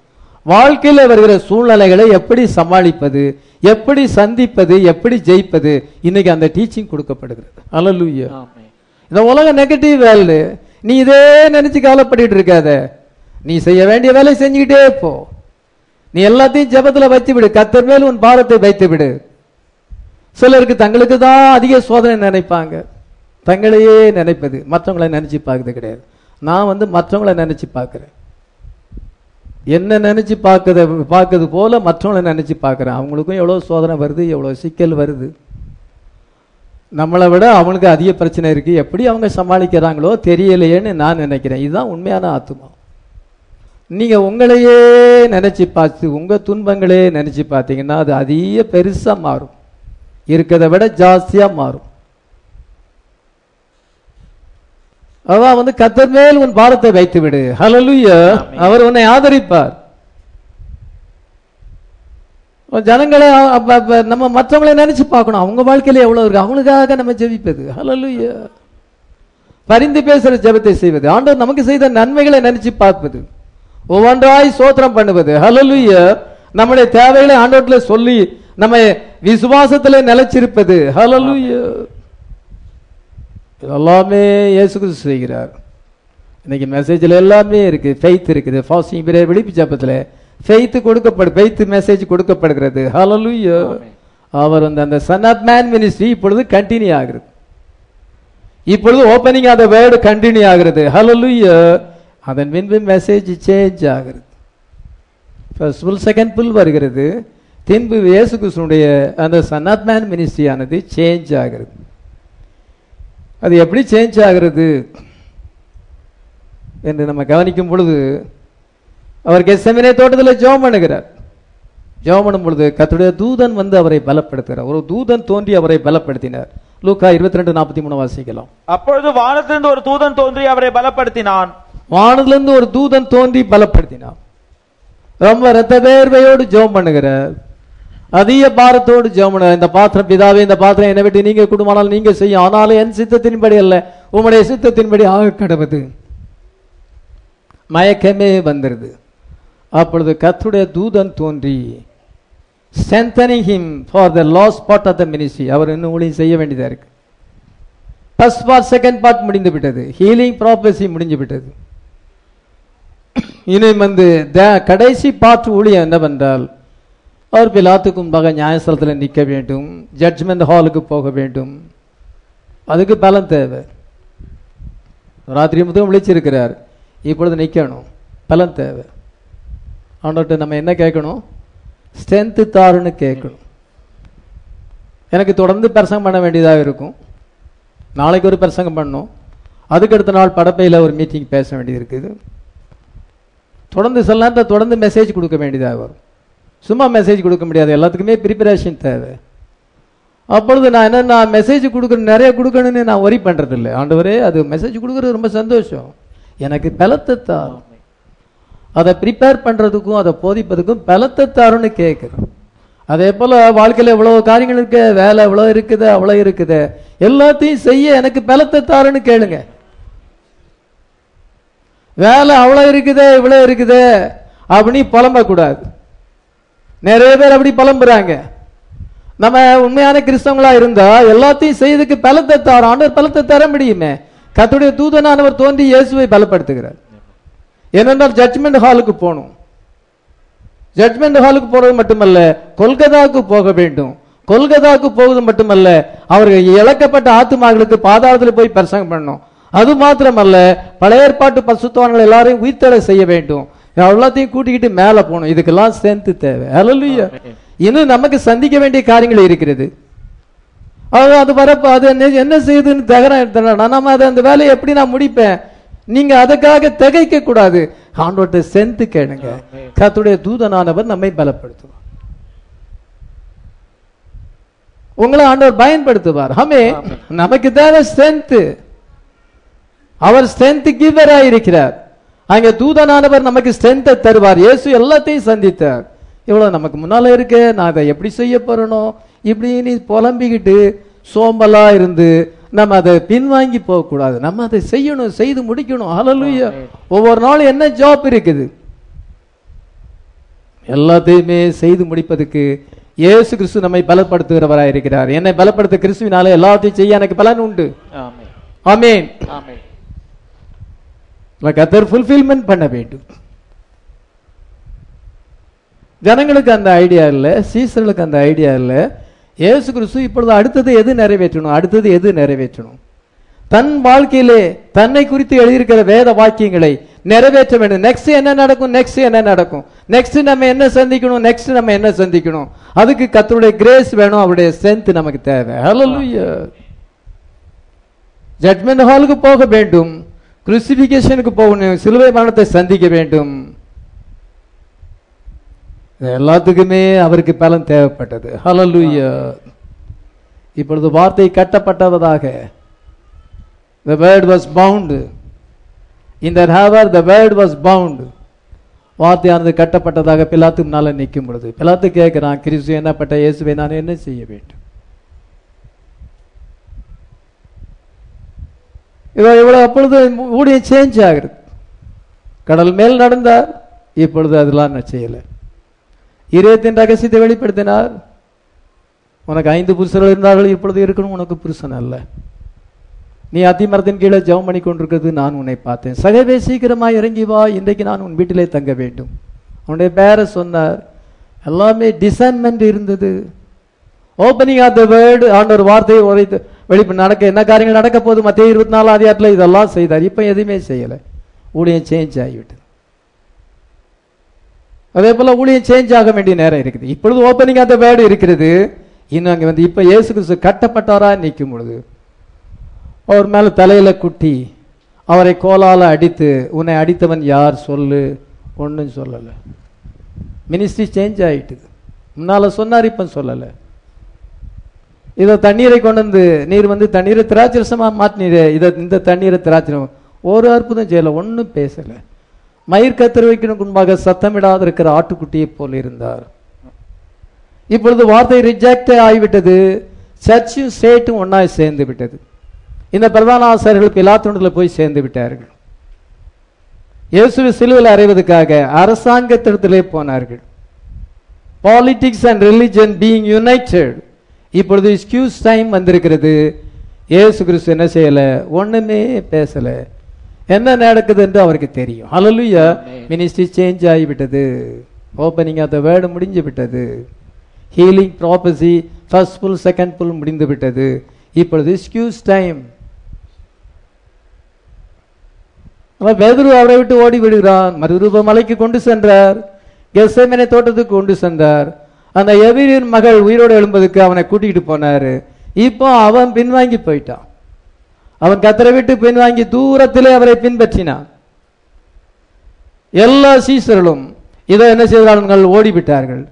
வாழ்க்கையில வருகிற சூழ்நிலைகளை எப்படி சமாளிப்பது? எப்படி சந்திப்பது? எப்படி ஜெயிப்பது? இன்னைக்கு அந்த டீச்சிங் கொடுக்கப்படுகிறது. ஹalleluya இந்த உலக நெகட்டிவ் வேர்ல்டு நீ இதே நினைச்சு கவலைப்பட்டுட்டு இருக்காத. நீ செய்ய வேண்டிய வேலை செஞ்சுக்கிட்டே போ. நீ எல்லாத்தையும் ஜெபத்துல வைத்து விடு கத்தர் மேல் உன் பாரத்தை வைத்து விடு சிலருக்கு தங்களுக்கு தான் அதிக சோதனை நினைப்பாங்க. தங்களையே நினைப்பது. மற்றவங்களை நினைச்சு பார்க்கறது கிடையாது. நான் வந்து மற்றவங்களை நினைச்சு பார்க்குறேன். என்ன நினைச்சு பார்க்கறது பார்க்கறது போல மற்றவங்களை நினைச்சு பார்க்குறேன். அவங்களுக்கும் எவ்வளவு சோதனை வருது எவ்வளவு சிக்கல் வருது. நம்மளை விட அவங்களுக்கு அதிக பிரச்சனை இருக்கு. எப்படி அவங்க சமாளிக்கிறாங்களோ தெரியலையேன்னு நான் நினைக்கிறேன். இதுதான் உண்மையான ஆத்மா. நீங்க உங்களையே நினைச்சு பார்த்து உங்க துன்பங்களே நினைச்சு பார்த்தீங்கன்னா அது அதிக பெருசா மாறும். இருக்கிறதை விட ஜாஸ்தியா மாறும். அதான் வந்து கத்தர் மேல் உன் பாரத்தை வைத்து விடு ஹalleluya அவர் உன்னை ஆதரிப்பார். ஜனங்களை நம்ம மற்றவங்களை நினைச்சு பார்க்கணும். அவங்க வாழ்க்கையில எவ்வளவு இருக்கு? அவங்களுக்காக நம்ம ஜெபிப்பது. ஹalleluya பரிந்து பேசுற ஜெபத்தை செய்வது. ஆண்டவர் நமக்கு செய்த நன்மைகளை நினைச்சு பார்ப்பது. ஒவ்வொன்றாய் சோத்திரம் பண்ணுவது. ஹalleluya நம்முடைய தேவைகளை ஆண்டவர்ல சொல்லி நம்ம விசுவாசத்திலே நிலைச்சிருப்பது. ஹalleluya எல்லாமே இயேசு கிறிஸ்து செய்கிறார். இன்னைக்கு மெசேஜில் எல்லாமே இருக்கு. ஃபெய்த் இருக்குது. ஃபாஸ்டிங் பீரியட் விழிப்பு ஜபத்தில் ஃபெய்த் கொடுக்கப்படு ஃபெய்த் மெசேஜ் கொடுக்கப்படுகிறது. ஹalleluya அவர் வந்து அந்த சன் ஆஃப் மேன் மினிஸ்ட்ரி இப்பொழுது கண்டினியூ ஆகிறது. இப்பொழுது ஓப்பனிங் அந்த வேர்டு கண்டினியூ ஆகிறது. ஹalleluya அதன் பின்பு மெசேஜ் சேஞ்ச் ஆகிறது. ஃபர்ஸ்ட் புல் செகண்ட் புல் வருகிறது. பின்பு இயேசு கிருஷ்ணனுடைய அந்த சன் ஆஃப் மேன் மினிஸ்ட்ரி ஆனது சேஞ்ச் ஆகிறது. அது எப்படி சேஞ்ச் ஆகிறது என்று நம்ம கவனிக்கும் பொழுது அவர் கெசமினே தோட்டத்தில் ஜோம் பண்ணுகிறார். ஜோம் பண்ணும் பொழுது கத்துடைய தூதன் வந்து அவரை பலப்படுத்துகிறார். ஒரு தூதன் தோன்றி அவரை பலப்படுத்தினார். லூக்கா இருபத்தி ரெண்டு நாற்பத்தி மூணு வாசிக்கலாம். அப்பொழுது வானத்திலிருந்து ஒரு தூதன் தோன்றி அவரை பலப்படுத்தினான். வானதுலேருந்து ஒரு தூதன் தோன்றி பலப்படுத்தினான். ரொம்ப ரத்த வேர்வையோடு ஜெபம் பண்ணுகிறார். அதிக பாரத்தோடு ஜெபம் பண்ணுகிறார். இந்த பாத்திரம் பிதாவே இந்த பாத்திரம் என்னை விட்டு நீங்க குடும்பமானால் நீங்க செய்யும். ஆனாலும் என் சித்தத்தின்படி அல்ல உங்களுடைய சித்தத்தின்படி ஆக கடவுது மயக்கமே வந்துருது. அப்பொழுது கத்துடைய தூதன் தோன்றி strengthening him for the lost part of the ministry அவர் இன்னும் ஊழியம் செய்ய வேண்டியதாக இருக்கு. ஃபர்ஸ்ட் பார்ட் செகண்ட் பார்ட் முடிந்து விட்டது. ஹீலிங் ப்ராப்பர்சி முடிஞ்சு விட்டது. இனி வந்து த- கடைசி பார்ட் ஊழியம் என்னவென்றால் அவர் பிலாத்துக்கு முன்பாக நியாயஸ்தலத்தில் நிற்க வேண்டும் ஜட்ஜ்மெண்ட் ஹாலுக்கு போக வேண்டும். அதுக்கு பலம் தேவை. ராத்திரி முதல் விழிச்சிருக்கிறார் இப்பொழுது நிற்கணும் பலம் தேவை. அவன்கிட்ட நம்ம என்ன கேட்கணும்? ஸ்ட்ரென்த்து தாருன்னு கேட்கணும். எனக்கு தொடர்ந்து பிரசங்கம் பண்ண வேண்டியதாக இருக்கும். நாளைக்கு ஒரு பிரசங்கம் பண்ணணும் அதுக்கு அடுத்த நாள் படப்பையில் ஒரு மீட்டிங் பேச வேண்டியது இருக்குது. தொடர்ந்து சில தொடர்ந்து மெசேஜ் கொடுக்க வேண்டியதாக வரும். சும்மா மெசேஜ் கொடுக்க முடியாது. எல்லாத்துக்குமே ப்ரிப்பரேஷன் தேவை. அப்பொழுது நான் என்ன நான் மெசேஜ் கொடுக்கணும் நிறைய கொடுக்கணும்னு நான் ஒரி பண்றதில்லை. ஆண்டவரே அது மெசேஜ் கொடுக்குறது ரொம்ப சந்தோஷம். எனக்கு பலத்தை தாரும். அதை ப்ரிப்பேர் பண்ணுறதுக்கும் அதை போதிப்பதுக்கும் பலத்தை தாருன்னு கேட்குறேன். அதே போல் வாழ்க்கையில் இவ்வளோ காரியங்கள் இருக்கு வேலை இவ்வளோ இருக்குது அவ்வளோ இருக்குது. எல்லாத்தையும் செய்ய எனக்கு பலத்தை தாருன்னு கேளுங்க. வேலை அவ்வளோ இருக்குதே இவ்வளோ இருக்குதே. அப்படின்னு புலம்பக்கூடாது. நிறைய பேர் அப்படி புலம்புறாங்க. நம்ம உண்மையான கிறிஸ்தவங்களா இருந்தா எல்லாத்தையும் செய்யறதுக்கு பலத்தை தர ஆண்டவர் பலத்தை தர முடியுமே. கத்துடைய தூதனானவர் தோன்றி இயேசுவை பலப்படுத்துகிறார். ஏனென்றால் ஜட்ஜ்மெண்ட் ஹாலுக்கு போகணும். ஜட்மெண்ட் ஹாலுக்கு போறது மட்டுமல்ல கொல்கதாவுக்கு போக வேண்டும். கொல்கதாவுக்கு போவது மட்டுமல்ல அவர்கள் இழக்கப்பட்ட ஆத்துமாக்களுக்கு பாதாளத்தில் போய் பிரசங்கம் பண்ணணும். அது மாத்திரமல்ல பழைய ஏற்பாட்டு பசுத்தவான்கள் எல்லாரையும் உயிர்த்தடை செய்ய வேண்டும். எல்லாத்தையும் கூட்டிக்கிட்டு மேல போகணும். இதுக்கெல்லாம் ஸ்ட்ரென்த் தேவை. ஹalleluya இன்னும் நமக்கு சந்திக்க வேண்டிய காரியங்கள் இருக்கிறது. அது அது வரப்போ அது என்ன செய்யுதுன்னு தகரம் எடுத்துனா நம்ம அதை அந்த வேலையை எப்படி நான் முடிப்பேன்? நீங்க அதுக்காக திகைக்க கூடாது. ஆண்டோட்ட சென்த்து கேளுங்க. கர்த்தருடைய தூதனானவர் நம்மை பலப்படுத்துவார். உங்களை ஆண்டவர் பயன்படுத்துவார். ஆமே நமக்கு தேவை ஸ்ட்ரென்த் அவர் ஸ்ட்ரென்த் கிவரா இருக்கிறார். அங்க தூதனானவர் நமக்கு ஸ்ட்ரென்த்தை தருவார். இயேசு எல்லாத்தையும் சந்தித்தார். இவ்வளவு நமக்கு முன்னால இருக்கு. நான் அதை எப்படி செய்ய போறனோ? இப்படி நீ புலம்பிக்கிட்டு சோம்பலா இருந்து நம்ம அதை பின்வாங்கி போக கூடாது நம்ம அதை செய்யணும் செய்து முடிக்கணும். ஹalleluya ஒவ்வொரு நாளும் என்ன ஜாப் இருக்குது? எல்லாத்தையுமே செய்து முடிப்பதற்கு இயேசு கிறிஸ்து நம்மை பலப்படுத்துகிறவராய் இருக்கிறார். என்னை பலப்படுத்த கிறிஸ்துவினால எல்லாத்தையும் செய்ய எனக்கு பலன் உண்டு. ஆமென். ஆமென். கத்தர் ஃபுல்ஃபில்மெண்ட் பண்ண வேண்டும். ஜனங்களுக்கு அந்த ஐடியா இல்லை சீசர்களுக்கு அந்த ஐடியா இல்லை. இயேசு கிறிஸ்து இப்பொழுது அடுத்தது எது நிறைவேற்றணும்? அடுத்தது எது நிறைவேற்றணும்? தன் வாழ்க்கையிலே தன்னை குறித்து எழுதியிருக்கிற வேத வாக்கியங்களை நிறைவேற்ற வேண்டும். நெக்ஸ்ட் என்ன நடக்கும்? நெக்ஸ்ட் என்ன நடக்கும்? நெக்ஸ்ட் நம்ம என்ன சந்திக்கணும்? நெக்ஸ்ட் நம்ம என்ன சந்திக்கணும்? அதுக்கு கத்தருடைய கிரேஸ் வேணும் அவருடைய ஸ்ட்ரென்த் நமக்கு தேவை. ஹalleluya ஜட்மெண்ட் ஹாலுக்கு போக வேண்டும். கிறிஸ்டிபிகேஷனுக்கு போகணும். சிலுவை மரணத்தை சந்திக்க வேண்டும். எல்லாத்துக்குமே அவருக்கு பலன் தேவைப்பட்டது. ஹலலூயா இப்பொழுது வார்த்தை கட்டப்பட்டதாக த வேர்ட் வாஸ் பவுண்டு இந்த however the word was bound வார்த்தையானது கட்டப்பட்டதாக பிலாத்து முன்னால நிற்கும் பொழுது. பிலாத்து கேட்குறான் கிறிஸ்து என்னப்பட்ட இயேசுவை நான் என்ன செய்ய வேண்டும்? இவர் இவ்வளவு அப்பொழுது ஊழியம் சேஞ்ச் ஆகிறது. கடல் மேல் நடந்தார் இப்பொழுது அதெல்லாம் நான் செய்யலை. இருபத்தின் ரகசியத்தை வெளிப்படுத்தினார். உனக்கு ஐந்து புருஷர்கள் இருந்தார்கள் இப்பொழுது இருக்கணும் உனக்கு புருஷன் அல்ல. நீ அத்திமரத்தின் கீழே ஜெபம் பண்ணி கொண்டிருக்கிறது நான் உன்னை பார்த்தேன். சகவே சீக்கிரமாக இறங்கி வா இன்றைக்கு நான் உன் வீட்டிலே தங்க வேண்டும். உன்னுடைய பேரை சொன்னார். எல்லாமே டிசைன்மெண்ட் இருந்தது. ஓப்பனிங் ஆஃப் த வேர்டு ஆண்டவர் வார்த்தையை உரைத்து வெளிப்பு நடக்க என்ன காரியங்கள் நடக்க போகுது? மத்திய இருபத்தி நாலு அதிகாரத்தில் இதெல்லாம் செய்தார். இப்போ எதுவுமே செய்யலை. ஊழியம் சேஞ்ச் ஆகிவிட்டது. அதே போல ஊழியம் சேஞ்ச் ஆக வேண்டிய நேரம் இருக்குது. இப்பொழுது ஓப்பனிங் அந்த வேர்டு இருக்கிறது. இன்னும் அங்கே வந்து இப்போ இயேசு கிறிஸ்து கட்டப்பட்டாரா நிற்கும் பொழுது அவர் மேலே தலையில குட்டி அவரை கோலால அடித்து உன்னை அடித்தவன் யார்? சொல்லு. ஒன்றும் சொல்லலை. மினிஸ்ட்ரி சேஞ்ச் ஆகிட்டுது முன்னால சொன்னார் இப்போ சொல்லலை. இதை தண்ணீரை கொண்டு வந்து நீர் வந்து தண்ணீரை திராட்சரசமாக மாற்றினீரே. இதை இந்த தண்ணீரை திராட்சரம். ஒரு அற்புதம் செய்யலை ஒன்றும் பேசலை. மயிர் கத்தர் வைக்கணும் முன்பாக சத்தமிடாது இருக்கிற ஆட்டுக்குட்டியை போல் இருந்தார். இப்பொழுது வார்த்தை ரிஜெக்ட் ஆகிவிட்டது. சர்ச்சும் ஸ்டேட்டும் ஒன்றாய் சேர்ந்து விட்டது. இந்த பிரதான ஆசிரியர்கள் பிலாத்துண்டில் போய் சேர்ந்து விட்டார்கள். இயேசுவை சிலுவில் அறைவதற்காக அரசாங்கத்திடத்திலே போனார்கள். Politics and religion being united இப்பொழுது எக்ஸ்கியூஸ் டைம் வந்திருக்கிறது. இயேசு கிறிஸ்து என்ன செய்யல? ஒண்ணுமே பேசல. என்ன நடக்குது என்று அவருக்கு தெரியும். ஹalleluya மினிஸ்ட்ரி சேஞ்ச் ஆகிவிட்டது. ஓப்பனிங் ஆஃப் த வேர்டு முடிஞ்சு விட்டது. Healing prophecy first pull second pull முடிந்து விட்டது. இப்பொழுது எக்ஸ்கியூஸ் டைம் வெதுரு அவரை விட்டு ஓடி விடுகிறான். மறுரூப மலைக்கு கொண்டு சென்றார். கெசமனை தோட்டத்துக்கு கொண்டு சென்றார். அந்த எபிரியின் மகள் உயிரோடு எழும்பதுக்கு அவனை கூட்டிகிட்டு போனாரு. இப்போ அவன் பின்வாங்கி போயிட்டான். அவன் கத்தரை விட்டு பின்வாங்கி தூரத்திலே அவரை பின்பற்றினான். எல்லா சீசர்களும் இதை என்ன செய்தார்கள் ஓடிவிட்டார்கள்.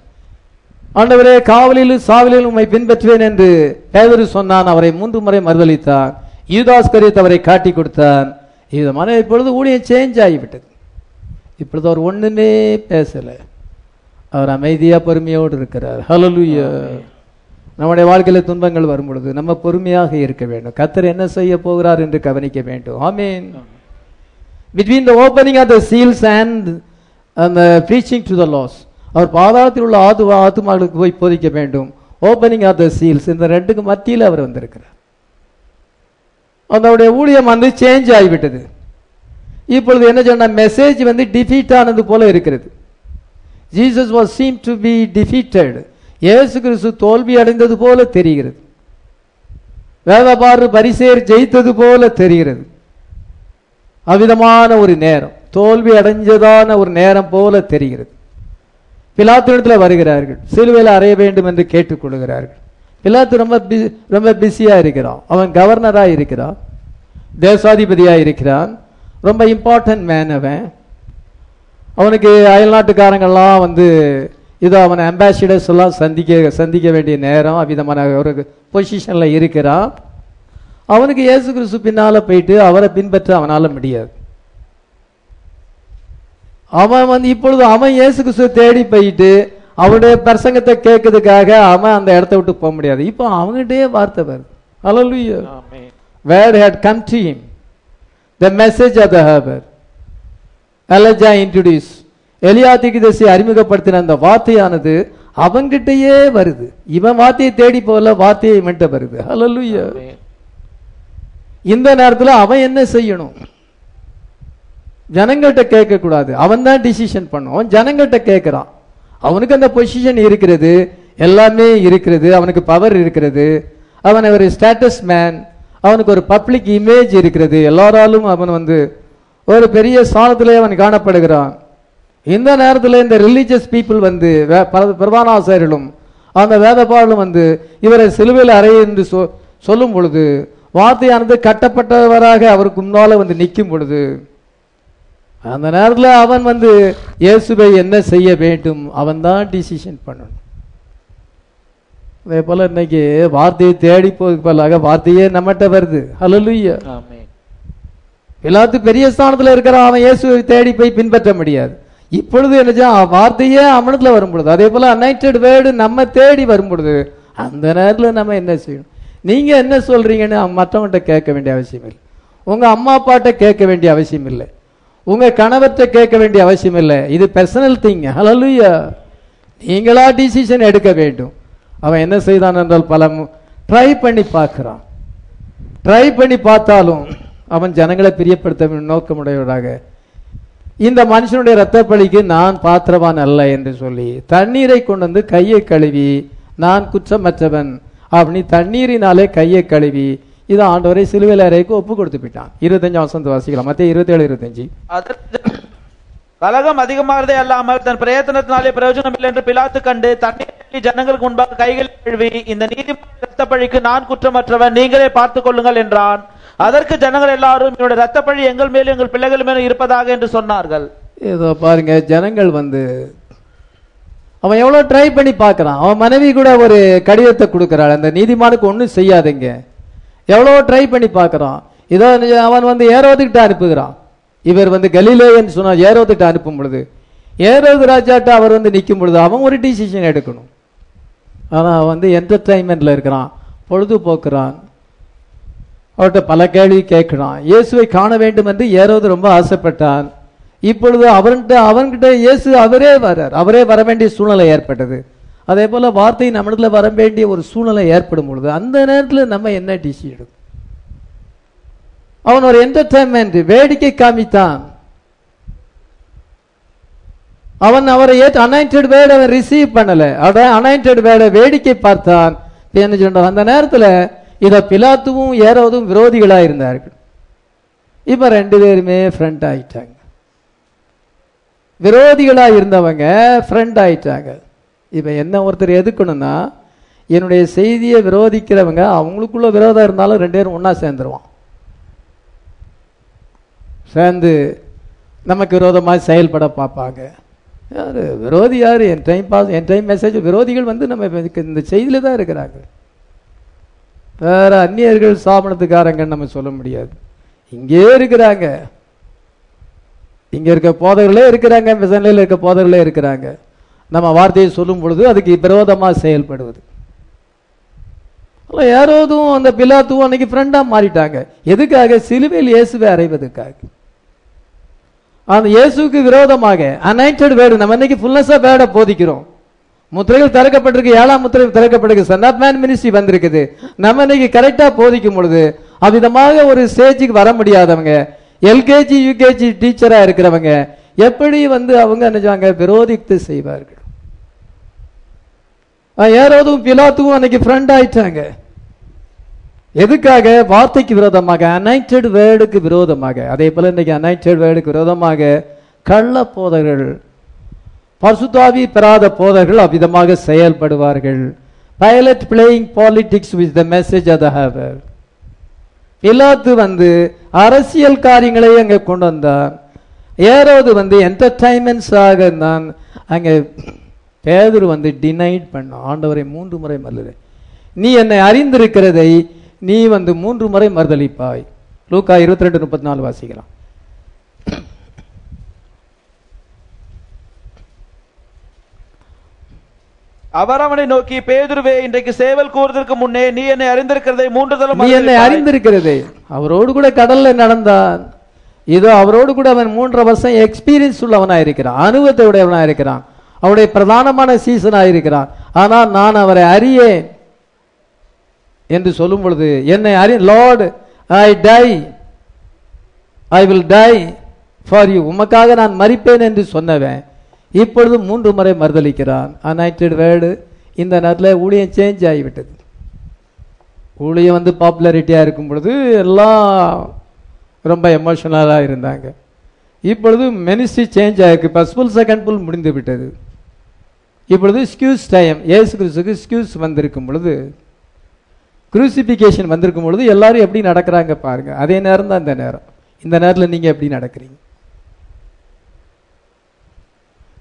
ஆண்டவரே காவலிலும் சாவலிலும் உண்மை பின்பற்றுவேன் என்று பேதரு சொன்னான். அவரை மூன்று முறை மறுதளித்தான் யூதாஸ்கரியத் அவரை காட்டி கொடுத்தான். இது மன இப்பொழுது ஊழியம் சேஞ்ச் ஆகிவிட்டது. இப்பொழுது அவர் ஒன்றுமே பேசலை. அவர் அமைதியா பொறுமையோடு இருக்கிறார். ஹalleluya நம்முடைய வாழ்க்கையில துன்பங்கள் வரும் பொழுது நம்ம பொறுமையாக இருக்க வேண்டும். கத்தர் என்ன செய்ய போகிறார் என்று கவனிக்க வேண்டும். ஆமீன். Between the opening of the seals and அந்த ப்ரீச்சிங் டு த லாஸ் அவர் பாதாளத்தில் உள்ள ஆது ஆத்துமார்களுக்கு போய் போதிக்க வேண்டும். ஓப்பனிங் ஆஃப் த சீல்ஸ் இந்த ரெண்டுக்கு மத்தியில் அவர் வந்திருக்கிறார். அதனுடைய ஊழியம் வந்து சேஞ்ச் ஆகிவிட்டது. இப்பொழுது என்ன சொன்ன மெசேஜ் வந்து டிஃபீட் ஆனது போல இருக்கிறது. Jesus was seem to be defeated இயேசு கிறிஸ்து தோல்வி அடைந்தது போல தெரிகிறது. வேதபாறு பரிசேர் ஜெயித்தது போல தெரிகிறது. அவ்விதமான ஒரு நேரம். தோல்வி அடைஞ்சதான ஒரு நேரம் போல தெரிகிறது. பிலாத்திடத்தில் வருகிறார்கள். சிலுவையில் அறைய வேண்டும் என்று கேட்டுக்கொள்கிறார்கள் பிலாத்து ரொம்ப பி- ரொம்ப பிஸியாக இருக்கிறான். அவன் கவர்னராக இருக்கிறான். தேசாதிபதியாக இருக்கிறான். ரொம்ப இம்பார்ட்டன்ட் மேன் அவன். அவனுக்கு அயல்நாட்டுக்காரங்கெல்லாம் வந்து இதோ அவன் அம்பாசிடர்ஸ் எல்லாம் சந்திக்க சந்திக்க வேண்டிய நேரம் அவ்விதமான ஒரு பொசிஷன்ல இருக்கிறான் அவனுக்கு இயேசு கிறிஸ்து பின்னால போயிட்டு அவரை பின்பற்ற அவனால முடியாது அவன் வந்து இப்பொழுது அவன் இயேசு கிறிஸ்துவை தேடி போயிட்டு அவனுடைய பிரசங்கத்தை கேட்கறதுக்காக அவன் அந்த இடத்த விட்டு போக முடியாது இப்போ அவன்கிட்டயே வார்த்தை வருது Hallelujah. Amen. word had come to him. The message Elijah introduced. எலியா தீர்க்கதரிசி அறிமுகப்படுத்தின அந்த வார்த்தையானது அவன்கிட்டயே வருது. இவன் வார்த்தையை தேடி போகல வார்த்தையை இவன்கிட்ட வருது. ஆமென். இந்த நேரத்துல அவன் என்ன செய்யணும்? ஜனங்கள்கிட்ட கேட்க கூடாது அவன் தான் டிசிஷன் பண்ணும் ஜனங்கள்கிட்ட கேட்கிறான். அவனுக்கு அந்த பொசிஷன் இருக்கிறது. எல்லாமே இருக்கிறது. அவனுக்கு பவர் இருக்கிறது. அவன் ஒரு ஸ்டேட்டஸ் மேன் அவனுக்கு ஒரு பப்ளிக் இமேஜ் இருக்கிறது. எல்லாராலும் அவன் வந்து ஒரு பெரிய ஸ்தானத்திலே அவன் காணப்படுகிறான். இந்த நேரத்தில் இந்த ரிலீஜியஸ் பீப்புள் வந்து வே- பர- பிரதான ஆசிரியர்களும் அந்த வேதப்பாடும் வந்து இவரை சிலுவையில் அறை என்று சொ- சொல்லும் பொழுது வார்த்தையானது கட்டப்பட்டவராக அவருக்கு முன்னால் வந்து நிற்கும் பொழுது அந்த நேரத்தில் அவன் வந்து இயேசுவை என்ன செய்ய வேண்டும்? அவன் தான் டிசிஷன் பண்ணணும். அதே போல இன்னைக்கு வார்த்தையை தேடி போவதுக்கு பதிலாக வார்த்தையே நம்மகிட்ட வருது. ஹலோ ஆமென். எல்லாத்துக்கும் பெரிய ஸ்தானத்தில் இருக்கிற அவன் இயேசுவை தேடி போய் பின்பற்ற முடியாது. இப்பொழுது என்ன வார்த்தையே அவனத்தில் வரும் பொழுது அதே போல அனைட்டட் வேர்டு நம்ம தேடி வரும் பொழுது அந்த நேரத்தில் நம்ம என்ன செய்யணும்? நீங்க என்ன சொல்றீங்கன்னு மற்றவன்கிட்ட கேட்க வேண்டிய அவசியம் இல்லை. உங்க அம்மா அப்பாட்ட கேட்க வேண்டிய அவசியம் இல்லை. உங்க கணவர்கிட்ட கேட்க வேண்டிய அவசியம் இல்லை. இது பர்சனல் திங் ஹலலுயா நீங்களா டிசிஷன் எடுக்க வேண்டும். அவன் என்ன செய்தான் என்றால் பல ட்ரை பண்ணி பார்க்கிறான். ட்ரை பண்ணி பார்த்தாலும் அவன் ஜனங்களை பிரியப்படுத்த நோக்கமுடையவராக. இந்த மனுஷனுடைய இரத்த பலிக்கு நான் பாத்திரவான் அல்ல என்று சொல்லி தண்ணீரை கொண்டு வந்து கையை கழுவி நான் குற்றமற்றவன் அப்படி தண்ணீரினாலே கையை கழுவி இது ஆண்டவரை சிலுவையில் அறைக்கு ஒப்பு கொடுத்து போயிட்டான் இருபத்தஞ்சு வசந்த வாசிக்கலாம். மத்திய இருபத்தேழு இருபத்தஞ்சு. கலகம் அதிகமாகிறதே அல்லாமல் தன் பிரயத்தனத்தினாலே பிரயோஜனம் இல்லை என்று பிலாத்து கண்டு தண்ணீர் ஜனங்களுக்கு முன்பாக கைகள் கழுவி இந்த நீதிமன்ற இரத்தப்பழிக்கு நான் குற்றமற்றவன் நீங்களே பார்த்துக் கொள்ளுங்கள் என்றான். அதற்கு ஜனங்கள் எல்லாரும் என்னுடைய பழி எங்கள் மேலும் எங்கள் பிள்ளைகள் மேலும் இருப்பதாக என்று சொன்னார்கள். ஏதோ பாருங்க ஜனங்கள் வந்து அவன் எவ்வளோ ட்ரை பண்ணி பார்க்குறான். அவன் மனைவி கூட ஒரு கடிதத்தை கொடுக்குறாள். அந்த நீதிமானுக்கு ஒன்றும் செய்யாதீங்க. எவ்வளோ ட்ரை பண்ணி பார்க்குறான். இதோ அவன் வந்து ஏரோதுக்கிட்ட அனுப்புகிறான். இவர் வந்து கலிலேயன்னு சொன்னால் ஏரோதுக்கிட்ட அனுப்பும் பொழுது ஏரோது ராஜாட்ட அவர் வந்து நிற்கும் பொழுது அவன் ஒரு டிசிஷன் எடுக்கணும். ஆனால் அவன் வந்து என்டர்டைன்மெண்ட்டில் இருக்கிறான். பொழுதுபோக்குறான். அவர்கிட்ட பல கேள்வி கேட்கணும் இயேசுவை காண வேண்டும் என்று ஏரோது ரொம்ப ஆசைப்பட்டான். இப்பொழுது அவன்கிட்ட அவன்கிட்ட இயேசு அவரே வரார். அவரே வர வேண்டிய சூழ்நிலை ஏற்பட்டது. அதே போல வார்த்தை நம்மிடத்துல வர வேண்டிய ஒரு சூழ்நிலை ஏற்படும் பொழுது அந்த நேரத்தில் நம்ம என்ன டிசி எடுக்கும் அவன் ஒரு என்டர்டைன்மெண்ட் வேடிக்கை காமித்தான். அவன் அவரை ஏற்று அனாயிண்டட் வேர்டு அவன் ரிசீவ் பண்ணலை. அவட அனாயிண்டட் வேர்டை வேடிக்கை பார்த்தான். என்ன சொல்றான் அந்த நேரத்தில் இத பிலாத்துவும் ஏறவதும் விரோதிகளாக இருந்தார்கள் இப்ப ரெண்டு பேருமே ஃப்ரெண்ட் ஆயிட்டாங்க. விரோதிகளா இருந்தவங்க ஃப்ரெண்ட் ஆயிட்டாங்க. இப்ப என்ன ஒருத்தர் எதுக்கணும்னா என்னுடைய செய்தியை விரோதிக்கிறவங்க அவங்களுக்குள்ள விரோதம் இருந்தாலும் ரெண்டு பேரும் ஒன்றா சேர்ந்துருவான். சேர்ந்து நமக்கு விரோதமாக செயல்பட பார்ப்பாங்க. யாரு? விரோதி யாரு? End time pass end time message விரோதிகள் வந்து நம்ம இந்த செய்தியில தான் இருக்கிறாங்க. வேற அந்நியர்கள் சாபனத்துக்காரங்கன்னு நம்ம சொல்ல முடியாது. இங்கே இருக்கிறாங்க. இங்க இருக்க போதவர்களே இருக்கிறாங்க மிசனில் இருக்க போதர்களே இருக்கிறாங்க. நம்ம வார்த்தையை சொல்லும் பொழுது அதுக்கு விரோதமாக செயல்படுவது. யாரோதும் அந்த பிலாத்துவும் அன்னைக்கு ஃப்ரெண்டாக மாறிட்டாங்க. எதுக்காக? சிலுவையில் இயேசுவை அறைவதற்காக. அந்த இயேசுக்கு விரோதமாக அனைட்டட் வேர்டு நம்ம இன்னைக்கு ஃபுல்னஸாக வேர்டை போதிக்கிறோம். முத்திரைகள் திறக்கப்பட்டிருக்கு ஏழாம் முத்திரை திறக்கப்பட்டிருக்கு. சன் ஆஃப் மேன் மினிஸ்ட்ரி வந்திருக்குது. நம்ம இன்னைக்கு கரெக்டா போதிக்கும் பொழுது அவ்விதமாக ஒரு ஸ்டேஜுக்கு வர முடியாதவங்க எல்கேஜி யூகேஜி டீச்சரா இருக்கிறவங்க எப்படி வந்து அவங்க நினைச்சாங்க விரோதித்து செய்வார்கள். ஏரோதும் பிலாத்துவும் அன்னைக்கு ஃப்ரெண்ட் ஆயிட்டாங்க. எதுக்காக? வார்த்தைக்கு விரோதமாக அனைட்டட் வேர்டுக்கு விரோதமாக. அதே போல இன்னைக்கு அனைட்டட் வேர்டுக்கு விரோதமாக கள்ள போதர்கள் பரிசுத்தாவி பெறாத போதர்கள் அவ்விதமாக செயல்படுவார்கள். Pilate playing politics with the message அத ஹேவர் பிலாத்து வந்து அரசியல் காரியங்களை அங்கே கொண்டு வந்தான். ஏறாவது வந்து என்டர்டைன்மெண்ட்ஸாக இருந்தான். அங்கே பேதர் வந்து டினைட் பண்ண ஆண்டவரை மூன்று முறை மறுதல் நீ என்னை அறிந்திருக்கிறதை நீ வந்து மூன்று முறை மறுதளிப்பாய் லூக்கா இருபத்தி ரெண்டு முப்பத்தி நாலு வாசிக்கலாம். அவர் அவனை நோக்கி பேதுருவே இன்றைக்கு சேவல் கூறுவதற்கு முன்னே நீ என்னை அறிந்திருக்கிறதை மூன்று தரம் நீ என்னை அறிந்திருக்கிறதே. அவரோடு கூட கடல்ல நடந்தான். இதோ அவரோடு கூட அவன் மூன்றரை வருஷம் எக்ஸ்பீரியன்ஸ் உள்ளவனா இருக்கிறான் அனுபவத்தை உடையவனா இருக்கிறான் அவருடைய பிரதானமான சீசனா இருக்கிறான் ஆனால் நான் அவரை அறியேன் என்று சொல்லும் பொழுது என்னை அறி Lord I die I will die for you உமக்காக நான் மறிப்பேன் என்று சொன்னவன். இப்பொழுது மூன்று முறை மறுதளிக்கிறான். அனைட்டட் வேர்டு இந்த நேரத்தில் ஊழியம் சேஞ்ச் ஆகிவிட்டது. ஊழியம் வந்து பாப்புலாரிட்டியாக இருக்கும் பொழுது எல்லாம் ரொம்ப எமோஷனலாக இருந்தாங்க. இப்பொழுது மினிஸ்ட்ரி சேஞ்ச் ஆகிருக்கு ஃபர்ஸ்ட் புல் செகண்ட் புல் முடிந்து விட்டது. இப்பொழுது ஸ்கியூஸ் டைம் ஏசு கிறிஸ்துக்கு ஸ்கியூஸ் வந்திருக்கும் பொழுது குரூசிபிகேஷன் வந்திருக்கும் பொழுது எல்லாரும் எப்படி நடக்கிறாங்க பாருங்கள் அதே நேரம் தான் இந்த நேரம். இந்த நேரத்தில் நீங்கள் எப்படி நடக்கிறீங்க?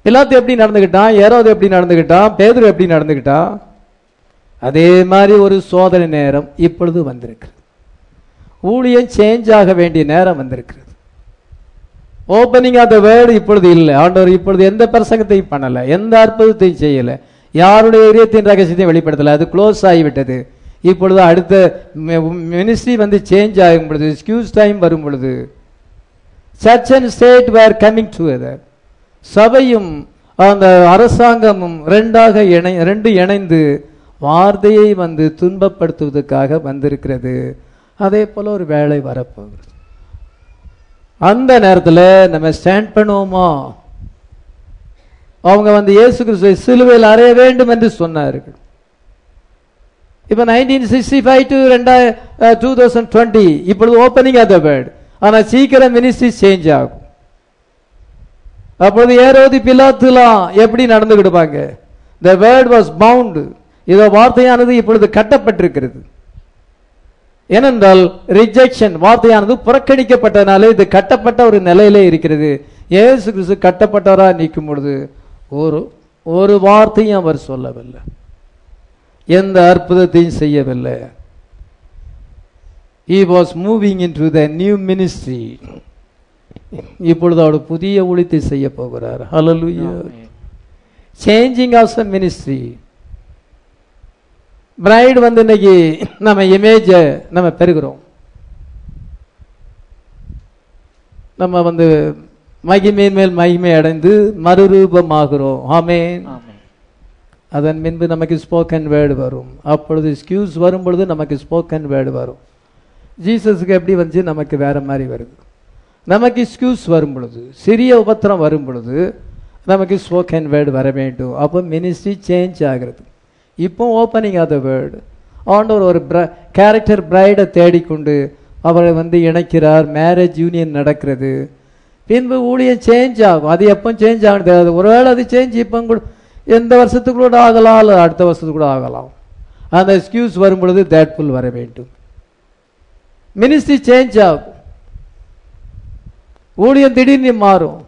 பிலாத்து எப்படி நடந்துக்கிட்டான் ஏரோது எப்படி நடந்துக்கிட்டான் பேதுரு எப்படி நடந்துக்கிட்டான் அதே மாதிரி ஒரு சோதனை நேரம் இப்பொழுது வந்திருக்கிறது. ஊழியம் சேஞ்ச் ஆக வேண்டிய நேரம் வந்திருக்கிறது. ஓப்பனிங் ஆஃப் த வேர்டு இப்பொழுது இல்லை. ஆண்டவர் இப்பொழுது எந்த பிரசங்கத்தையும் பண்ணலை. எந்த அற்புதத்தையும் செய்யலை. யாருடைய இதயத்தின் ரகசியத்தையும் வெளிப்படுத்தலை. அது க்ளோஸ் ஆகிவிட்டது. இப்பொழுது அடுத்த மினிஸ்ட்ரி வந்து சேஞ்ச் ஆகும் பொழுது எக்ஸ்கியூஸ் டைம் வரும் பொழுது church and state were coming together சபையும் அந்த அரசாங்கமும் ரெண்டாக இணை ரெண்டு இணைந்து வார்த்தையை வந்து துன்பப்படுத்துவதற்காக வந்திருக்கிறது. அதே போல ஒரு வேலை வரப்போகிறது. அந்த நேரத்தில் நம்ம ஸ்டாண்ட் பண்ணுவோமா? அவங்க வந்து இயேசு கிறிஸ்துவை சிலுவையில் அறைய வேண்டும் என்று சொன்னார்கள். இப்போ நைன்டீன் சிக்ஸ்டி ஃபைவ் டு ரெண்டாயிரம் டூ தௌசண்ட் டுவெண்ட்டி இப்பொழுது ஓப்பனிங் ஆஃப் த வேர்ட் ஆனால் சீக்கிரம் மினிஸ்ட்ரி சேஞ்ச் ஆகும். அப்பொழுது ஏரோதி பிலாத்துலாம் எப்படி நடந்துக்கிடுவாங்க த வேர்ட் வாஸ் பவுண்டு இதோ வார்த்தையானது இப்பொழுது கட்டப்பட்டிருக்கிறது. ஏனென்றால் ரிஜெக்ஷன் வார்த்தையானது புறக்கணிக்கப்பட்டனாலே இது கட்டப்பட்ட ஒரு நிலையிலே இருக்கிறது. ஏசு கிறிஸ்து கட்டப்பட்டவரா நிற்கும் பொழுது ஒரு ஒரு வார்த்தையும் அவர் சொல்லவில்லை. எந்த அற்புதத்தையும் செய்யவில்லை. He was moving into the new ministry. இப்பொழுது அவர் புதிய ஊழியத்தை செய்ய போகிறார். ஹalleluya changing of the ministry bride வந்து இன்னைக்கு நம்ம இமேஜ நம்ம பெறுகிறோம். நம்ம வந்து மகிமையின் மேல் மகிமை அடைந்து மறுரூபமாகிறோம். ஆமென் அதன் பின்பு நமக்கு ஸ்போக்கன் வேர்டு வரும். அப்பொழுது ஸ்கியூஸ் வரும் பொழுது நமக்கு ஸ்போக்கன் வேர்டு வரும். ஜீசஸுக்கு எப்படி வந்துச்சு நமக்கு வேற மாதிரி வருது? நமக்கு எக்ஸ்கியூஸ் வரும் பொழுது சிறிய உபத்திரம் வரும் பொழுது நமக்கு ஸ்போக்கன் வேர்டு வர வேண்டும். அப்போ மினிஸ்ட்ரி சேஞ்ச் ஆகிறது. இப்போ ஓப்பனிங் ஆஃப் த வேர்டு ஆண்டவர் ஒரு கேரக்டர் பிரைடை தேடிக்கொண்டு அவரை வந்து இணைக்கிறார். மேரேஜ் யூனியன் நடக்கிறது. பின்பு ஊழியம் சேஞ்ச் ஆகும். அது எப்போ சேஞ்ச் ஆகணும் தெரியாது. ஒருவேளை அது சேஞ்ச் இப்போ கூட எந்த வருஷத்துக்கு ஆகலாம் இல்லை அடுத்த வருஷத்துக்கு கூட ஆகலாம். அந்த எக்ஸ்கியூஸ் வரும் பொழுது தேட்ஃபுல் வர வேண்டும். மினிஸ்ட்ரி சேஞ்ச் ஆகும். ஊழியம் திடீர்னு மாறும்.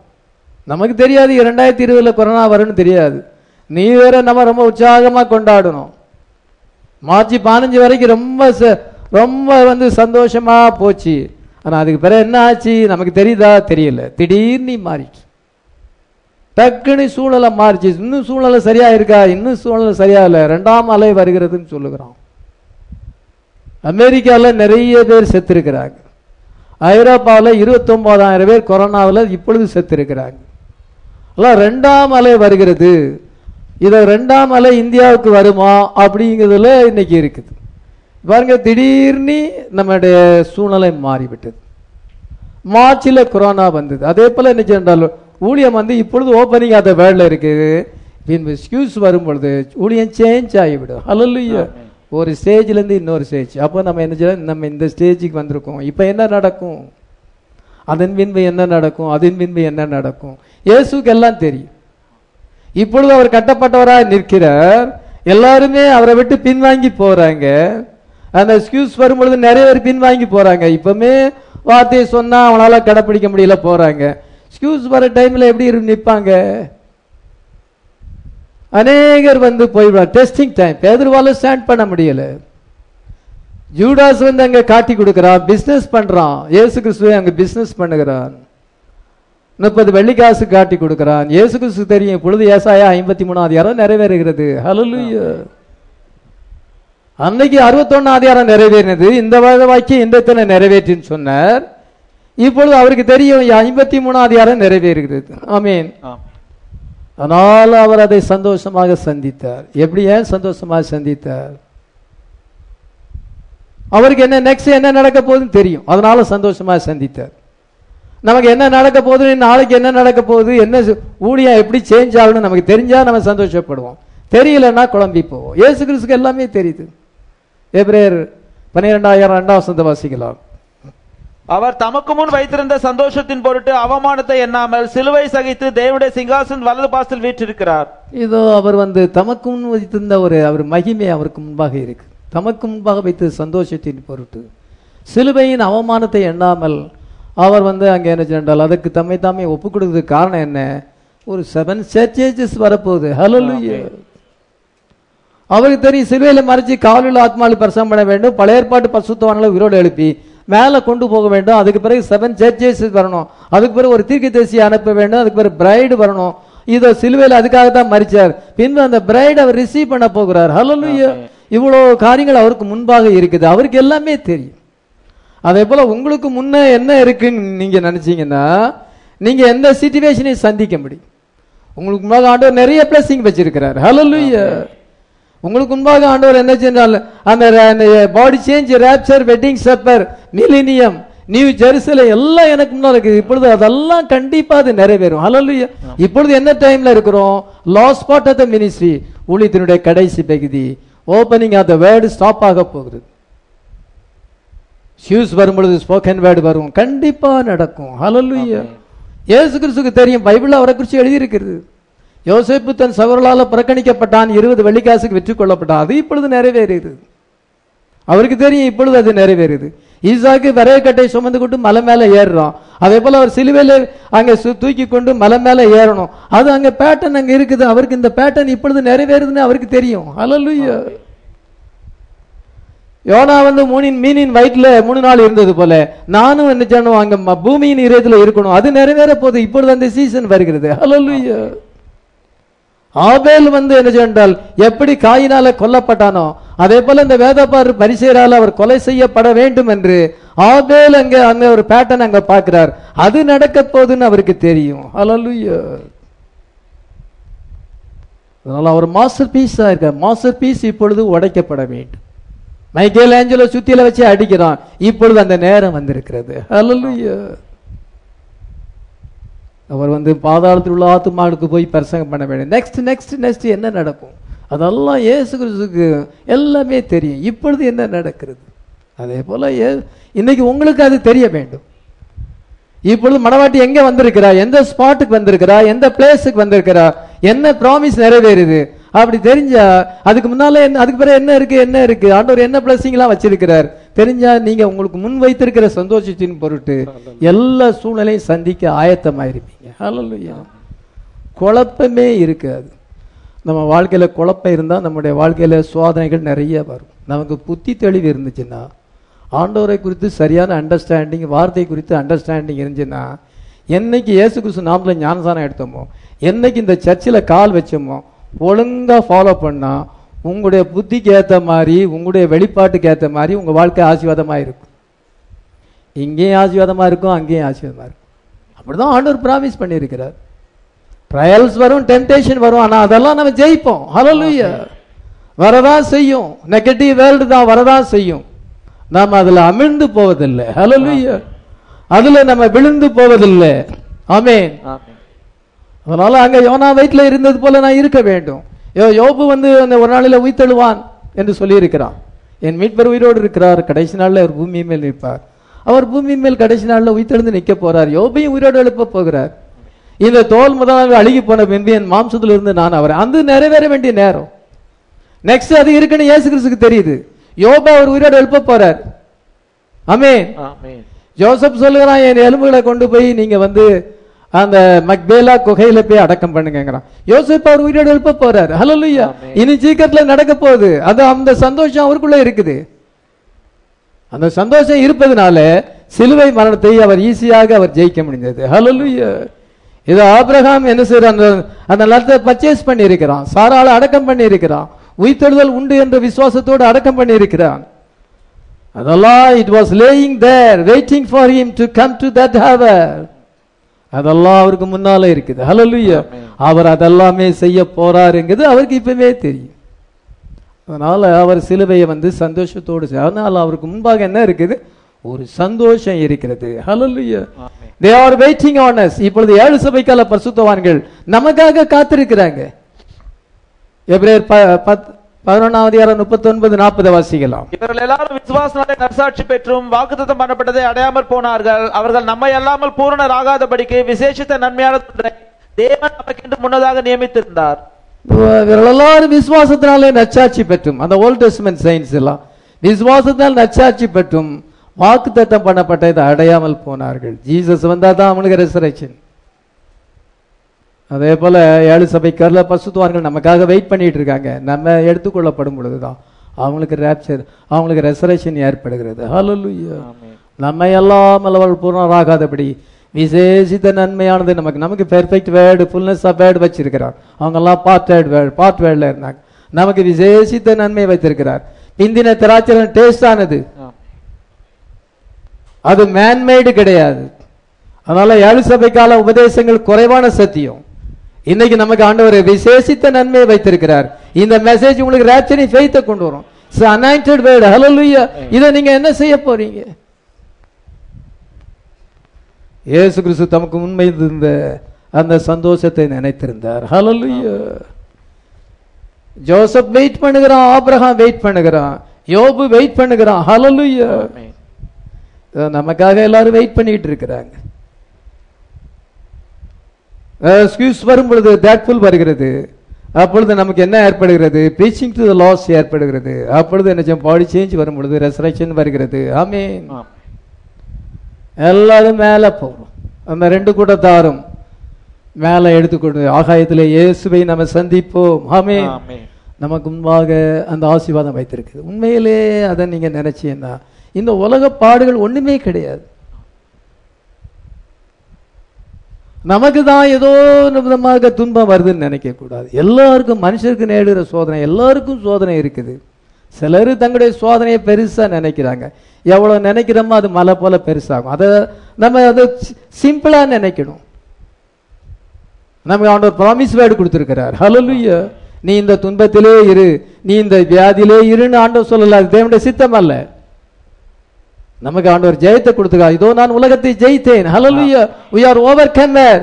நமக்கு தெரியாது இரண்டாயிரத்தி இருபதுல கொரோனா வரும்னு தெரியாது. நீ வேற நம்ம ரொம்ப உற்சாகமாக கொண்டாடணும். மார்ச் பதினஞ்சு வரைக்கும் ரொம்ப ச- ரொம்ப வந்து சந்தோஷமா போச்சு. ஆனால் அதுக்கு பிறகு என்ன ஆச்சு? நமக்கு தெரியுதா? தெரியல. திடீர்னு மாறிடுச்சு. டக்குன்னு சூழலை மாறிச்சு. இன்னும் சூழ்நிலை சரியா இருக்கா இன்னும் சூழ்நிலை சரியா இல்லை ரெண்டாம் அலை வருகிறதுன்னு சொல்லுகிறோம். அமெரிக்காவில் நிறைய பேர் செத்துருக்கிறாங்க. ஐரோப்பாவில் இருபத்தொன்பதாயிரம் பேர் கொரோனாவில் இப்பொழுது செத்துருக்கிறாங்க. எல்லாம் ரெண்டாம் அலை வருகிறது. இதை ரெண்டாம் அலை இந்தியாவுக்கு வருமா? அப்படிங்கிறதுல இன்னைக்கு இருக்குது. பாருங்க திடீர்னு நம்முடைய சூழ்நிலை மாறிவிட்டது. மார்ச்சில் கொரோனா வந்தது. அதே போல என்ன சென்றால் ஊழியம் வந்து இப்பொழுது ஓப்பனிங் அந்த வேர்ல்டில் இருக்குது. பின்பு ஸ்கியூஸ் வரும் பொழுது ஊழியம் சேஞ்ச் ஆகிவிடும். ஹalleluya ஒரு ஸ்டேஜ்லேருந்து இன்னொரு ஸ்டேஜ் அப்போ நம்ம என்ன செய்யலாம் நம்ம இந்த ஸ்டேஜுக்கு வந்திருக்கோம். இப்போ என்ன நடக்கும்? அதன் பின்பு என்ன நடக்கும்? அதன் பின்பு என்ன நடக்கும்? இயேசுக்கு எல்லாம் தெரியும். இப்பொழுது அவர் கட்டப்பட்டவராக நிற்கிறார். எல்லாருமே அவரை விட்டு பின்வாங்கி போறாங்க. அந்த எக்ஸ்கியூஸ் வரும்பொழுது நிறைய பேர் பின்வாங்கி போறாங்க. இப்பவுமே வார்த்தையை சொன்னா அவனால கடைப்பிடிக்க முடியல போறாங்க. எக்ஸ்கியூஸ் வர டைம்ல எப்படி இரு- அநேகர் வந்து போயிடுவாங்க டெஸ்டிங் டைம் பேதர்வால ஸ்டாண்ட் பண்ண முடியல. ஜூடாஸ் வந்து அங்க காட்டி கொடுக்குறான். பிசினஸ் பண்றான். இயேசு கிறிஸ்துவை அங்க பிசினஸ் பண்ணுகிறான். முப்பது வெள்ளிக்காசு காட்டி கொடுக்கிறான். இயேசு கிறிஸ்து தெரியும். பொழுது ஏசாயா ஐம்பத்தி மூணாவது அதிகாரம் நிறைவேறுகிறது. ஹalleluya அன்னைக்கு அறுபத்தொன்னு அதிகாரம் நிறைவேறினது. இந்த வருட வாக்கியம் இந்த இத்தனை நிறைவேற்றின்னு சொன்னார். இப்பொழுது அவருக்கு தெரியும் ஐம்பத்தி மூணாவது அதிகாரம் நிறைவேறுகிறது. ஆமீன் ஆனால் அவர் அதை சந்தோஷமாக சந்தித்தார். எப்படி ஏன் சந்தோஷமாக சந்தித்தார்? அவருக்கு என்ன நெக்ஸ்ட் என்ன நடக்க போகுதுன்னு தெரியும். அதனால சந்தோஷமாக சந்தித்தார். நமக்கு என்ன நடக்க போகுது நாளைக்கு என்ன நடக்க போகுது என்ன ஊழியம் எப்படி சேஞ்ச் ஆகணும்னு நமக்கு தெரிஞ்சா நம்ம சந்தோஷப்படுவோம். தெரியலன்னா குழம்பி போவோம். இயேசு கிறிஸ்துக்கு எல்லாமே தெரியுது. எப்ரேர் பன்னிரெண்டாயிரம் ரெண்டாம் வசந்த வாசிக்கலாம். அவர் தமக்கு முன் வைத்திருந்த சந்தோஷத்தின் பொருட்டு அவமானத்தை எண்ணாமல் சிலுவை சகித்து தேவனுடைய சிங்காசன் வலது பாசத்தில் வீற்றிருக்கிறார். இதோ அவர் வந்து தமக்கு முன் வைத்திருந்த ஒரு அவர் மகிமை அவருக்கு முன்பாக இருக்கு. தமக்கு முன்பாக வைத்த சந்தோஷத்தின் பொருட்டு. சிலுவையின் அவமானத்தை எண்ணாமல் அவர் வந்து அங்கே என்ன சென்றால் அதுக்கு தம்மை தாமே ஒப்பு கொடுத்ததுக்கு காரணம் என்ன? ஒரு செவன் சர்ச்சேஜஸ் வரப்போகுது. ஹalleluya அவருக்கு தெரியும் சிலுவையில மறைச்சு காவலில் ஆத்மாவில் பிரசவம் பண்ண வேண்டும். பழைய ஏற்பாட்டு பசுத்தவான்களை உயிரோடு எழுப்பி மேலே கொண்டு போக வேண்டும். அதுக்கு பிறகு செவன் சர்ச்சஸ் வரணும். அதுக்கு பிறகு ஒரு தீர்க்க அனுப்ப வேண்டும். அதுக்கு பிறகு பிரைடு வரணும். இதோ சிலுவையில் அதுக்காக தான் மறிச்சார் பின்பு அந்த பிரைட் அவர் ரிசீவ் பண்ண போகிறார். ஹalleluya இவ்வளோ காரியங்கள் அவருக்கு முன்பாக இருக்குது. அவருக்கு எல்லாமே தெரியும். அதே போல உங்களுக்கு முன்ன என்ன இருக்குன்னு நீங்க நினைச்சீங்கன்னா நீங்க எந்த சிச்சுவேஷனையும் சந்திக்க முடியும். உங்களுக்கு முன்பாக ஆண்டவர் நிறைய பிளஸிங் வச்சிருக்கிறார். ஹalleluya உங்களுக்கு முன்பாக ஆண்டவர் என்ன செஞ்சால் அந்த body change rapture wedding supper millennium new Jerusalem எல்லாம் எனக்கு முன்னால் இருக்குது. இப்பொழுது அதெல்லாம் கண்டிப்பா அது நிறைவேறும். ஹalleluya இப்பொழுது என்ன டைம்ல இருக்கிறோம்? Last part of the ministry ஊழியத்தினுடைய கடைசி பகுதி opening of the word stop ஆக போகிறது ஷூஸ் வரும்பொழுது ஸ்போக்கன் வேர்டு வரும். கண்டிப்பா நடக்கும். ஹalleluya இயேசு கிறிஸ்துக்கு தெரியும் பைபிள்ல அவரை குறித்து எழுதியிருக்கிறது. யோசிப்பு தன் சவர்களால் புறக்கணிக்கப்பட்டான். இருபது வெள்ளிக்காசுக்கு வெற்றி கொள்ளப்பட்டான். அது இப்பொழுது நிறைவேறுகிறது அவருக்கு தெரியும் இப்பொழுது அது நிறைவேறுது ஈசாக்கு விரைய கட்டை சுமந்து கொண்டு மலை மேலே ஏறுறான். அதே போல அவர் சிலுவையில் அங்கே சு- தூக்கி கொண்டு மலை மேலே ஏறணும். அது அங்கே பேட்டர்ன் அங்கே இருக்குது. அவருக்கு இந்த பேட்டர்ன் இப்பொழுது நிறைவேறுதுன்னு அவருக்கு தெரியும். ஹalleluya யோனா வந்து மூணின் மீனின் வயிற்றுல மூணு நாள் இருந்தது போல. நானும் என்ன செய்யணும்? அங்க ம- பூமியின் இதயத்துல இருக்கணும். அது நிறைவேற போகுது இப்பொழுது அந்த சீசன் வருகிறது. ஹalleluya ஆபேல் வந்து என்ன சென்றால் எப்படி காயினால கொல்லப்பட்டானோ அதே போல இந்த வேதப்பார் பரிசேரால் அவர் கொலை செய்யப்பட வேண்டும் என்று ஆபேல் அங்க அங்க ஒரு பேட்டர்ன் அங்க பார்க்கிறார். அது நடக்க போகுதுன்னு அவருக்கு தெரியும். ஹalleluya அதனால அவர் மாஸ்டர் பீஸா இருக்கார். மாஸ்டர் பீஸ் இப்பொழுது உடைக்கப்பட வேண்டும். மைக்கேல் ஏஞ்சலோ சுத்தியில வச்சு அடிக்கிறான். இப்பொழுது அந்த நேரம் வந்திருக்கிறது. ஹalleluya அவர் வந்து பாதாளத்தில் உள்ள ஆத்துமாவுக்கு போய் பிரசங்கம் பண்ண வேண்டும். நெக்ஸ்ட் நெக்ஸ்ட் நெக்ஸ்ட் என்ன நடக்கும்? அதெல்லாம் இயேசு கிறிஸ்துக்கு எல்லாமே தெரியும். இப்பொழுது என்ன நடக்கிறது? அதே போல ஏ- இன்னைக்கு உங்களுக்கு அது தெரிய வேண்டும். இப்பொழுது மணவாட்டி எங்க வந்திருக்கிறா? எந்த ஸ்பாட்டுக்கு வந்திருக்கிறா? எந்த பிளேஸுக்கு வந்திருக்கிறா? என்ன ப்ராமிஸ் நிறைவேறுது? அப்படி தெரிஞ்சா அதுக்கு முன்னால என்ன அதுக்கு பிறகு என்ன இருக்கு என்ன இருக்கு? ஆண்டவர் என்ன பிளஸிங்லாம் வச்சிருக்கிறார்? தெரிஞ்சா நீங்க உங்களுக்கு முன் வைத்திருக்கிற சந்தோஷத்தின் பொருட்டு எல்லா சூழ்நிலையும் சந்திக்க ஆயத்தமாயிருப்பீங்க. ஹalleluya. குழப்பமே இருக்காது. நம்ம வாழ்க்கையில குழப்பம் இருந்தா நம்முடைய வாழ்க்கையில சோதனைகள் நிறைய வரும். நமக்கு புத்தி தெளிவு இருந்துச்சுன்னா ஆண்டவரை குறித்து சரியான அண்டர்ஸ்டாண்டிங் வார்த்தை குறித்து அண்டர்ஸ்டாண்டிங் இருந்துச்சுன்னா என்னைக்கு இயேசு கிறிஸ்து நாமல ஞானசானம் எடுத்தோமோ என்னைக்கு இந்த சர்ச்சில் கால் வச்சோமோ ஒழுங்கா ஃபாலோ பண்ணா உங்களுடைய புத்திக்கு ஏத்த மாதிரி உங்களுடைய வெளிப்பாட்டுக்கு ஏத்த மாதிரி உங்க வாழ்க்கை ஆசீர்வாதமா இருக்கும். இங்கேயும் ஆசீர்வாதமா இருக்கும் அங்கேயும் ஆசீர்வாதமா இருக்கும். அப்படிதான் ஆண்டவர் பிராமிஸ் பண்ணியிருக்கிறார். ட்ரையல்ஸ் வரும் டெம்டேஷன் வரும் ஆனா அதெல்லாம் நம்ம ஜெயிப்போம். ஹalleluya வரதான் செய்யும். நெகட்டிவ் வேர்ல்டு தான் வரதான் செய்யும். நாம அதுல அமிழ்ந்து போவதில்லை. ஹalleluya அதுல நம்ம விழுந்து போவதில்லை. ஆமென் அதனால அங்க யோனா வயிற்றுல இருந்தது போல நான் இருக்க வேண்டும். யோபு வந்து அந்த ஒரு நாளில உயிர்த்தெழுவான் என்று சொல்லியிருக்கிறான். என் மீட்பர் உயிரோடு இருக்கிறார். கடைசி நாள்ல அவர் பூமி மேல் நிற்பார். அவர் பூமி மேல் கடைசி நாள்ல உயிர்த்தெழுந்து நிற்க போறார். யோபையும் உயிரோடு எழுப்ப போகிறார். இந்த தோல் முதலாக அழுகி போன பின்பு என் மாம்சத்திலிருந்து நான் அவர். அந்த நிறைவேற வேண்டிய நேரம். நெக்ஸ்ட் அது இருக்குன்னு இயேசு கிறிஸ்துக்கு தெரியுது. யோபா அவர் உயிரோடு எழுப்ப போறார். ஆமென். ஜோசப் சொல்லுகிறான் என் எலும்புகளை கொண்டு போய் நீங்க வந்து அந்த மக்பேலா குகையில போய் அடக்கம் பண்ணுங்கிறான் யோசப் அவர் உயிரோடு எழுப்ப போறார். ஆமென். இனி சீக்கிரத்துல நடக்க போகுது. அது அந்த சந்தோஷம் அவருக்குள்ள இருக்குது. அந்த சந்தோஷம் இருப்பதனால சிலுவை மரணத்தை அவர் ஈஸியாக அவர் ஜெயிக்க முடிந்தது ஹalleluya இது ஆபிரகாம் என்ன செய்யறான்? அந்த அந்த நிலத்தை பர்ச்சேஸ் பண்ணி இருக்கிறான் சாராள அடக்கம் பண்ணி இருக்கிறான் உயிர்த்தெழுதல் உண்டு என்ற விசுவாசத்தோடு அடக்கம் பண்ணி இருக்கிறான் அதெல்லாம் it was laying there waiting for him to come to that hour அதெல்லாம் அவருக்கு முன்னால இருக்குது. Amen. அவர் அதெல்லாமே செய்ய போறாருங்கிறது அவருக்கு இப்பவே தெரியும். அதனால அவர் சிலுவையை வந்து சந்தோஷத்தோடு அதனால அவருக்கு முன்பாக என்ன இருக்குது? ஒரு சந்தோஷம் இருக்கிறது. ஆமென். தே ஆர் வெயிட்டிங் ஆன் இப்பொழுது ஏழு சபைக்கால பரிசுத்தவான்கள் நமக்காக காத்திருக்கிறாங்க. எபிரேயர் பதினொன்னாவது அதிகாரம் முப்பத்தொன்பது நாற்பது வாசிக்கலாம். இவர்கள் எல்லாரும் விசுவாசனாலே நற்சாட்சி பெற்றும் வாக்குத்தத்தம் பண்ணப்பட்டதை அடையாமற் போனார்கள். அவர்கள் நம்மை அல்லாமல் பூரணராகாதபடிக்கு விசேஷித்த நன்மையான தேவன் நமக்கென்று முன்னதாக நியமித்திருந்தார். இவர்கள் எல்லாரும் விசுவாசத்தினாலே நச்சாட்சி பெற்றும். அந்த ஓல்ட் சயின்ஸ் எல்லாம் விசுவாசத்தால் நச்சாட்சி பெற்றும் வாக்குத்தத்தம் பண்ணப்பட்டதை அடையாமல் போனார்கள். ஜீசஸ் வந்தா தான் அவனுக்கு ரெசரேஷன் அதே போல ஏழு சபைக்காரல பசுத்துவார்கள் நமக்காக வெயிட் பண்ணிட்டு இருக்காங்க. நம்ம எடுத்துக்கொள்ளப்படும் பொழுதுதான். அவங்களுக்கு ரேப்சர் அவங்களுக்கு ரெசரேஷன் ஏற்படுகிறது. ஹalleluya நம்ம எல்லாம் அளவல் பூர்ணராகாதபடி விசேஷித்த நன்மையானது நமக்கு நமக்கு perfect word fullness of word வச்சிருக்கிறார். அவங்க எல்லாம் பார்ட் வேர்டு வேர்டு பார்ட் வேர்டில் இருந்தாங்க. நமக்கு விசேஷித்த நன்மை வைத்திருக்கிறார். பிந்தின திராட்சரம் டேஸ்ட் ஆனது. அது மேன்மேடு கிடையாது. அதனால ஏழு சபைக்கால உபதேசங்கள் குறைவான சத்தியம். இன்னைக்கு நமக்கு ஆண்டவர் விசேஷித்த நன்மையை வைத்திருக்கிறார். இந்த மெசேஜ் உங்களுக்கு ரேப்சரி ஃபெய்த்தை கொண்டு வரும். அனாயிண்டட் வேர்டு ஹalleluya இதை நீங்க என்ன செய்ய போறீங்க? இயேசு கிறிஸ்து தமக்கு உண்மை இருந்த அந்த சந்தோஷத்தை நினைத்திருந்தார். ஹalleluya ஜோசப் வெயிட் பண்ணுகிறான் ஆபிரகாம் வெயிட் பண்ணுகிறான் யோபு வெயிட் பண்ணுகிறான். ஹalleluya நமக்காக எல்லாரும் வெயிட் பண்ணிட்டு இருக்கிறாங்க. எக்ஸ்கியூஸ் வரும் பொழுது தேட்ஃபுல் வருகிறது. அப்பொழுது நமக்கு என்ன ஏற்படுகிறது? ப்ரீச்சிங் டு த லாஸ் ஏற்படுகிறது. அப்பொழுது என்ன பாடி சேஞ்ச் வரும் பொழுது ரெசரேஷன் வருகிறது. ஆமென் எல்லாரும் மேலே போகிறோம் அந்த ரெண்டு கூட்டத்தாரும் மேலே எடுத்துக்கொண்டு ஆகாயத்தில் இயேசுவை நம்ம சந்திப்போம். ஆமென். நமக்கு முன்பாக அந்த ஆசீர்வாதம் வைத்திருக்குது. உண்மையிலே அதை நீங்க நினைச்சீங்கன்னா இந்த உலக பாடுகள் ஒண்ணுமே கிடையாது. நமக்கு தான் ஏதோ விதமாக துன்பம் வருதுன்னு நினைக்க கூடாது எல்லாருக்கும் மனுஷருக்கு நேடுகிற சோதனை எல்லாருக்கும் சோதனை இருக்குது. சிலர் தங்களுடைய சோதனையை பெருசா நினைக்கிறாங்க. எவ்வளவு நினைக்கிறோமோ அது மலை போல பெருசாகும். அதை நம்ம அதை சிம்பிளா நினைக்கணும். நமக்கு அவனோட ப்ராமிஸ் வேர்டு கொடுத்துருக்கிறார். ஹalleluya நீ இந்த துன்பத்திலே இரு. நீ இந்த வியாதியிலே இருன்னு ஆண்டவர் சொல்லல. அது தேவனுடைய சித்தம் அல்ல. நமக்கு ஆண்டவர் ஜெயத்தை கொடுத்துக்கா இதோ நான் உலகத்தை ஜெயித்தேன். ஹலலுயா வி ஆர் ஓவர் கம்மர்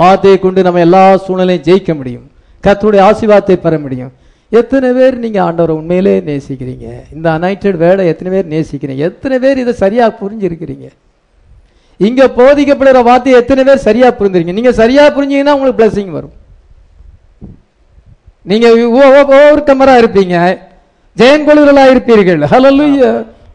வார்த்தையை கொண்டு நம்ம எல்லா சூழ்நிலையும் ஜெயிக்க முடியும். கத்துடைய ஆசீர்வாதத்தை பெற முடியும். எத்தனை பேர் நீங்க ஆண்டவரை உண்மையிலே நேசிக்கிறீங்க? இந்த அனைட்டட் வேர்டை எத்தனை பேர் நேசிக்கிறீங்க? எத்தனை பேர் இதை சரியா புரிஞ்சிருக்கிறீங்க? இங்க போதிக்கப்படுற வார்த்தையை எத்தனை பேர் சரியா புரிஞ்சிருங்க நீங்க சரியா புரிஞ்சீங்கன்னா உங்களுக்கு பிளஸிங் வரும். நீங்க ஓவர் கமரா இருப்பீங்க. ஜெயன் இருப்பீர்கள். ஹலோ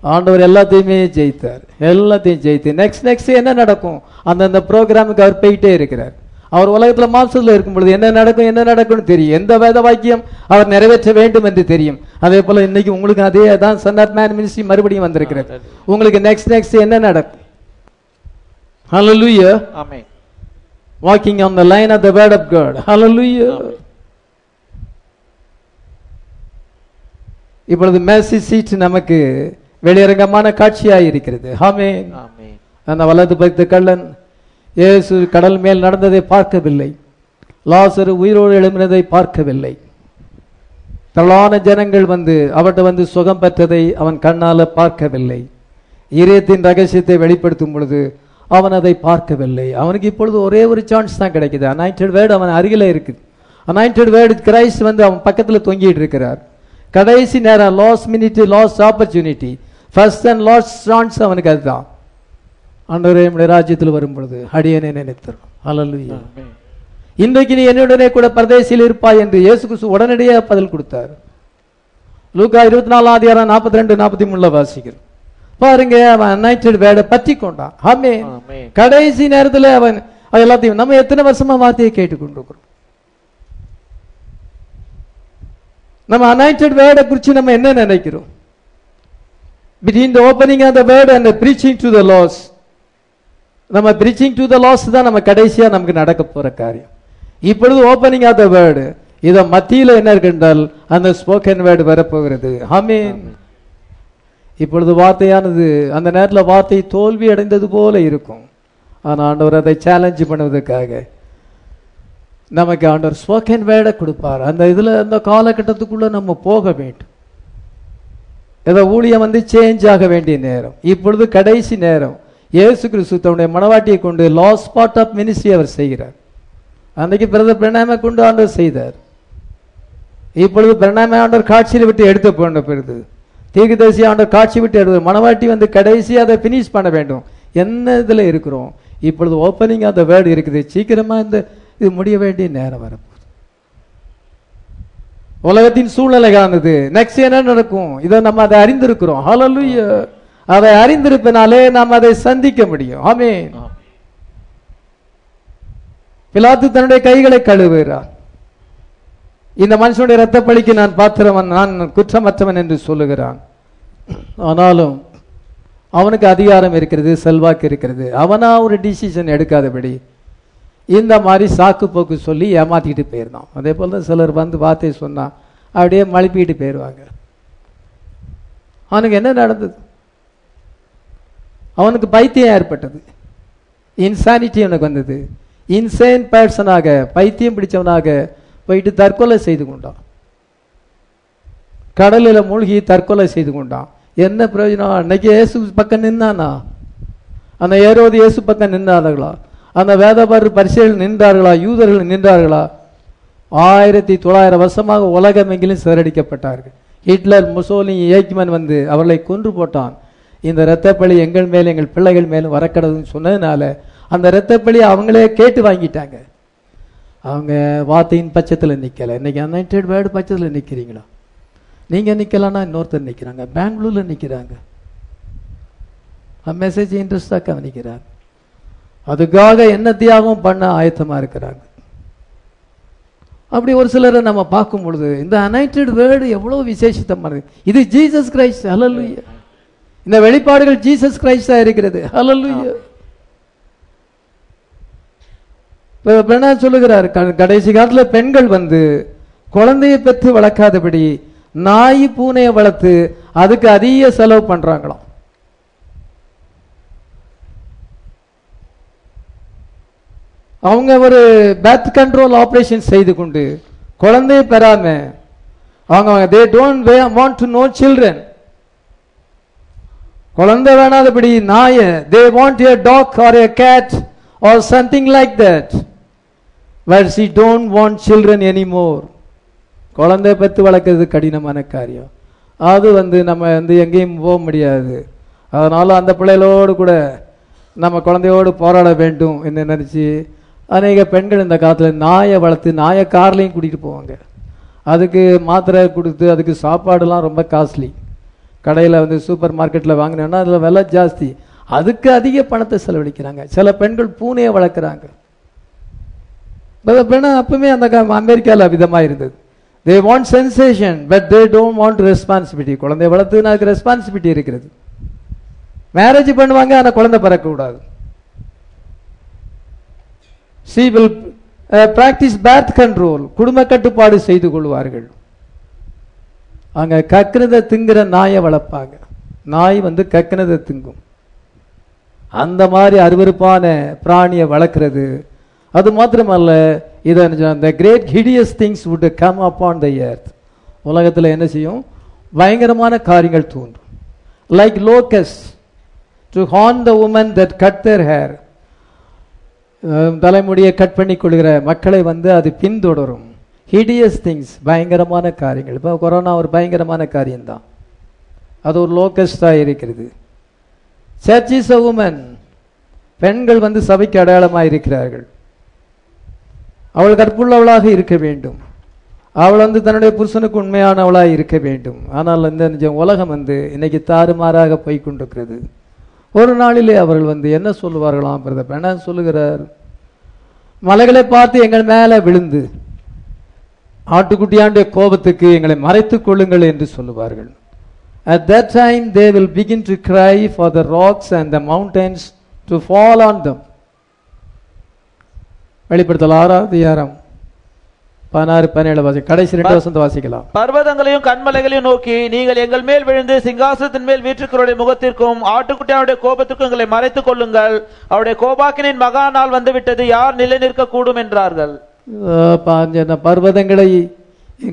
ஆண்டவர் எல்லாத்தையுமே ஜெயித்தார். எல்லாத்தையும் ஜெயித்து நெக்ஸ்ட் நெக்ஸ்ட் என்ன நடக்கும்? அந்தந்த ப்ரோக்ராமுக்கு அவர் போயிட்டே இருக்கிறார். அவர் உலகத்துல மாம்சத்துல இருக்கும் பொழுது என்ன நடக்கும் என்ன நடக்கும்னு தெரியும். எந்த வேத வாக்கியம் அவர் நிறைவேற்ற வேண்டும் என்று தெரியும். அதே போல இன்னைக்கு உங்களுக்கு அதே தான் சன் ஆஃப் மேன் மினிஸ்ட்ரி மறுபடியும் வந்திருக்கிறது. உங்களுக்கு நெக்ஸ்ட் நெக்ஸ்ட் என்ன நடக்கும்? ஹalleluya ஆமென். Walking on the line of the word of God. Hallelujah. இப்பொழுது மேசி சீட் நமக்கு வெளியரங்கமான காட்சியாய் இருக்கிறது ஆமென். அந்த வலது பக்த கள்ளன் இயேசு கடல் மேல் நடந்ததை பார்க்கவில்லை. லாசரு உயிரோடு எழும்பினதை பார்க்கவில்லை. திரளான ஜனங்கள் வந்து அவர்கிட்ட வந்து சுகம் பெற்றதை அவன் கண்ணால பார்க்கவில்லை. இதயத்தின் ரகசியத்தை வெளிப்படுத்தும் பொழுது அவன் அதை பார்க்கவில்லை. அவனுக்கு இப்பொழுது ஒரே ஒரு சான்ஸ் தான் கிடைக்குது. அனாயிண்டட் வேர்டு அவன் அருகில இருக்குது. அனாயிண்டட் வேர்டு கிரைஸ்ட் வந்து அவன் பக்கத்துல தொங்கிட்டு இருக்கிறார். கடைசி நேரம் last minute last opportunity first and last chance அவனுக்கு அதுதான். ஆண்டவரே நம்முடைய ராஜ்யத்தில் வரும் பொழுது அடியனை நினைத்தரும் அல்லலுயா இன்றைக்கு நீ என்னுடனே கூட பரதேசியில் இருப்பாய் என்று இயேசு கிறிஸ்து உடனடியாக பதில் கொடுத்தார். லூக்கா இருபத்தி நாலாம் அதிகாரம் நாற்பத்தி ரெண்டு நாற்பத்தி மூணுல வாசிக்கிறோம் பாருங்க அவன் அனாயிட்டட் வேர்டை பற்றி கொண்டான். ஆமே ஆமென். கடைசி நேரத்துல அவன் அது எல்லாத்தையும் நம்ம எத்தனை வருஷமா வார்த்தையை கேட்டுக்கொண்டிருக்கிறோம்? நம்ம அனாயிட்டட் வேர்டை குறித்து நம்ம என்ன நினைக்கிறோம்? Between the opening of the word and preaching to the lost நம்ம பிரீச்சிங் டு த லாஸ் தான் நம்ம கடைசியா நமக்கு நடக்க போற காரியம். இப்பொழுது ஓப்பனிங் ஆஃப் த வேர்டு இத மத்தியில என்ன இருக்கின்றால் அந்த ஸ்போக்கன் வேர்டு வரப்போகிறது. ஆமென் இப்பொழுது வார்த்தையானது அந்த நேரத்தில் வார்த்தை தோல்வி அடைந்தது போல இருக்கும். ஆனால் ஆண்டவர் அதை சேலஞ்ச் பண்ணுவதற்காக நமக்கு ஆண்டவர் ஸ்போக்கன் வேர்டை கொடுப்பார். அந்த இதுல அந்த காலகட்டத்துக்குள்ள நம்ம போக வேண்டும். ஏதோ ஊழியம் வந்து சேஞ்ச் ஆக வேண்டிய நேரம். இப்பொழுது கடைசி நேரம். இயேசு கிறிஸ்து தன்னுடைய மனவாட்டியை கொண்டு லாஸ் பார்ட் ஆஃப் மினிஸ்ட்ரி அவர் செய்கிறார். அன்றைக்கு பிரதர் பிரணாமை கொண்டு ஆண்டவர் செய்தார். இப்பொழுது பிரணாமை ஆண்டவர் காட்சியில் விட்டு எடுத்து போன பிறகு தீர்க்கதரிசி ஆண்டவர் காட்சி விட்டு எடுத்து மனவாட்டி வந்து கடைசி அதை ஃபினிஷ் பண்ண வேண்டும். என்ன இதில் இருக்கிறோம்? இப்பொழுது ஓப்பனிங் அந்த வேர்டு இருக்குது. சீக்கிரமாக இந்த இது முடிய வேண்டிய நேரம் வரும் உலகத்தின் சூழ்நிலையானது நெக்ஸ்ட் என்ன நடக்கும்? இதை நம்ம அதை அறிந்திருக்கிறோம். ஹalleluya அதை அறிந்திருப்பனாலே நாம் அதை சந்திக்க முடியும். ஆமே பிலாத்து தன்னுடைய கைகளை கழுவுகிறார். இந்த மனுஷனுடைய இரத்த பழிக்கு நான் பாத்திரவன் நான் குற்றமற்றவன் என்று சொல்லுகிறான். ஆனாலும் அவனுக்கு அதிகாரம் இருக்கிறது செல்வாக்கு இருக்கிறது. அவனா ஒரு டிசிஷன் எடுக்காதபடி. இந்த மாதிரி சாக்கு போக்கு சொல்லி ஏமாற்றிக்கிட்டு போயிருந்தோம் அதே போல் தான் சிலர் வந்து வார்த்தை சொன்னால் அப்படியே மழுப்பிக்கிட்டு போயிடுவாங்க அவனுக்கு என்ன நடந்தது? அவனுக்கு பைத்தியம் ஏற்பட்டது. இன்சானிட்டி அவனுக்கு வந்தது. இன்சைன் பர்சனாக பைத்தியம் பிடிச்சவனாக போயிட்டு தற்கொலை செய்து கொண்டான். கடலில் மூழ்கி தற்கொலை செய்து கொண்டான். என்ன பிரயோஜனம்? அன்னைக்கு இயேசு பக்கம் நின்னானா? அந்த ஏரோது இயேசு பக்கம் நின்றார்களா அந்த வேதபர் பரிசைகள் நின்றார்களா? யூதர்கள் நின்றார்களா? ஆயிரத்தி தொள்ளாயிரம் வருஷமாக உலகமெங்கிலும் சிதறடிக்கப்பட்டார்கள். ஹிட்லர் முசோலி ஏக்மன் வந்து அவர்களை கொன்று போட்டான். இந்த இரத்தப்பழி எங்கள் மேல் எங்கள் பிள்ளைகள் மேலும் வரக்கூடாதுன்னு சொன்னதுனால அந்த இரத்தப்பழி அவங்களே கேட்டு வாங்கிட்டாங்க. அவங்க வார்த்தையின் பட்சத்தில் நிற்கலை இன்னைக்கு அனைட்டட் வேர்டு பட்சத்தில் நிற்கிறீங்களா நீங்கள் நிக்கலன்னா இன்னொருத்தர் நிற்கிறாங்க பெங்களூரில் நிற்கிறாங்க மெசேஜ் இன்ட்ரெஸ்டாக கவனிக்கிறாங்க அதுக்காக என்ன தியாகம் பண்ண ஆயத்தமா இருக்கிறாங்க? அப்படி ஒரு சிலரை நம்ம பார்க்கும் பொழுது இந்த அனைட்டட் வேர்டு எவ்வளவு விசேஷித்தமானது இது ஜீசஸ் கிரைஸ்ட் ஹalleluya இந்த வெளிப்பாடுகள் ஜீசஸ் கிரைஸ்டா இருக்கிறது. ஹalleluya பிரணா சொல்லுகிறார் க- கடைசி காலத்துல பெண்கள் வந்து குழந்தையை பெற்று வளர்க்காதபடி நாய் பூனையை வளர்த்து அதுக்கு அதிக செலவு பண்றாங்களாம். அவங்க ஒரு பேத் கண்ட்ரோல் ஆப்ரேஷன் செய்து கொண்டு குழந்தையை பெறாம அவங்க they don't want to know children குழந்தை வேணாதபடி நாய they want a dog or a cat or something like that but she don't want children anymore குழந்தை பெற்று வளர்க்கறது கடினமான காரியம். அது வந்து நம்ம வந்து எங்கேயும் போக முடியாது. அதனால அந்த பிள்ளைகளோடு கூட நம்ம குழந்தையோடு போராட வேண்டும் என்று நினைச்சு அநேக பெண்கள் இந்த காலத்தில் நாயை வளர்த்து நாயை கார்லையும் கூட்டிகிட்டு போவாங்க. அதுக்கு மாத்திரை கொடுத்து அதுக்கு சாப்பாடுலாம் ரொம்ப காஸ்ட்லி கடையில் வந்து சூப்பர் மார்க்கெட்டில் வாங்கினோன்னா அதில் விலை ஜாஸ்தி. அதுக்கு அதிக பணத்தை செலவழிக்கிறாங்க. சில பெண்கள் பூனையை வளர்க்குறாங்க. பெண்ணா அப்பவுமே அந்த அமெரிக்காவில் விதமாக இருந்தது. They want sensation but they don't want responsibility குழந்தைய வளர்த்துனா அதுக்கு ரெஸ்பான்சிபிலிட்டி இருக்கிறது. மேரேஜ் பண்ணுவாங்க ஆனால் குழந்தை பிறக்கக்கூடாது. She will practice birth control குடும்ப கட்டுப்பாடு செய்து கொள்வார்கள். அங்கே கக்கினதை திங்குற நாயை வளர்ப்பாங்க. நாய் வந்து கக்கினதை திங்கும். அந்த மாதிரி அருவருப்பான பிராணியை வளர்க்குறது. அது மாத்திரமல்ல இதை அந்த great hideous things would come up on the earth உலகத்தில் என்ன செய்யும்? பயங்கரமான காரியங்கள் தோன்றும். Like locus to horn the woman that cut their hair தலைமுடியை கட் பண்ணி கொள்கிற மக்களை வந்து அது பின்தொடரும். ஹிடியஸ் திங்ஸ் பயங்கரமான காரியங்கள். இப்போ கொரோனா ஒரு பயங்கரமான காரியம்தான். அது ஒரு லோக்கஸ்டாக இருக்கிறது. சர்ச் இஸ் அ உமன் பெண்கள் வந்து சபைக்கு அடையாளமாக இருக்கிறார்கள். அவள் கற்புள்ளவளாக இருக்க வேண்டும். அவள் வந்து தன்னுடைய புருஷனுக்கு உண்மையானவளாக இருக்க வேண்டும். ஆனால் இந்த உலகம் வந்து இன்னைக்கு தாறுமாறாக போய் கொண்டிருக்கிறது. ஒரு நாளிலே அவர்கள் வந்து என்ன சொல்லுவார்களாம் பிரதர் என்ன சொல்லுகிறார் மலைகளை பார்த்து எங்கள் மேலே விழுந்து ஆட்டுக்குட்டியாண்டுடைய கோபத்துக்கு எங்களை மறைத்துக் கொள்ளுங்கள் என்று சொல்லுவார்கள். At that time they will begin to cry for the rocks and the mountains to fall on them வெளிப்படுத்தல் ஆறாவது அதிகாரம் பதினாறு பதினேழு வாசி கடைசி ரெண்டு வசந்த வாசிக்கலாம். பர்வதங்களையும் கண்மலைகளையும் நோக்கி நீங்கள் எங்கள் மேல் விழுந்து சிங்காசனத்தின் மேல் வீற்றுக்கிறவருடைய முகத்திற்கும் ஆட்டுக்குட்டியானுடைய கோபத்திற்கும் எங்களை மறைத்துக் கொள்ளுங்கள். அவருடைய கோபாக்கினின் மகா நாள் வந்துவிட்டது யார் நிலை நிற்க கூடும் என்றார்கள் பர்வதங்களை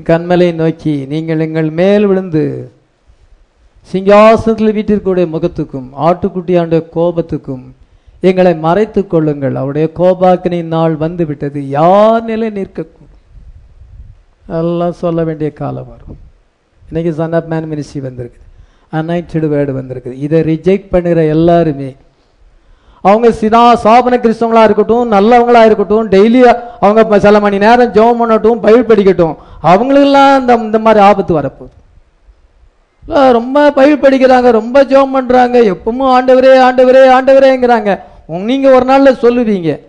கண்மலை நோக்கி நீங்கள் எங்கள் மேல் விழுந்து சிங்காசனத்தில் வீட்டிற்குடைய முகத்துக்கும் ஆட்டுக்குட்டியாண்டுடைய கோபத்துக்கும் எங்களை மறைத்துக் கொள்ளுங்கள். அவருடைய கோபாக்கினின் நாள் வந்து விட்டது யார் நிலை நிற்கக்கூடும் எல்லாம் சொல்ல வேண்டிய காலம் வரும். இன்னைக்கு சன் ஆஃப் மேன் மினிஸ்ட்ரி வந்திருக்குது. அனைட்டடு வேர்டு வந்திருக்குது. இதை ரிஜெக்ட் பண்ணுகிற எல்லாருமே அவங்க சிதா சாபன கிறிஸ்தவங்களா இருக்கட்டும் நல்லவங்களா இருக்கட்டும் டெய்லி அவங்க சில மணி நேரம் ஜெபம் பண்ணட்டும் பைபிள் படிக்கட்டும் அவங்களுக்கெல்லாம் இந்த இந்த மாதிரி ஆபத்து வரப்போகுது. ரொம்ப பைபிள் படிக்கிறாங்க ரொம்ப ஜெபம் பண்றாங்க எப்பவும் ஆண்டவரே ஆண்டவரே ஆண்டவரேங்கிறாங்க. நீங்கள் நீங்க ஒரு நாள்ல சொல்லுவீங்க.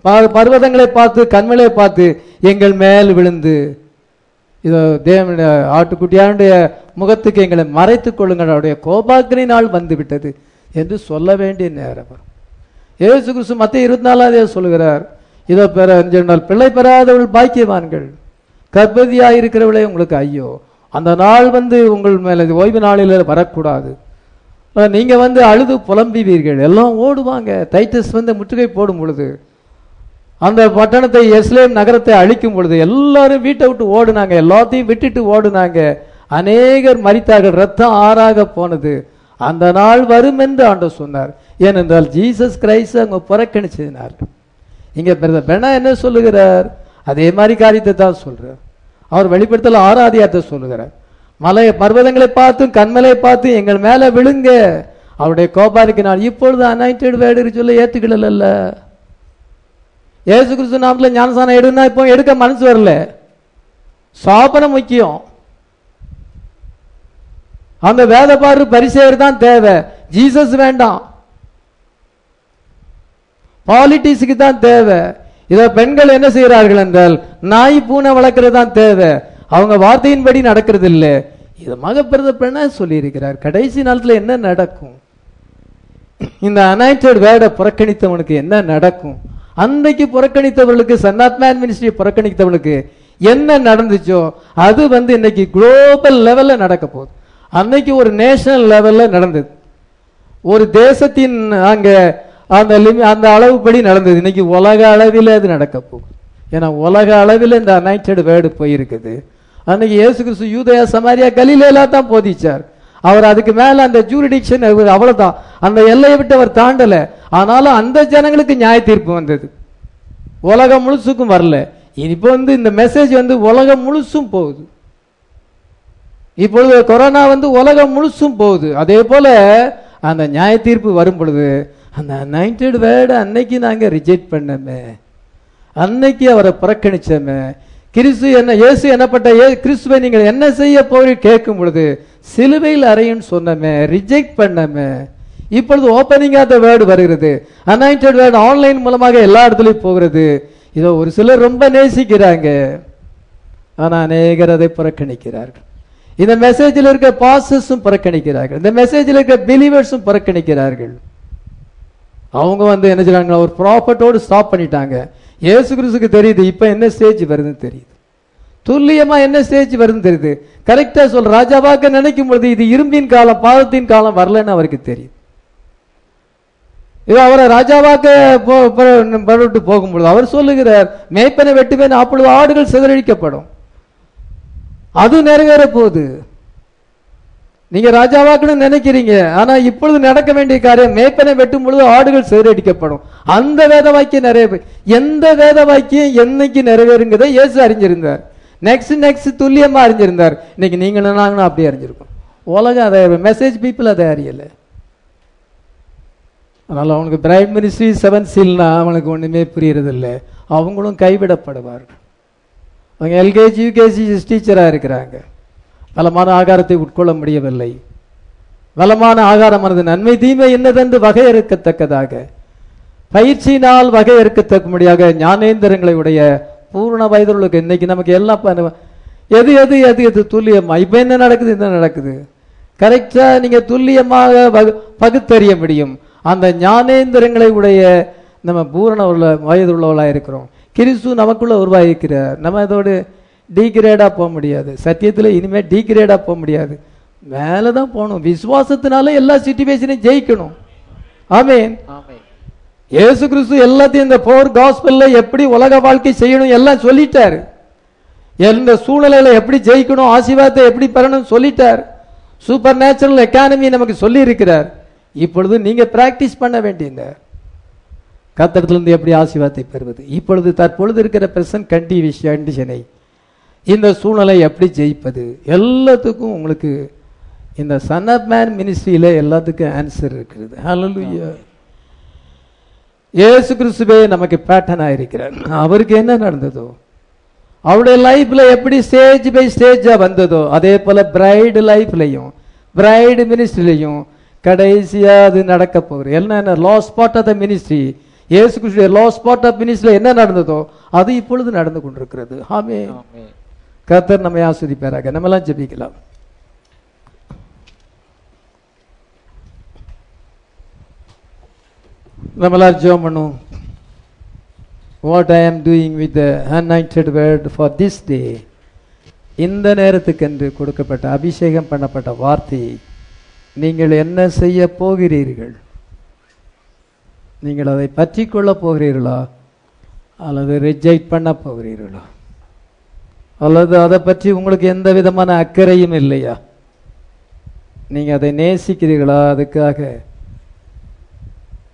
ப- பர்வதங்களை பார்த்து கண்மலையை பார்த்து எங்கள் மேல் விழுந்து இதோ தேவனுடைய ஆட்டுக்குட்டியானுடைய முகத்துக்கு எங்களை மறைத்துக் கொள்ளுங்கள். அவருடைய கோபாக்கினை நாள் வந்துவிட்டது என்று சொல்ல வேண்டிய நேரம் ஏசு கிறிஸ்து மத்திய இருபத்தி நாலாவது சொல்லுகிறார் இதோ பெற சொன்னால் பிள்ளை பெறாதவள் பாக்கியவான்கள். கர்ப்பதியாக இருக்கிறவளே உங்களுக்கு ஐயோ. அந்த நாள் வந்து உங்கள் மேல இது ஓய்வு நாளில் வரக்கூடாது. நீங்கள் நீங்க வந்து அழுது புலம்புவீர்கள். எல்லாம் ஓடுவாங்க. டைட்டஸ் வந்து முற்றுகை போடும் பொழுது அந்த பட்டணத்தை எஸ்லேம் நகரத்தை அழிக்கும் பொழுது எல்லாரும் வீட்டை விட்டு ஓடுனாங்க எல்லாத்தையும் விட்டுட்டு ஓடுனாங்க. அநேகர் மறித்தார்கள் ரத்தம் ஆறாக போனது. அந்த நாள் வரும் என்று ஆண்டு சொன்னார். ஏனென்றால் ஜீசஸ் கிரைஸ்ட் அவங்க புறக்கணிச்சினார் இங்க பிரதர் பெண்ணா என்ன சொல்லுகிறார்? அதே மாதிரி காரியத்தை தான் சொல்றார். அவர் வெளிப்படுத்தல ஆராதியாத்தை சொல்லுகிறார். மலை பர்வதங்களை பார்த்தும் கண்மலை பார்த்து எங்கள் மேல விழுங்க. அவருடைய கோபாருக்கு நான் இப்பொழுது அனாயிண்டட் வேடுன்னு சொல்ல ஏத்துக்கல ஏசு கிறிஸ்து நாமத்தில் ஞானசானம் எடுனா இப்போ எடுக்க மனசு வரல. சாபனம் முக்கியம். அந்த வேத பாரு பரிசேயர் தான் தேவை. ஜீசஸ் வேண்டாம். பாலிட்டிக்ஸுக்கு தான் தேவை. இதை பெண்கள் என்ன செய்கிறார்கள் என்றால் நாய் பூனை வளர்க்கறது தான் தேவை. அவங்க வார்த்தையின்படி நடக்கிறது இல்லை இது மகப்பிரத பெண்ணா சொல்லியிருக்கிறார். கடைசி நாளத்தில் என்ன நடக்கும்? இந்த அனாய்டட் வேடை புறக்கணித்தவனுக்கு என்ன நடக்கும்? அன்னைக்கு புறக்கணித்தவர்களுக்கு சன்னாத்மேன் மினிஸ்ட்ரி புறக்கணித்தவர்களுக்கு என்ன நடந்துச்சோ அது வந்து இன்னைக்கு குளோபல் லெவல்ல நடக்க போகுது. அன்னைக்கு ஒரு நேஷனல் லெவல்ல நடந்தது. ஒரு தேசத்தின் அங்க அந்த லிமி அந்த அளவுப்படி நடந்தது. இன்னைக்கு உலக அளவில் அது நடக்க போகுது. ஏன்னா உலக அளவில் இந்த அனைட்டட் வேர்டு போயிருக்குது. அன்னைக்கு இயேசு கிறிஸ்து யூதயா சமாரியா கலிலேலா தான் போதிச்சார். அவர் அதுக்கு மேல அந்த ஜூரிடிக்ஷன் அவ்வளவுதான். அந்த எல்லையை விட்டு அவர் தாண்டல. ஆனாலும் அந்த ஜனங்களுக்கு நியாய தீர்ப்பு வந்தது. உலகம் முழுசுக்கும் வரல. இப்போ வந்து இந்த மெசேஜ் வந்து உலகம் முழுசும் போகுது. இப்பொழுது கொரோனா வந்து உலகம் முழுசும் போகுது. அதே போல அந்த நியாய தீர்ப்பு வரும் பொழுது அந்த நைன்டட் வேர்டை அன்னைக்கு நாங்க ரிஜெக்ட் பண்ணமே. அன்னைக்கு அவரை புறக்கணிச்சோமே. கிறிஸ்து என்ன இயேசு என்னப்பட்ட ஏ கிறிஸ்துவை நீங்கள் என்ன செய்ய போய் கேட்கும் பொழுது சிலுவையில் அறையும் சொன்னமே ரிஜெக்ட் பண்ணமே. இப்பொழுது ஓப்பனிங் ஆஃப் த வேர்டு வருகிறது. அனாயிண்டட் வேர்டு ஆன்லைன் மூலமாக எல்லா இடத்துலையும் போகிறது. இதோ ஒரு சிலர் ரொம்ப நேசிக்கிறாங்க. ஆனால் அநேகர் அதை புறக்கணிக்கிறார்கள். இந்த மெசேஜில் இருக்க பாசஸும் புறக்கணிக்கிறார்கள். இந்த மெசேஜில் இருக்க பிலீவர்ஸும் புறக்கணிக்கிறார்கள். அவங்க வந்து என்ன செய்றாங்க ஒரு ப்ராஃபட்டோடு ஸ்டாப் பண்ணிட்டாங்க. இயேசு கிறிஸ்துக்கு தெரியுது இப்ப என்ன ஸ்டேஜ் வருதுன்னு தெரியுது. துல்லியமா என்ன ஸ்டேஜ் வருதுன்னு தெரியுது. கரெக்டா சொல் ராஜாவாக்க நினைக்கும் பொழுது இது இரும்பின் காலம் பாவத்தின் காலம் வரலன்னு அவருக்கு தெரியுது. இது அவரை ராஜாவாக்க போ- போகும்பொழுது அவர் சொல்லுகிறார் மேய்ப்பனை வெட்டுவேன் அப்பொழுது ஆடுகள் சிதறடிக்கப்படும். அது நிறைவேற போகுது. நீங்க ராஜாவாக்கணும்னு நினைக்கிறீங்க. ஆனா இப்பொழுது நடக்க வேண்டிய காரியம் மேய்ப்பனை வெட்டும் பொழுது ஆடுகள் சேரடிக்கப்படும். அந்த வேத வாக்கியம் நிறைய எந்த வேத வாக்கியம் என்னைக்கு நிறைவேறுங்கிறத இயேசு அறிஞ்சிருந்தார். நெக்ஸ்ட் நெக்ஸ்ட் துல்லியமா அறிஞ்சிருந்தார். இன்னைக்கு நீங்க நாங்களும் அப்படியே அறிஞ்சிருக்கோம். உலகம் அதை மெசேஜ் பீப்புள் அதை அறியல. அதனால அவனுக்கு பிரைம் மினிஸ்ட்ரி செவன் சீல்னா அவனுக்கு ஒண்ணுமே புரியறதில்ல. அவங்களும் கைவிடப்படுவார்கள். அவங்க எல்கேஜி யூகேஜி டீச்சராக இருக்கிறாங்க. பலமான ஆகாரத்தை உட்கொள்ள முடியவில்லை. பலமான ஆகாரமானது நன்மை தீமை என்னதென்று வகையறுக்கத்தக்கதாக. பயிற்சியினால் வகையறுக்கத்தக்கபடியாக ஞானேந்திரங்களை உடைய பூர்ண வயதுகளுக்கு இன்னைக்கு நமக்கு எல்லாம் எது எது எது எது துல்லியமா? இப்ப என்ன நடக்குது என்ன நடக்குது? கரெக்டா நீங்க துல்லியமாக பகுத்தறிய முடியும். அந்த ஞானேந்திரங்களை உடைய நம்ம பூரண உள்ள வயது உள்ளவளா இருக்கிறோம் கிறிஸ்து நமக்குள்ள உருவாகிக்கிறார் நம்ம அதோடு டீக்ரேடா போக முடியாது. சத்தியத்துல இனிமே டீக்ரேடா போக முடியாது. மேலே தான் போகணும். விசுவாசத்தினால எல்லா சிச்சுவேஷனையும் ஜெயிக்கணும். ஆமென். இயேசு கிறிஸ்து எல்லாத்தையும் இந்த போர் காஸ்பல்ல எப்படி உலக வாழ்க்கை செய்யணும் எல்லாம் சொல்லிட்டாரு. எந்த சூழ்நிலையில எப்படி ஜெயிக்கணும் ஆசீர்வாதத்தை எப்படி பெறணும் சொல்லிட்டார். சூப்பர் நேச்சுரல் எக்கானமி நமக்கு சொல்லி இருக்கிறார் இப்பொழுது நீங்க பிராக்டிஸ் பண்ண வேண்டியது. கத்தடத்திலிருந்து எப்படி ஆசீர்வாதத்தை பெறுவது? இப்பொழுது தற்பொழுது இருக்கிற பிரசன்ட் கண்டி கண்டிஷனை இந்த சூழ்நிலை எப்படி ஜெயிப்பது? எல்லாத்துக்கும் உங்களுக்கு இந்த சன் ஆஃப் மேன் மினிஸ்ட்ரியில் எல்லாத்துக்கும் ஆன்சர் இருக்கிறது ஹலலுயா ஏசு கிறிஸ்துவே நமக்கு பேட்டர்ன் ஆயிருக்கிறார். அவருக்கு என்ன நடந்ததோ? அவருடைய லைஃப்பில் எப்படி ஸ்டேஜ் பை ஸ்டேஜாக வந்ததோ அதே போல் பிரைடு லைஃப்லையும் பிரைடு மினிஸ்ட்ரிலையும் கடைசியாக அது நடக்க போகுது. என்ன last spot of the ministry Yesu கிறிஸ்துடைய லாஸ் ஸ்பாட் ஆஃப் மினிஸ்ட்ரியில் என்ன நடந்ததோ அது இப்பொழுது நடந்து கொண்டிருக்கிறது. ஆமே கர்த்தர் நம்மை ஆஸ்வதிப்பாராக. நம்மலாம் ஜெபிக்கலாம். நம்மளால் ஜோம் பண்ணும் what I am doing with anointed word for this day இந்த நேரத்துக்கென்று கொடுக்கப்பட்ட அபிஷேகம் பண்ணப்பட்ட வார்த்தையை நீங்கள் என்ன செய்ய போகிறீர்கள்? நீங்கள் அதை பற்றி கொள்ளப் போகிறீர்களா? அல்லது ரிஜெக்ட் பண்ண போகிறீர்களா? அல்லது அதை பற்றி உங்களுக்கு எந்த விதமான அக்கறையும் இல்லையா? நீங்க அதை நேசிக்கிறீர்களா? அதுக்காக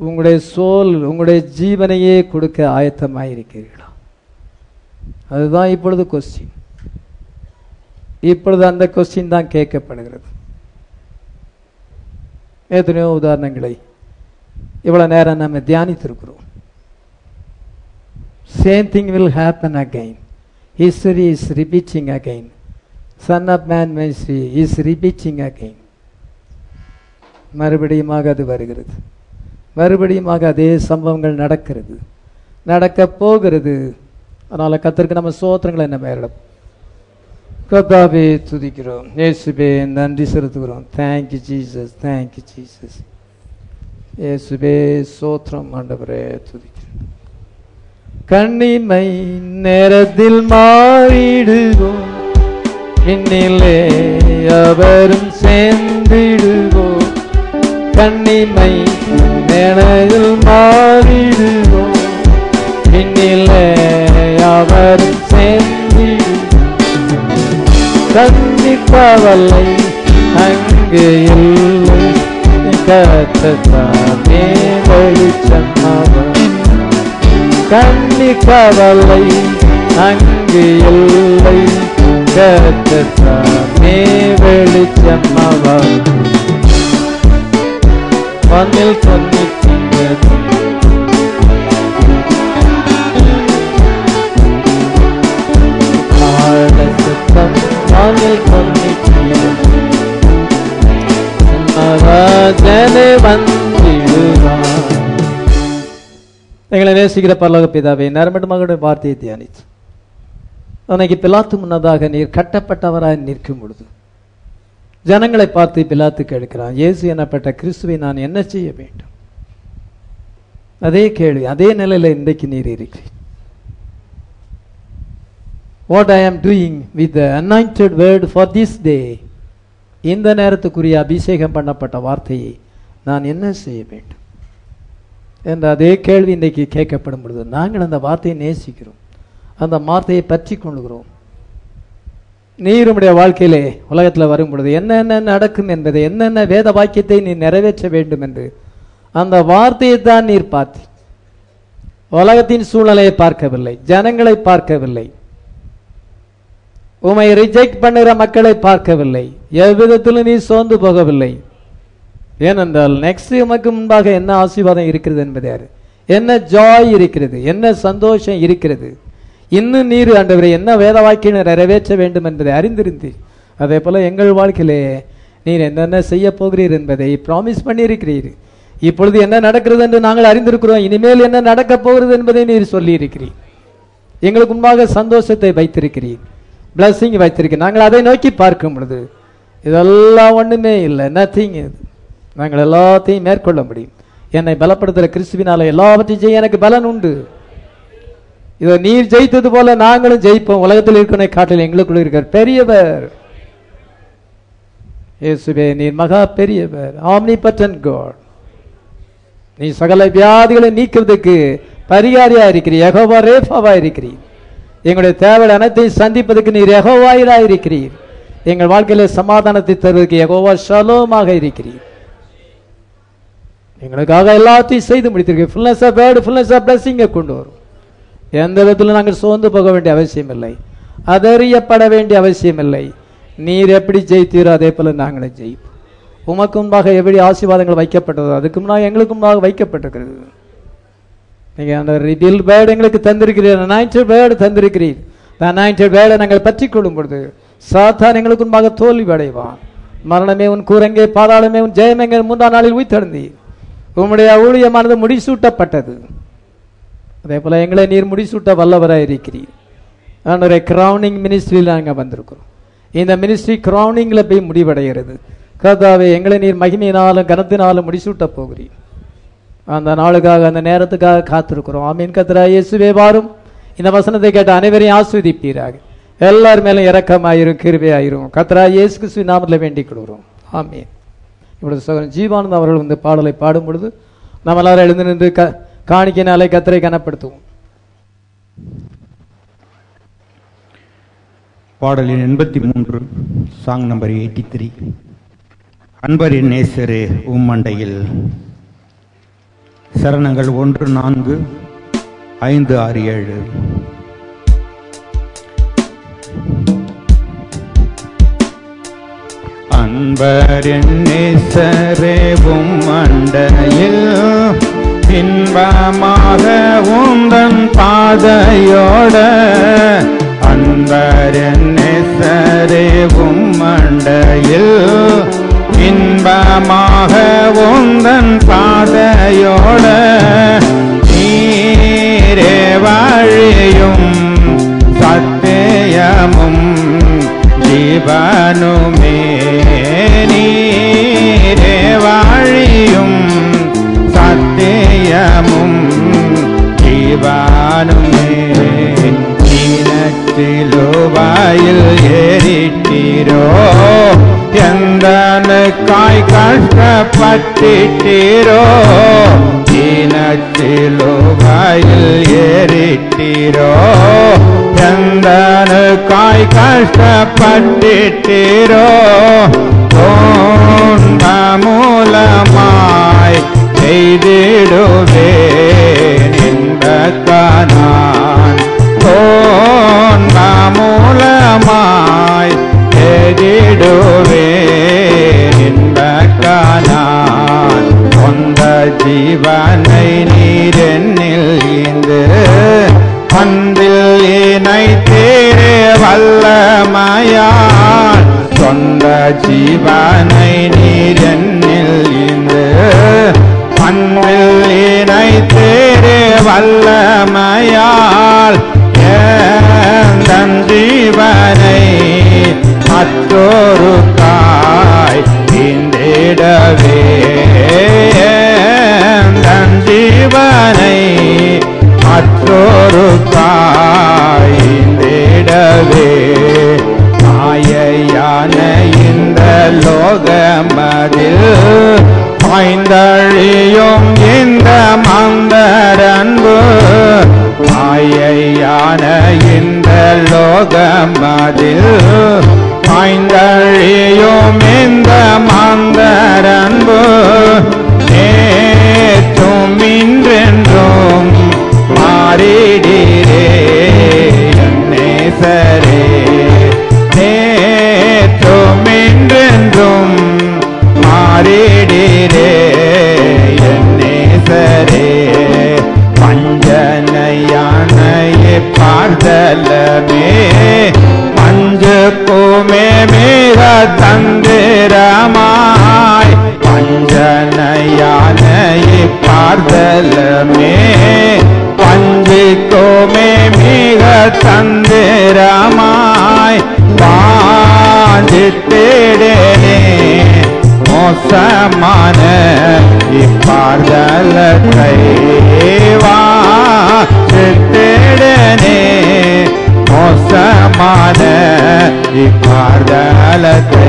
உங்களுடைய சோல் உங்களுடைய ஜீவனையே கொடுக்க ஆயத்தமாயிருக்கிறீர்களா? அதுதான் இப்பொழுது கொஸ்டின் இப்பொழுது அந்த கொஸ்டின் தான் கேட்கப்படுகிறது. எத்தனையோ உதாரணங்களை இவ்வளவு நேரம் நம்ம தியானித்திருக்கிறோம். Same thing will happen again history is repeating again son of man ministry is repeating again மறுபடியுமாக அது வருகிறது. மறுபடியுமாக அதே சம்பவங்கள் நடக்கிறது. நடக்க போகிறது. அதனால் கத்திற்கு நம்ம சோத்திரங்களை என்ன மேலிடம் கத்தாவே துதிக்கிறோம். இயேசுபே நன்றி செலுத்துகிறோம். Thank you Jesus thank you Jesus இயேசுபே சோத்திரம் ஆண்டவரே துதி கண்ணிமை நேரத்தில் மாறிடுவோம் இன்னிலே அவரும் சேர்ந்திடுவோம் கண்ணிமை நேரத்தில் மாறிடுவோம் இன்னிலே அவரும் சேர்ந்திடுவோம் கண்டிப்பவல்லை அங்கு இல்லை. கத்தத்தாமே வெளிச்சம் அவர் கண்ணி கவலை அங்கு இல்லை. கத்தத்தாமே வெளிச்சம் அவர் மண்ணில் கொன்னித்தீங்கது ஆழ சுத்தம் மண்ணில் கொன்னித்தீங்கது ராஜனே வந்திடுவான் எங்களை நேசிக்கிற பரலோக பிதாவே நேரமிட்டு மகளுடைய வார்த்தையை தியானித்து. அன்னைக்கு பிலாத்து முன்னதாக நீர் கட்டப்பட்டவராய் நிற்கும் பொழுது ஜனங்களை பார்த்து பிலாத்து கேட்கிறான் இயேசு எனப்பட்ட கிறிஸ்துவை நான் என்ன செய்ய வேண்டும்? அதே கேள்வி அதே நிலையில் இன்றைக்கு நீர் இருக்கிறீர். What I am doing with anointed word for this day இந்த நேரத்துக்குரிய அபிஷேகம் பண்ணப்பட்ட வார்த்தையை நான் என்ன செய்ய வேண்டும்? என்ற அதே கேள்வி இன்றைக்கு கேட்கப்படும் பொழுது நாங்கள் அந்த வார்த்தையை நேசிக்கிறோம். அந்த வார்த்தையை பற்றி கொள்கிறோம். நீர் வாழ்க்கையிலே உலகத்தில் வரும் பொழுது என்னென்ன நடக்கும் என்பதை என்னென்ன வேத வாக்கியத்தை நீ நிறைவேற்ற வேண்டும் என்று அந்த வார்த்தையை தான் நீர் பார்த்து உலகத்தின் சூழ்நிலையை பார்க்கவில்லை ஜனங்களை பார்க்கவில்லை உமை ரிஜெக்ட் பண்ணுகிற மக்களை பார்க்கவில்லை எவ்விதத்திலும் நீ சோர்ந்து போகவில்லை. ஏனென்றால் நெக்ஸ்ட் உமக்கு முன்பாக என்ன ஆசீர்வாதம் இருக்கிறது என்பது யாரு? என்ன ஜாய் இருக்கிறது? என்ன சந்தோஷம் இருக்கிறது? இன்னும் நீர் ஆண்டவரை என்ன வேத வாக்கியம் நிறைவேற்ற வேண்டும் என்பதை அறிந்திருந்தீர் அதே போல எங்கள் வாழ்க்கையிலே நீர் என்னென்ன செய்ய போகிறீர் என்பதை ப்ராமிஸ் பண்ணியிருக்கிறீர். இப்பொழுது என்ன நடக்கிறது என்று நாங்கள் அறிந்திருக்கிறோம். இனிமேல் என்ன நடக்கப் போகிறது என்பதை நீர் சொல்லியிருக்கிறீர். எங்களுக்கு முன்பாக சந்தோஷத்தை வைத்திருக்கிறீர். பிளஸ்ஸிங் வைத்திருக்கிறீர். நாங்கள் அதை நோக்கி பார்க்கும் பொழுது இதெல்லாம் ஒண்ணுமே இல்லை. நத்திங் இது. நாங்கள் எல்லாத்தையும் மேற்கொள்ள முடியும் என்னை பலப்படுத்துகிற கிறிஸ்துவினால எல்லாவற்றையும் செய்ய எனக்கு பலன் உண்டு. இதை நீர் ஜெயித்தது போல நாங்களும் ஜெயிப்போம். உலகத்தில் இருக்கிற காட்டில் எங்களுக்குள்ள இருக்கிற பெரியவர். இயேசுவே நீர் மகா பெரியவர். ஆம்னிபட்டன் காட் நீ சகல வியாதிகளை நீக்குவதற்கு பரிகாரியா இருக்கிறீ எகோவா ரேஃபாவா இருக்கிறீர். எங்களுடைய தேவை அனைத்தையும் சந்திப்பதற்கு நீர் எகோவாயிரா இருக்கிறீர். எங்கள் வாழ்க்கையில சமாதானத்தை தருவதற்கு எகோவா ஷலோமாக இருக்கிறீர். எங்களுக்காக எல்லாத்தையும் செய்து முடித்திருக்கீர் fullness of word fullness of பிளஸிங்கை கொண்டு வரும். எந்த விதத்தில் நாங்கள் சோர்ந்து போக வேண்டிய அவசியம் இல்லை. அதறியப்பட வேண்டிய அவசியம் இல்லை. நீர் எப்படி ஜெயித்தீரோ அதே போல நாங்களும் ஜெயிப்போம். உமக்கு முன்பாக எப்படி ஆசீர்வாதங்கள் வைக்கப்பட்டதோ அதுக்கு முன்னாக எங்களுக்கு முன்பாக வைக்கப்பட்டிருக்கிறது. நீங்க அந்த ரிடில் பேர்டு எங்களுக்கு தந்திருக்கிறீர் அனாயிண்டட் பேர்டு தந்திருக்கிறீர் நைன்டட் பேர்டை நாங்கள் பற்றி கொள்ளும் பொழுது சாத்தான் எங்களுக்கு முன்பாக தோல்வி அடைவான் மரணமே உன் கூரங்கே பாதாளமே உன் ஜெயமெங்கே மூன்றாம் நாளில் உயிர்த்தெழுந்தீர். உம்முடைய ஊழியமானது முடிசூட்டப்பட்டது. அதே போல எங்களை நீர் முடிசூட்ட வல்லவராக இருக்கிறீர் ஆண்டவரே கிரௌனிங் மினிஸ்ட்ரியில் நாங்கள் வந்திருக்கிறோம். இந்த மினிஸ்ட்ரி கிரௌனிங்கில் போய் முடிவடைகிறது. கர்த்தாவே எங்களை நீர் மகிமையினாலும் கனத்தினாலும் முடிசூட்ட போகிறீர். அந்த நாளுக்காக அந்த நேரத்துக்காக காத்திருக்கிறோம். ஆமீன். கத்ரா இயேசுவே வாரும். இந்த வசனத்தை கேட்ட அனைவரையும் ஆஸ்வதிப்பீராக. எல்லார் மேலும் இறக்கமாயிரும் கிருபையாயிரும் கத்ரா இயேசு நாமத்தில் வேண்டிக் கொள்கிறோம். ஆமீன். இப்பொழுது சகோதரன் ஜீவானந்த் அவர்கள் வந்து பாடலை பாடும் பொழுது நம்ம எல்லாரும் எழுந்து நின்று க காணிக்கையினாலே கத்தரை கனப்படுத்துவோம். பாடலின் எண்பத்தி மூன்று சாங் நம்பர் எயிட்டி த்ரீ. அன்பரின் நேசரே உம்மண்டையில் சரணங்கள் ஒன்று நான்கு ஐந்து ஆறு ஏழு. அன்பரின் நேசரே உம்மண்டையில் இன்பமாக உந்தன் பாதையோட அன்பரின் நேசரே உம்மண்டையில் இன்பமாக உந்தன் பாதையோட நீரே வாழியும் சத்தியமும் ஜீவனும் சத்தியமும் ஜீவானுமே நீனத்திலுவாயில் ஏறிட்டீரோ எந்தனுக்காய் கஷ்டப்பட்டிட்டீரோ நீனத்திலுவாயில் ஏறிட்டீரோ எந்தனுக்காய் கஷ்டப்பட்டிட்டீரோ தோன்ற மூலமாய் செய்திடுவேன் என்பக்கானான் தோன்ற மூலமாய் செய்திடுவேன் என்பக்கானான் கொந்த ஜீவனை நீரென்னில் இந்து பந்தில் இணை தேரே வல்லமையால் சொந்த ஜீவனை அன்பில் இணை தேரே வல்லமையால் ஏந்தன் ஜீவனை மற்றொரு காய் தீண்டிடவே ஏந்தன் ஜீவனை மற்றொரு காய்ந்திடவே மாயையான இந்த லோகமதில் பாய்ந்த ஆன இந்த லோகம் அதில் ஆய்ந்தழியும் இந்த மாந்தரன்பு. பார்த்தலமே பஞ்சுக்குமே மிக தந்திரமாய் பஞ்சனையானை பார்த்தலமே பஞ்சுக்குமே மிக தந்திரமாய் பாஞ்சு தேடனே. மோசமான இப்பார்தலத்தை உடனே மோசமான இப்பார்தலத்தை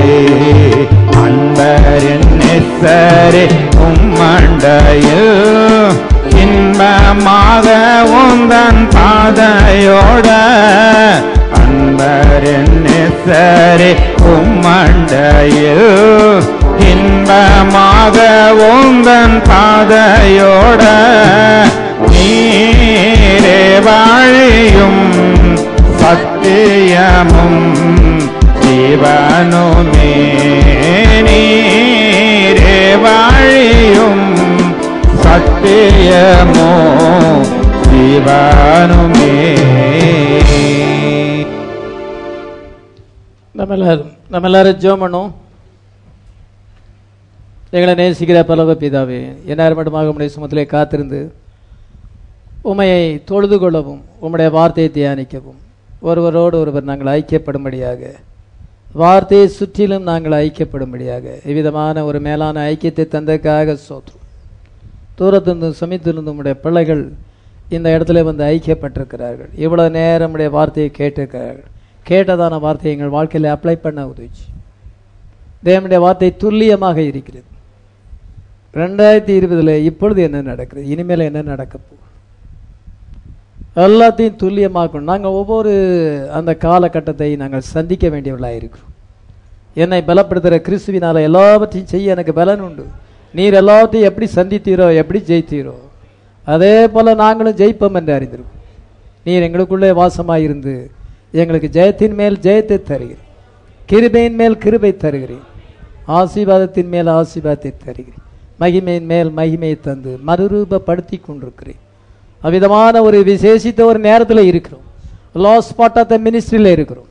அன்பரின் நெசரே உம்மண்டையில் இன்பமாக உந்தன் பாதையோட அன்பரின் நெசரே உம்மண்டையில் இன்பமாக உந்தன் பாதையோட நீ நீரே வாழியும் சத்தியமும் ஜீவனுமே. நீரே வாழியும் சத்தியமோ ஜீவனுமே. நம்ம எல்லாரும் நம்ம எல்லாரும் ஜெபம் எங்களை நேசிக்கிற பலவ பிதாவே எந்நேரம் மட்டுமாக உம்முடைய சுமத்திலே காத்திருந்து உமையை தொழுது கொள்ளவும் உம்முடைய வார்த்தையை தியானிக்கவும். ஒருவரோடு ஒருவர் நாங்கள் ஐக்கியப்படும்படியாக. வார்த்தையை சுற்றிலும் நாங்கள் ஐக்கியப்படும்படியாக. இவ்விதமான ஒரு மேலான ஐக்கியத்தை தந்ததுக்காக சோத்ரம் தூரத்திலிருந்து சமீத்திலிருந்தும் உம்முடைய பிள்ளைகள் இந்த இடத்துல வந்து ஐக்கியப்பட்டிருக்கிறார்கள். இவ்வளோ நேரம் உடைய வார்த்தையை கேட்டிருக்கிறார்கள். கேட்டதான வார்த்தையை எங்கள் வாழ்க்கையில் அப்ளை பண்ண உதவிச்சு. தேவனுடைய வார்த்தை துல்லியமாக இருக்கிறது. ரெண்டாயிரத்தி இருபதுல இப்பொழுது என்ன நடக்குது இனிமேல் என்ன நடக்க போகுது? எல்லாத்தையும் துல்லியமாக்கணும். நாங்கள் ஒவ்வொரு அந்த காலகட்டத்தை நாங்கள் சந்திக்க வேண்டியவர்களாக இருக்கிறோம். என்னை பலப்படுத்துகிற கிறிஸ்துவினால் எல்லாவற்றையும் செய்ய எனக்கு பலன் உண்டு. நீர் எல்லாத்தையும் எப்படி சந்தித்தீரோ எப்படி ஜெயித்தீரோ அதே போல் நாங்களும் ஜெயிப்போம் என்று அறிந்திருக்கோம். நீர் எங்களுக்குள்ளே வாசமாக இருந்து எங்களுக்கு ஜெயத்தின் மேல் ஜெயத்தை தருகிறேன் கிருபையின் மேல் கிருபை தருகிறேன் ஆசீர்வாதத்தின் மேல் ஆசீர்வாதத்தை தருகிறேன் மகிமையின் மேல் மகிமையை தந்து மறுரூபப்படுத்தி கொண்டிருக்கிறேன். அவ்விதமான ஒரு விசேஷித்த ஒரு நேரத்தில் இருக்கிறோம். லாஸ் பார்ட் ஆஃப் த மினிஸ்ட்ரியில் இருக்கிறோம்.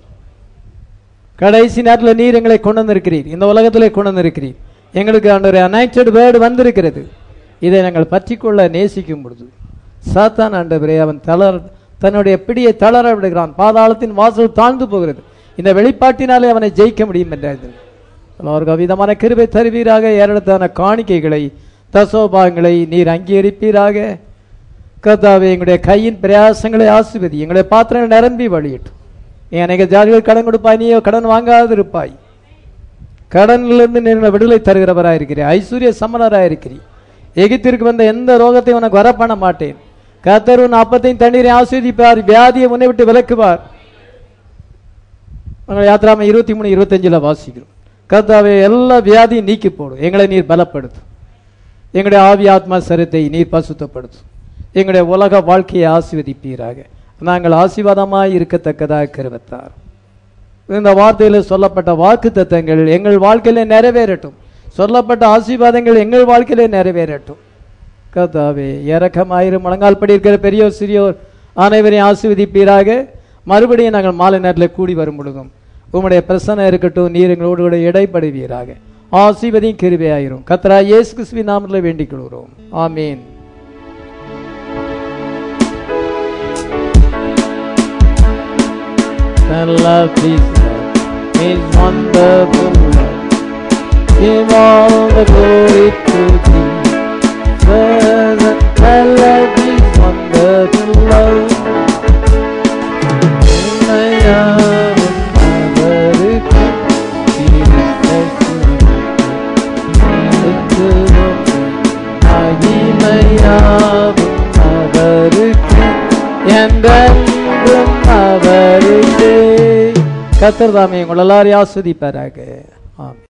கடைசி நேரத்தில் நீர் எங்களை கொண்டு வந்திருக்கிறீர் இந்த உலகத்திலே கொண்டு வந்திருக்கிறீர் எங்களுக்கு அந்த ஒரு அனைட்டட் வேர்டு வந்திருக்கிறது. இதை நாங்கள் பற்றிக்கொள்ள நேசிக்கும் பொழுது சாத்தான் ஆண்டவரே அவன் தளர் தன்னுடைய பிடியை தளர விடுகிறான். பாதாளத்தின் வாசல் தாழ்ந்து போகிறது. இந்த வெளிப்பாட்டினாலே அவனை ஜெயிக்க முடியும் என்றார்கள். அவருக்கு அவ்விதமான கிருபை தருவீராக. ஏறெடுத்தான காணிக்கைகளை தசோபாகங்களை நீர் அங்கீகரிப்பீராக. கர்த்தாவே எங்களுடைய கையின் பிரயாசங்களை ஆசிர்வதி எங்களுடைய பாத்திரங்களை நிரம்பி வழியட்டும் நீ அநேக ஜாதிகள் கடன் கொடுப்பாய் நீயோ கடன் வாங்காது இருப்பாய் கடனிலிருந்து நீங்கள் விடுதலை தருகிறவராயிருக்கிறீ ஐஸ்வர்ய சமணராயிருக்கிறீ எகித்திற்கு எகிப்திற்கு வந்த எந்த ரோகத்தையும் உனக்கு வர பண்ண மாட்டேன். கத்தர் உன் அப்பத்தையும் தண்ணீரை ஆஸ்வதிப்பார் வியாதியை முன்னை விட்டு விலக்குவார். நாங்கள் யாத்திராம இருபத்தி மூணு இருபத்தஞ்சில் வாசிக்கிறோம். கர்த்தாவே எல்லா வியாதியும் நீக்கி போடும் எங்களை நீர் பலப்படுத்தும் எங்களுடைய ஆவி ஆத்மா சரத்தை நீர் பசுத்தப்படுத்தும் எங்களுடைய உலக வாழ்க்கையை ஆசீர்வதிப்பீராக. நாங்கள் ஆசீர்வாதமாக இருக்கத்தக்கதாக கருவத்தார். இந்த வார்த்தையில் சொல்லப்பட்ட வாக்கு தத்தங்கள் எங்கள் வாழ்க்கையில நிறைவேறட்டும். சொல்லப்பட்ட ஆசீர்வாதங்கள் எங்கள் வாழ்க்கையிலே நிறைவேறட்டும். கர்த்தாவே இறக்கமாயிரம் முழங்கால் படி இருக்கிற பெரியோர் சிறியோர் அனைவரையும் ஆசீர்வதிப்பீராக. மறுபடியும் நாங்கள் மாலை நேரத்தில் கூடி வரும் பொழுதும் உம்முடைய பிரசன்னம் இருக்கட்டும் நீர் எங்களோடு கூட இடைப்படுவீராக. ஆசீர்வதியும் கிருபையாயிரும். கத்ரா இயேசு கிறிஸ்துவின் நாமத்தில் வேண்டிக் கொள்கிறோம். ஆமீன். And love Jesus is wonderful love. Give all the glory to thee. Present and love is wonderful love. கத்தர் தாமே உங்கள் எல்லாரையும் ஆஸ்வதிப்பாராக ஆமாம்